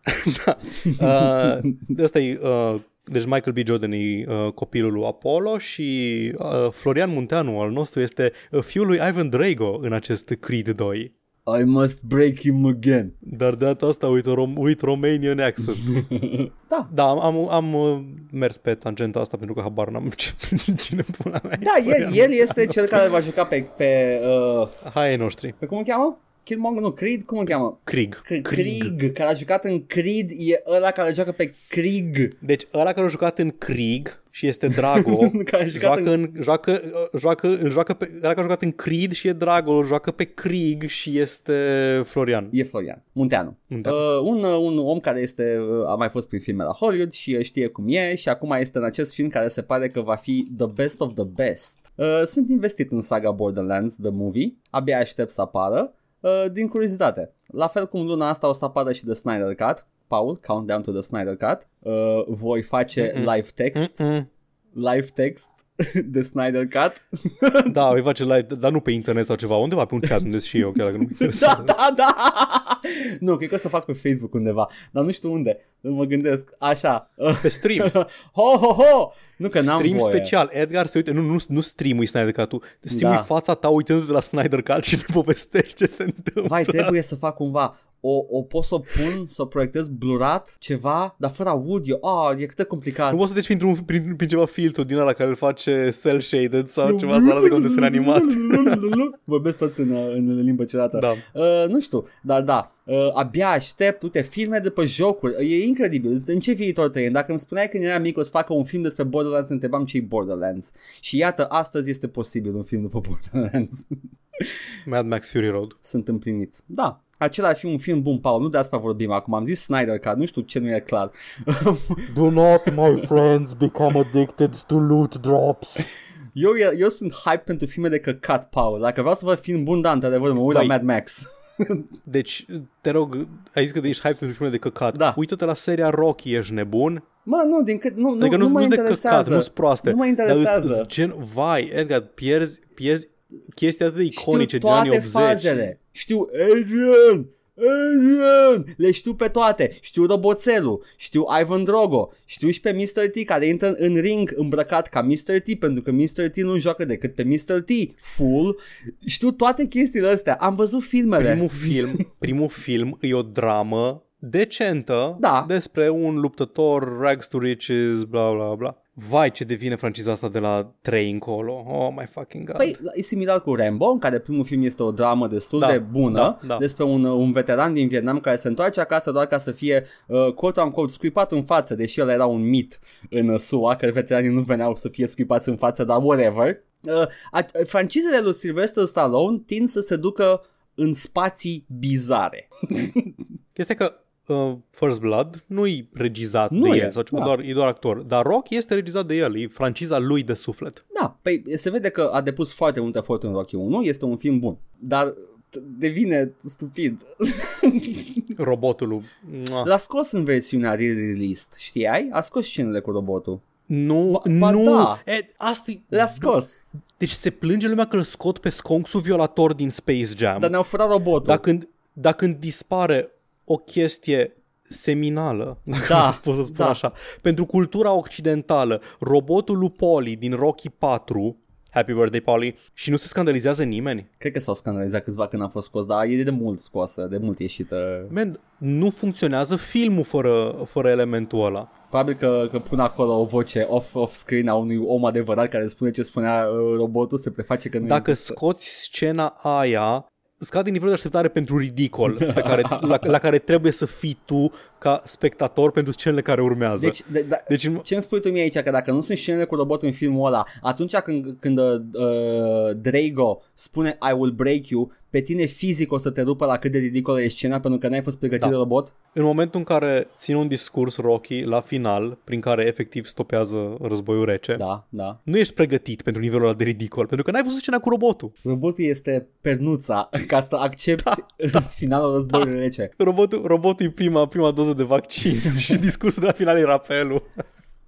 Uh, ăsta e, uh, deci Michael B. Jordan e uh, copilul lui Apollo și uh, Florian Munteanu al nostru este uh, fiul lui Ivan Drago în acest Creed 2. I must break him again. Dar de data asta uit, rom- uit Romanian accent. [laughs] Da. da, am, am, am uh, mers pe tangenta asta pentru că habar n-am ce, [laughs] cine pula mea e Da, el, Florian el este cel care va juca pe, pe, uh, Hai ai noștri. pe cum îl cheamă? Killmonger, nu, Creed, cum îl cheamă? Krieg. K- Krieg, care a jucat în Creed, e ăla care joacă pe Krieg. Deci ăla care a jucat în Krieg și este Drago, [laughs] Care a jucat joacă, în... joacă, uh, joacă, îl joacă pe, ăla care a jucat în Creed și e Drago, îl joacă pe Krieg și este Florian. E Florian Munteanu. Munteanu. Uh, un, uh, un om care este uh, a mai fost prin filme la Hollywood și uh, știe cum e și acum este în acest film care se pare că va fi the best of the best. Uh, sunt investit în saga Borderlands, the movie, abia aștept să apară, uh, din curiozitate. La fel cum luna asta o să apară și The Snyder Cut, Paul, Countdown to the Snyder Cut, uh, voi face Mm-mm. live text, Mm-mm. live text de Snyder Cut. [laughs] Da, îi face live, dar nu pe internet sau ceva, undeva pe un chat unde și eu, chiar dacă nu mă [laughs] da, interesează. da, da. nu, cred că o să fac pe Facebook undeva, dar nu știu unde. Nu mă gândesc. Așa. Pe stream. [laughs] ho, ho, ho! Nu că n-am stream voie. special. Edgar se uite, nu, nu, nu stream-ui Snyder Cut-ul, stream-ui Da. fața ta uitându-te la Snyder Cut și ne povestești ce se întâmplă. Vai, trebuie să fac cumva o, o pot să o pun, să o proiectez blurat, ceva, dar fără audio. Ah, e cât de complicat. Nu poți să treci printr-un, prin, prin ceva filtru din ăla care îl face cel-shaded sau ceva să arate ca un desen animat. [laughs] Vorbesc toți în, în limbă celată. Da. Uh, nu știu, dar da, uh, abia aștept, uite, filme de pe jocuri, e incredibil, în ce viitor trăim? Dacă îmi spuneai când eram mic o să facă un film despre Borderlands, întrebam ce Borderlands. Și iată, astăzi este posibil un film după Borderlands. [laughs] Mad Max Fury Road. Sunt împlinit. Da, acela ar fi un film bun, Paul, nu de asta vorbim acum, am zis Snyder Cut, nu știu ce nu e clar. [laughs] Do not, my friends, become addicted to loot drops. Eu, eu sunt hype pentru filme de căcat, Paul. Dacă vreau să văd film bun, da, într-adevăr, mă uit la Băi. Mad Max. [laughs] Deci, te rog, ai zis că ești hype pentru filme de căcat. Da. Uită-te la seria Rocky, ești nebun? Mă, nu, din cât, nu, nu, Adică nu, nu, mă nu de căcat, interesează. nu sunt proaste. Nu mă Dar interesează. îs- îs gen, vai, Edgar, pierzi, pierzi chestii atât de iconice știu din anii toate 80. fazele. Știu Adrian, Adrian, le știu pe toate. Știu roboțelul, știu Ivan Drogo, știu și pe Mr. T care intră în ring îmbrăcat ca Mr. T pentru că Mr. T nu joacă decât pe Mr. T. Full. Știu toate chestiile astea. Am văzut filmele. Primul film, [laughs] primul film e o dramă decentă Da. despre un luptător, rags to riches, bla bla bla. Vai ce devine franciza asta de la 3 încolo. Oh my fucking god. Păi e similar cu Rambo, în care primul film este o dramă destul Da, de bună da, da. despre un, un veteran din Vietnam care se întoarce acasă doar ca să fie uh, quote-unquote scuipat în față, deși el era un mit în uh, SUA, că veteranii nu veneau să fie scuipați în față, dar whatever. Uh, a, francizele lui Sylvester Stallone tind să se ducă în spații bizare. Chestia că uh, First Blood nu-i regizat Nu de e, el, sau ceva, da. doar, e doar actor. Dar Rock este regizat de el, e franciza lui de suflet. Da, păi se vede că a depus foarte mult efort în Rocky 1, este un film bun, dar devine stupid. [laughs] Robotul lui... Mua. L-a scos în versiunea re-released, știai? A scos scenele cu robotul. Nu, Ba- ba nu. da. E, asta Le-a scos, Deci se plânge lumea că îl scot pe sconxul violator din Space Jam. dar ne-au furat robotul. Dar când, dar când dispare o chestie seminală, [laughs] dacă Da, [laughs] pot să spun da. așa, pentru cultura occidentală, robotul lui Polly din Rocky 4, Happy Birthday Polly, și nu se scandalizează nimeni. Cred că s-au scandalizat câțiva când a fost scos, dar e de mult scoasă, de mult ieșită. Man, nu funcționează filmul fără, fără elementul ăla. Probabil că, că pun acolo o voce off, off-screen a unui om adevărat care spune ce spunea uh, robotul, se preface că nu Dacă există. scoți scena aia, scade nivelul de așteptare pentru ridicol pe [laughs] care, la, la care trebuie să fii tu ca spectator pentru scenele care urmează. Deci, de, da, deci în- ce îmi spui tu mie aici, că dacă nu sunt scenele cu robotul în filmul ăla, atunci când, când uh, Drago spune I will break you, pe tine fizic o să te rupă la cât de ridicolă e scena pentru că n-ai fost pregătit Da. de robot? În momentul în care ține un discurs Rocky la final, prin care efectiv stopează războiul rece, Da, da. nu ești pregătit pentru nivelul ăla de ridicol, pentru că n-ai văzut scena cu robotul. Robotul este pernuța [laughs] ca să accepti da, [laughs] finalul războiului rece. Robotul, robotul e prima, prima doză de vaccin [laughs] și discursul de la final e rapelul.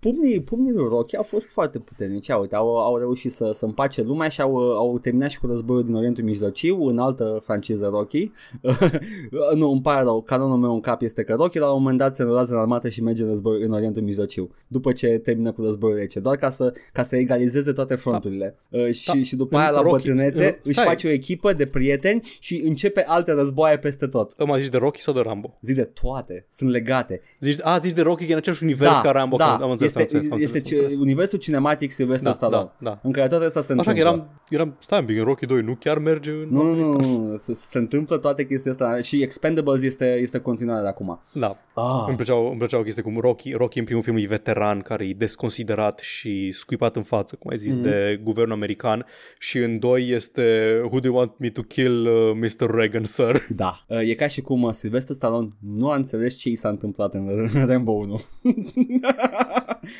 Pumnii, pumnii lui Rocky au fost foarte puternici. Ia Uite, au, au reușit să, să împace lumea și au, au terminat și cu războiul din Orientul Mijlociu, în altă franciză Rocky. [laughs] nu, îmi pare rău, canonul meu în cap este că Rocky la un moment dat se înrolează în armată și merge în, război, în Orientul Mijlociu, după ce termină cu războiul rece, doar ca să, ca să egalizeze toate fronturile. Da. Și, Da. și după În aia la Rocky- bătrânețe în- își stai. face o echipă de prieteni și începe alte războaie peste tot. Mă zici de Rocky sau de Rambo? Zic de toate, sunt legate. Zici, a, zici de Rocky că e în același univers ca Rambo. da, am înțeles, este, am înțeles, am este înțeles, am ce- înțeles. universul cinematic Sylvester Da, Stallone, da, da. în care toate astea se Așa că întâmplă. eram, eram, stai un pic, în Rocky 2 nu chiar merge în Nu, nu, Afganistan? nu, nu, se, se întâmplă toate chestiile astea și Expendables este, este continuare de acum. Da. Ah, Îmi plăcea, îmi plăcea o chestie cum Rocky, Rocky în primul film e veteran care e desconsiderat și scuipat în față, cum ai zis, Mhm. mm-hmm. de guvernul american și în doi este Who do you want me to kill uh, Mr. Reagan, sir? da. Uh, E ca și cum uh, Sylvester Stallone nu a înțeles ce i s-a întâmplat în [laughs] Rambo 1. [laughs]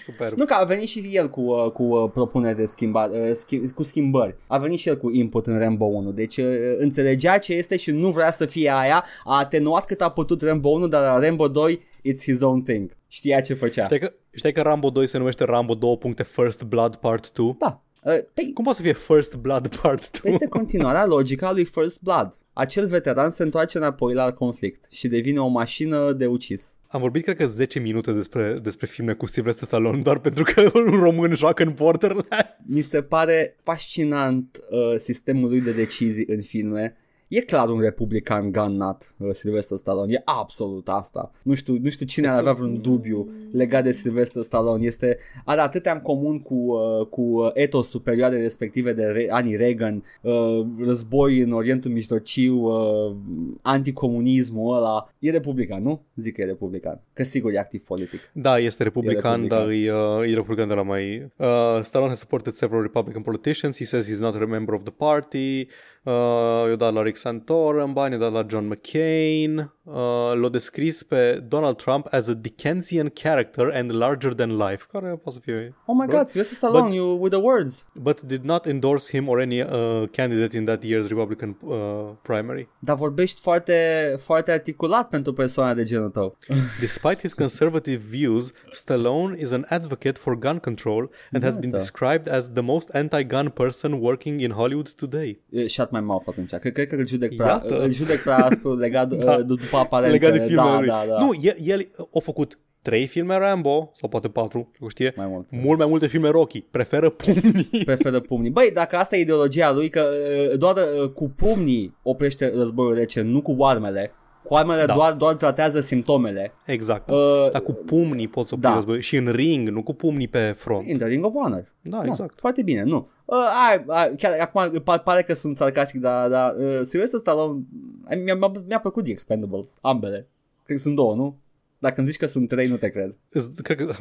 Super. nu că a venit și el cu, uh, cu uh, propuneri de schimbare, uh, schimb, cu schimbări. A venit și el cu input în Rambo 1. Deci uh, înțelegea ce este și nu vrea să fie aia. A atenuat cât a putut Rambo 1, dar la Rambo 2 it's his own thing. Știa ce făcea. Știi că, știi că Rambo 2 se numește Rambo 2. First Blood Part 2? Da. Uh, Păi, Cum poate să fie First Blood Part 2? Este continuarea logică a lui First Blood. Acel veteran se întoarce înapoi la conflict și devine o mașină de ucis. Am vorbit cred că 10 minute despre, despre filme cu Sylvester Stallone doar pentru că [laughs] un român joacă în Borderlands. Mi se pare fascinant uh, sistemul lui de decizii în filme. E clar un republican gun nut, uh, Sylvester Stallone, e absolut asta. Nu știu, nu știu cine ar avea vreun dubiu legat de Sylvester Stallone. Este, are atâtea în comun cu, uh, cu uh, etosul perioadei respective de re- anii Reagan, uh, război în Orientul Mijlociu, uh, anticomunismul ăla. E republican, nu? Zic că e republican. Că sigur e activ politic. Da, este republican, E dar e, uh, e republican de la mai... Uh, Stallone has supported several Republican politicians. He says he's not a member of the party. Uh, i-a dat la Rick Santorum bani, i-a dat la John McCain. Uh, l-a descris pe Donald Trump as a Dickensian character and larger than life. Care poate să fie... Oh my Bro, god, Sylvester Stallone, you with the words. But did not endorse him or any uh, candidate in that year's Republican uh, primary. Dar vorbești foarte, foarte articulat pentru persoana de genul tău. [laughs] Despite his conservative views, Stallone is an advocate for gun control and has been Iată. described as the most anti-gun person working in Hollywood today. Eh, Shut my mouth atunci. Cred, cred că îl judec prea, Iată. îl judec prea aspru [laughs] legat Da. da. După aparențele. Legat de filmele da, lui. da, da. Nu, el, el a făcut trei filme Rambo, sau poate patru, eu știe, Mai mult. mult mai multe filme Rocky. Preferă pumnii. [laughs] Preferă pumnii. Băi, dacă asta e ideologia lui, că eh, doar eh, cu pumnii oprește războiul rece, nu cu armele. Cu armele Da. doar, doar tratează simptomele. Exact. Uh, Dar cu pumnii poți să opri da. război. Și în ring, nu cu pumnii pe front. In the Ring of Honor. Da, exact. Foarte bine, nu. Uh, ai, ai, chiar acum pa- pare că sunt sarcastic, dar, dar uh, Sylvester Stallone ai, mi-a, mi-a, mi-a plăcut The Expendables, ambele. Cred că sunt două, nu? Dacă îmi zici că sunt trei, nu te cred. Îți- Cred că... [laughs]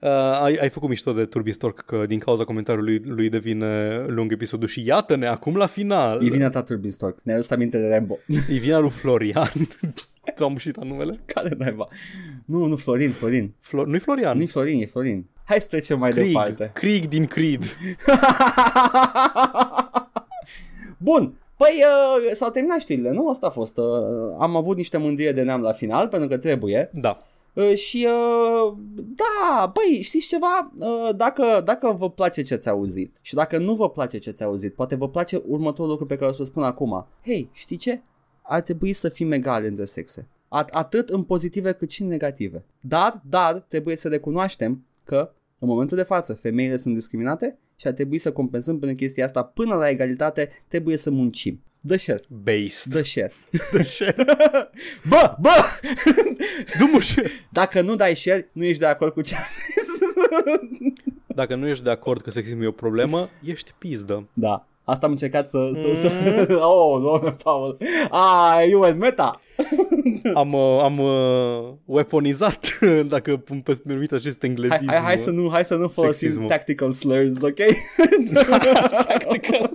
Uh, ai, ai făcut mișto de Turbistork că din cauza comentariului lui devine lung episodul și iată-ne acum la final. E vina ta Turbistork. Ne-ai adus aminte de Rambo. E vina lui Florian. [laughs] Am uitat numele. Care naiba? Nu, nu, Florin, Florin. Flor... Nu-i Florian. Nu-i Florin, e Florin. Hai să trecem mai Krieg. departe. Krieg din Creed. [laughs] Bun, Păi uh, s-au terminat știrile, nu? Asta a fost. Uh, am avut niște mândrie de neam la final, pentru că trebuie. Da. Uh, și uh, da, băi, știți ceva? Uh, dacă, dacă vă place ce ați auzit și dacă nu vă place ce ați auzit, poate vă place următorul lucru pe care o să spun acum. Hei, știi ce? Ar trebui să fim egali între sexe. At- atât în pozitive cât și în negative. Dar, dar, trebuie să recunoaștem că în momentul de față femeile sunt discriminate și ar trebui să compensăm prin chestia asta până la egalitate trebuie să muncim. Dă share, Based. dă share. De ce? Bă, bă! Du-mă și- Dacă nu dai share, nu ești de acord cu ce am zis. [laughs] Dacă nu ești de acord că sexismul e o problemă, ești pizdă. Da. Asta am încercat să... să, să... Mm. [laughs] oh, doamne, Paul. Ah, you went meta. [laughs] Am, uh, am uh, weaponizat, dacă îmi permit acest Hai, englezism. hai, hai, să nu, hai să nu folosim Sexismul. tactical slurs, ok? Tactical.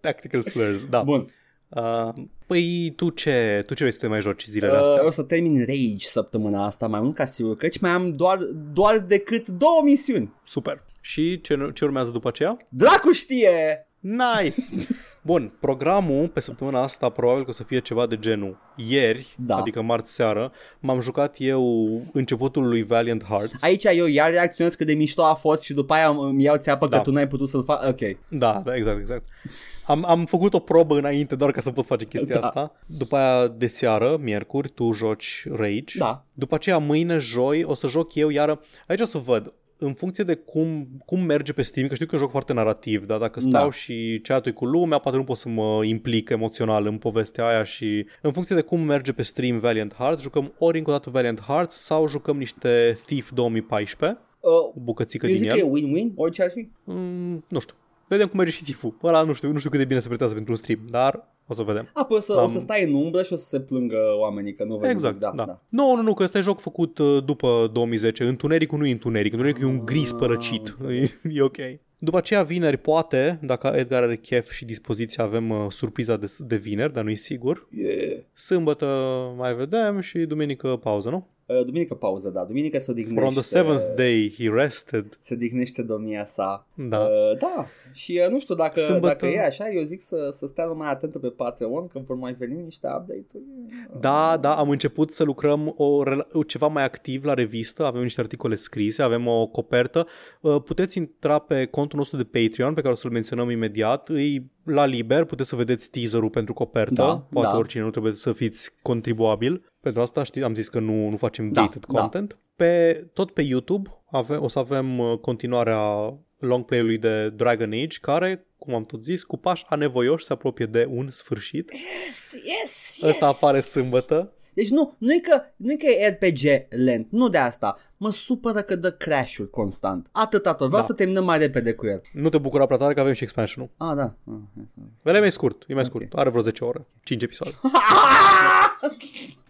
Tactical slurs, da. Bun. Uh, păi tu ce, tu ce vrei să te mai joci zilele Uh, astea? o să termin Rage săptămâna asta, mai mult ca sigur, căci mai am doar, doar decât două misiuni. Super. Și ce, ce urmează după aceea? Dracu știe! Nice! Bun, programul pe săptămâna asta probabil că o să fie ceva de genul ieri, Da. adică marți seară, m-am jucat eu începutul lui Valiant Hearts. Aici eu iar reacționez cât de mișto a fost și după aia îmi iau țeapă Da. că tu n-ai putut să-l faci. Ok. Da, da, exact, exact. Am, am făcut o probă înainte doar ca să pot face chestia Da. asta. După aia de seară, miercuri, tu joci Rage. Da. După aceea mâine, joi, o să joc eu iară. Aici o să văd în funcție de cum, cum merge pe Steam, că știu că e un joc foarte narrativ, dar dacă stau Da. și chat cu lumea, poate nu pot să mă implic emoțional în povestea aia și în funcție de cum merge pe stream Valiant Hearts, jucăm ori încă o dată Valiant Hearts sau jucăm niște Thief 2014, Uh, o bucățică eu din zic el. că e win-win, orice ar fi. Mm, nu știu. Vedem cum merge și Thief-ul. Ăla nu știu, nu știu cât de bine se pretează pentru un stream, dar o să vedem. Apoi o să, o Am- să stai în umbră și o să se plângă oamenii că nu văd Exact, nimic. da. da. Nu, nu, nu, că ăsta e joc făcut uh, după 2010. Întunericul nu e întuneric, întunericul e un gris Ah, părăcit. am [laughs] E, înțeles. e ok. După aceea, vineri, poate, dacă Edgar are chef și dispoziție, avem uh, surpriza de, de vineri, dar nu-i sigur. Yeah. Sâmbătă mai vedem și duminică pauză, nu? Uh, duminică pauză, da. Duminică se odihnește. For on the seventh day he rested. Se odihnește domnia sa. Da. Uh, da. Și uh, nu știu dacă, Sâmbătă- dacă e așa, eu zic să, să stea mai atentă pe Patreon că vor mai veni niște update-uri. Uh, Da, da, am început să lucrăm o, rela- ceva mai activ la revistă, avem niște articole scrise, avem o copertă. Uh, Puteți intra pe contul nostru de Patreon, pe care o să-l menționăm imediat. Îi la liber, puteți să vedeți teaserul pentru copertă, Da, poate da. oricine, nu trebuie să fiți contribuabil. Pentru asta știi, am zis că nu, nu facem Da, gated da. content. Pe, tot pe YouTube ave, o să avem uh, continuarea long play-ului de Dragon Age, care, cum am tot zis, cu pași anevoioși se apropie de un sfârșit. Yes, yes, Ăsta apare sâmbătă. Deci nu, nu e că, nu e că e RPG lent, nu de asta. Mă supără că dă crash-uri constant. Atât, atât. Vreau Da. să terminăm mai repede cu el. Nu te bucura prea tare că avem și expansion-ul. Ah, da. Ah, yes, El e mai scurt, e mai Ok. scurt. Are vreo 10 ore, 5 episoade. [laughs]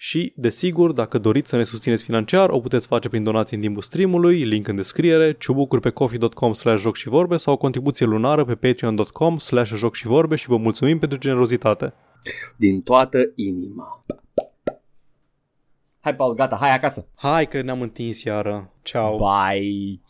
și, desigur, dacă doriți să ne susțineți financiar, o puteți face prin donații în timpul streamului, link în descriere, ciubucuri pe coffee.com slash joc și vorbe sau o contribuție lunară pe patreon.com slash joc și vorbe și vă mulțumim pentru generozitate. Din toată inima. Hai, Paul, gata, hai acasă. Hai că ne-am întins iară. Ciao. Bye.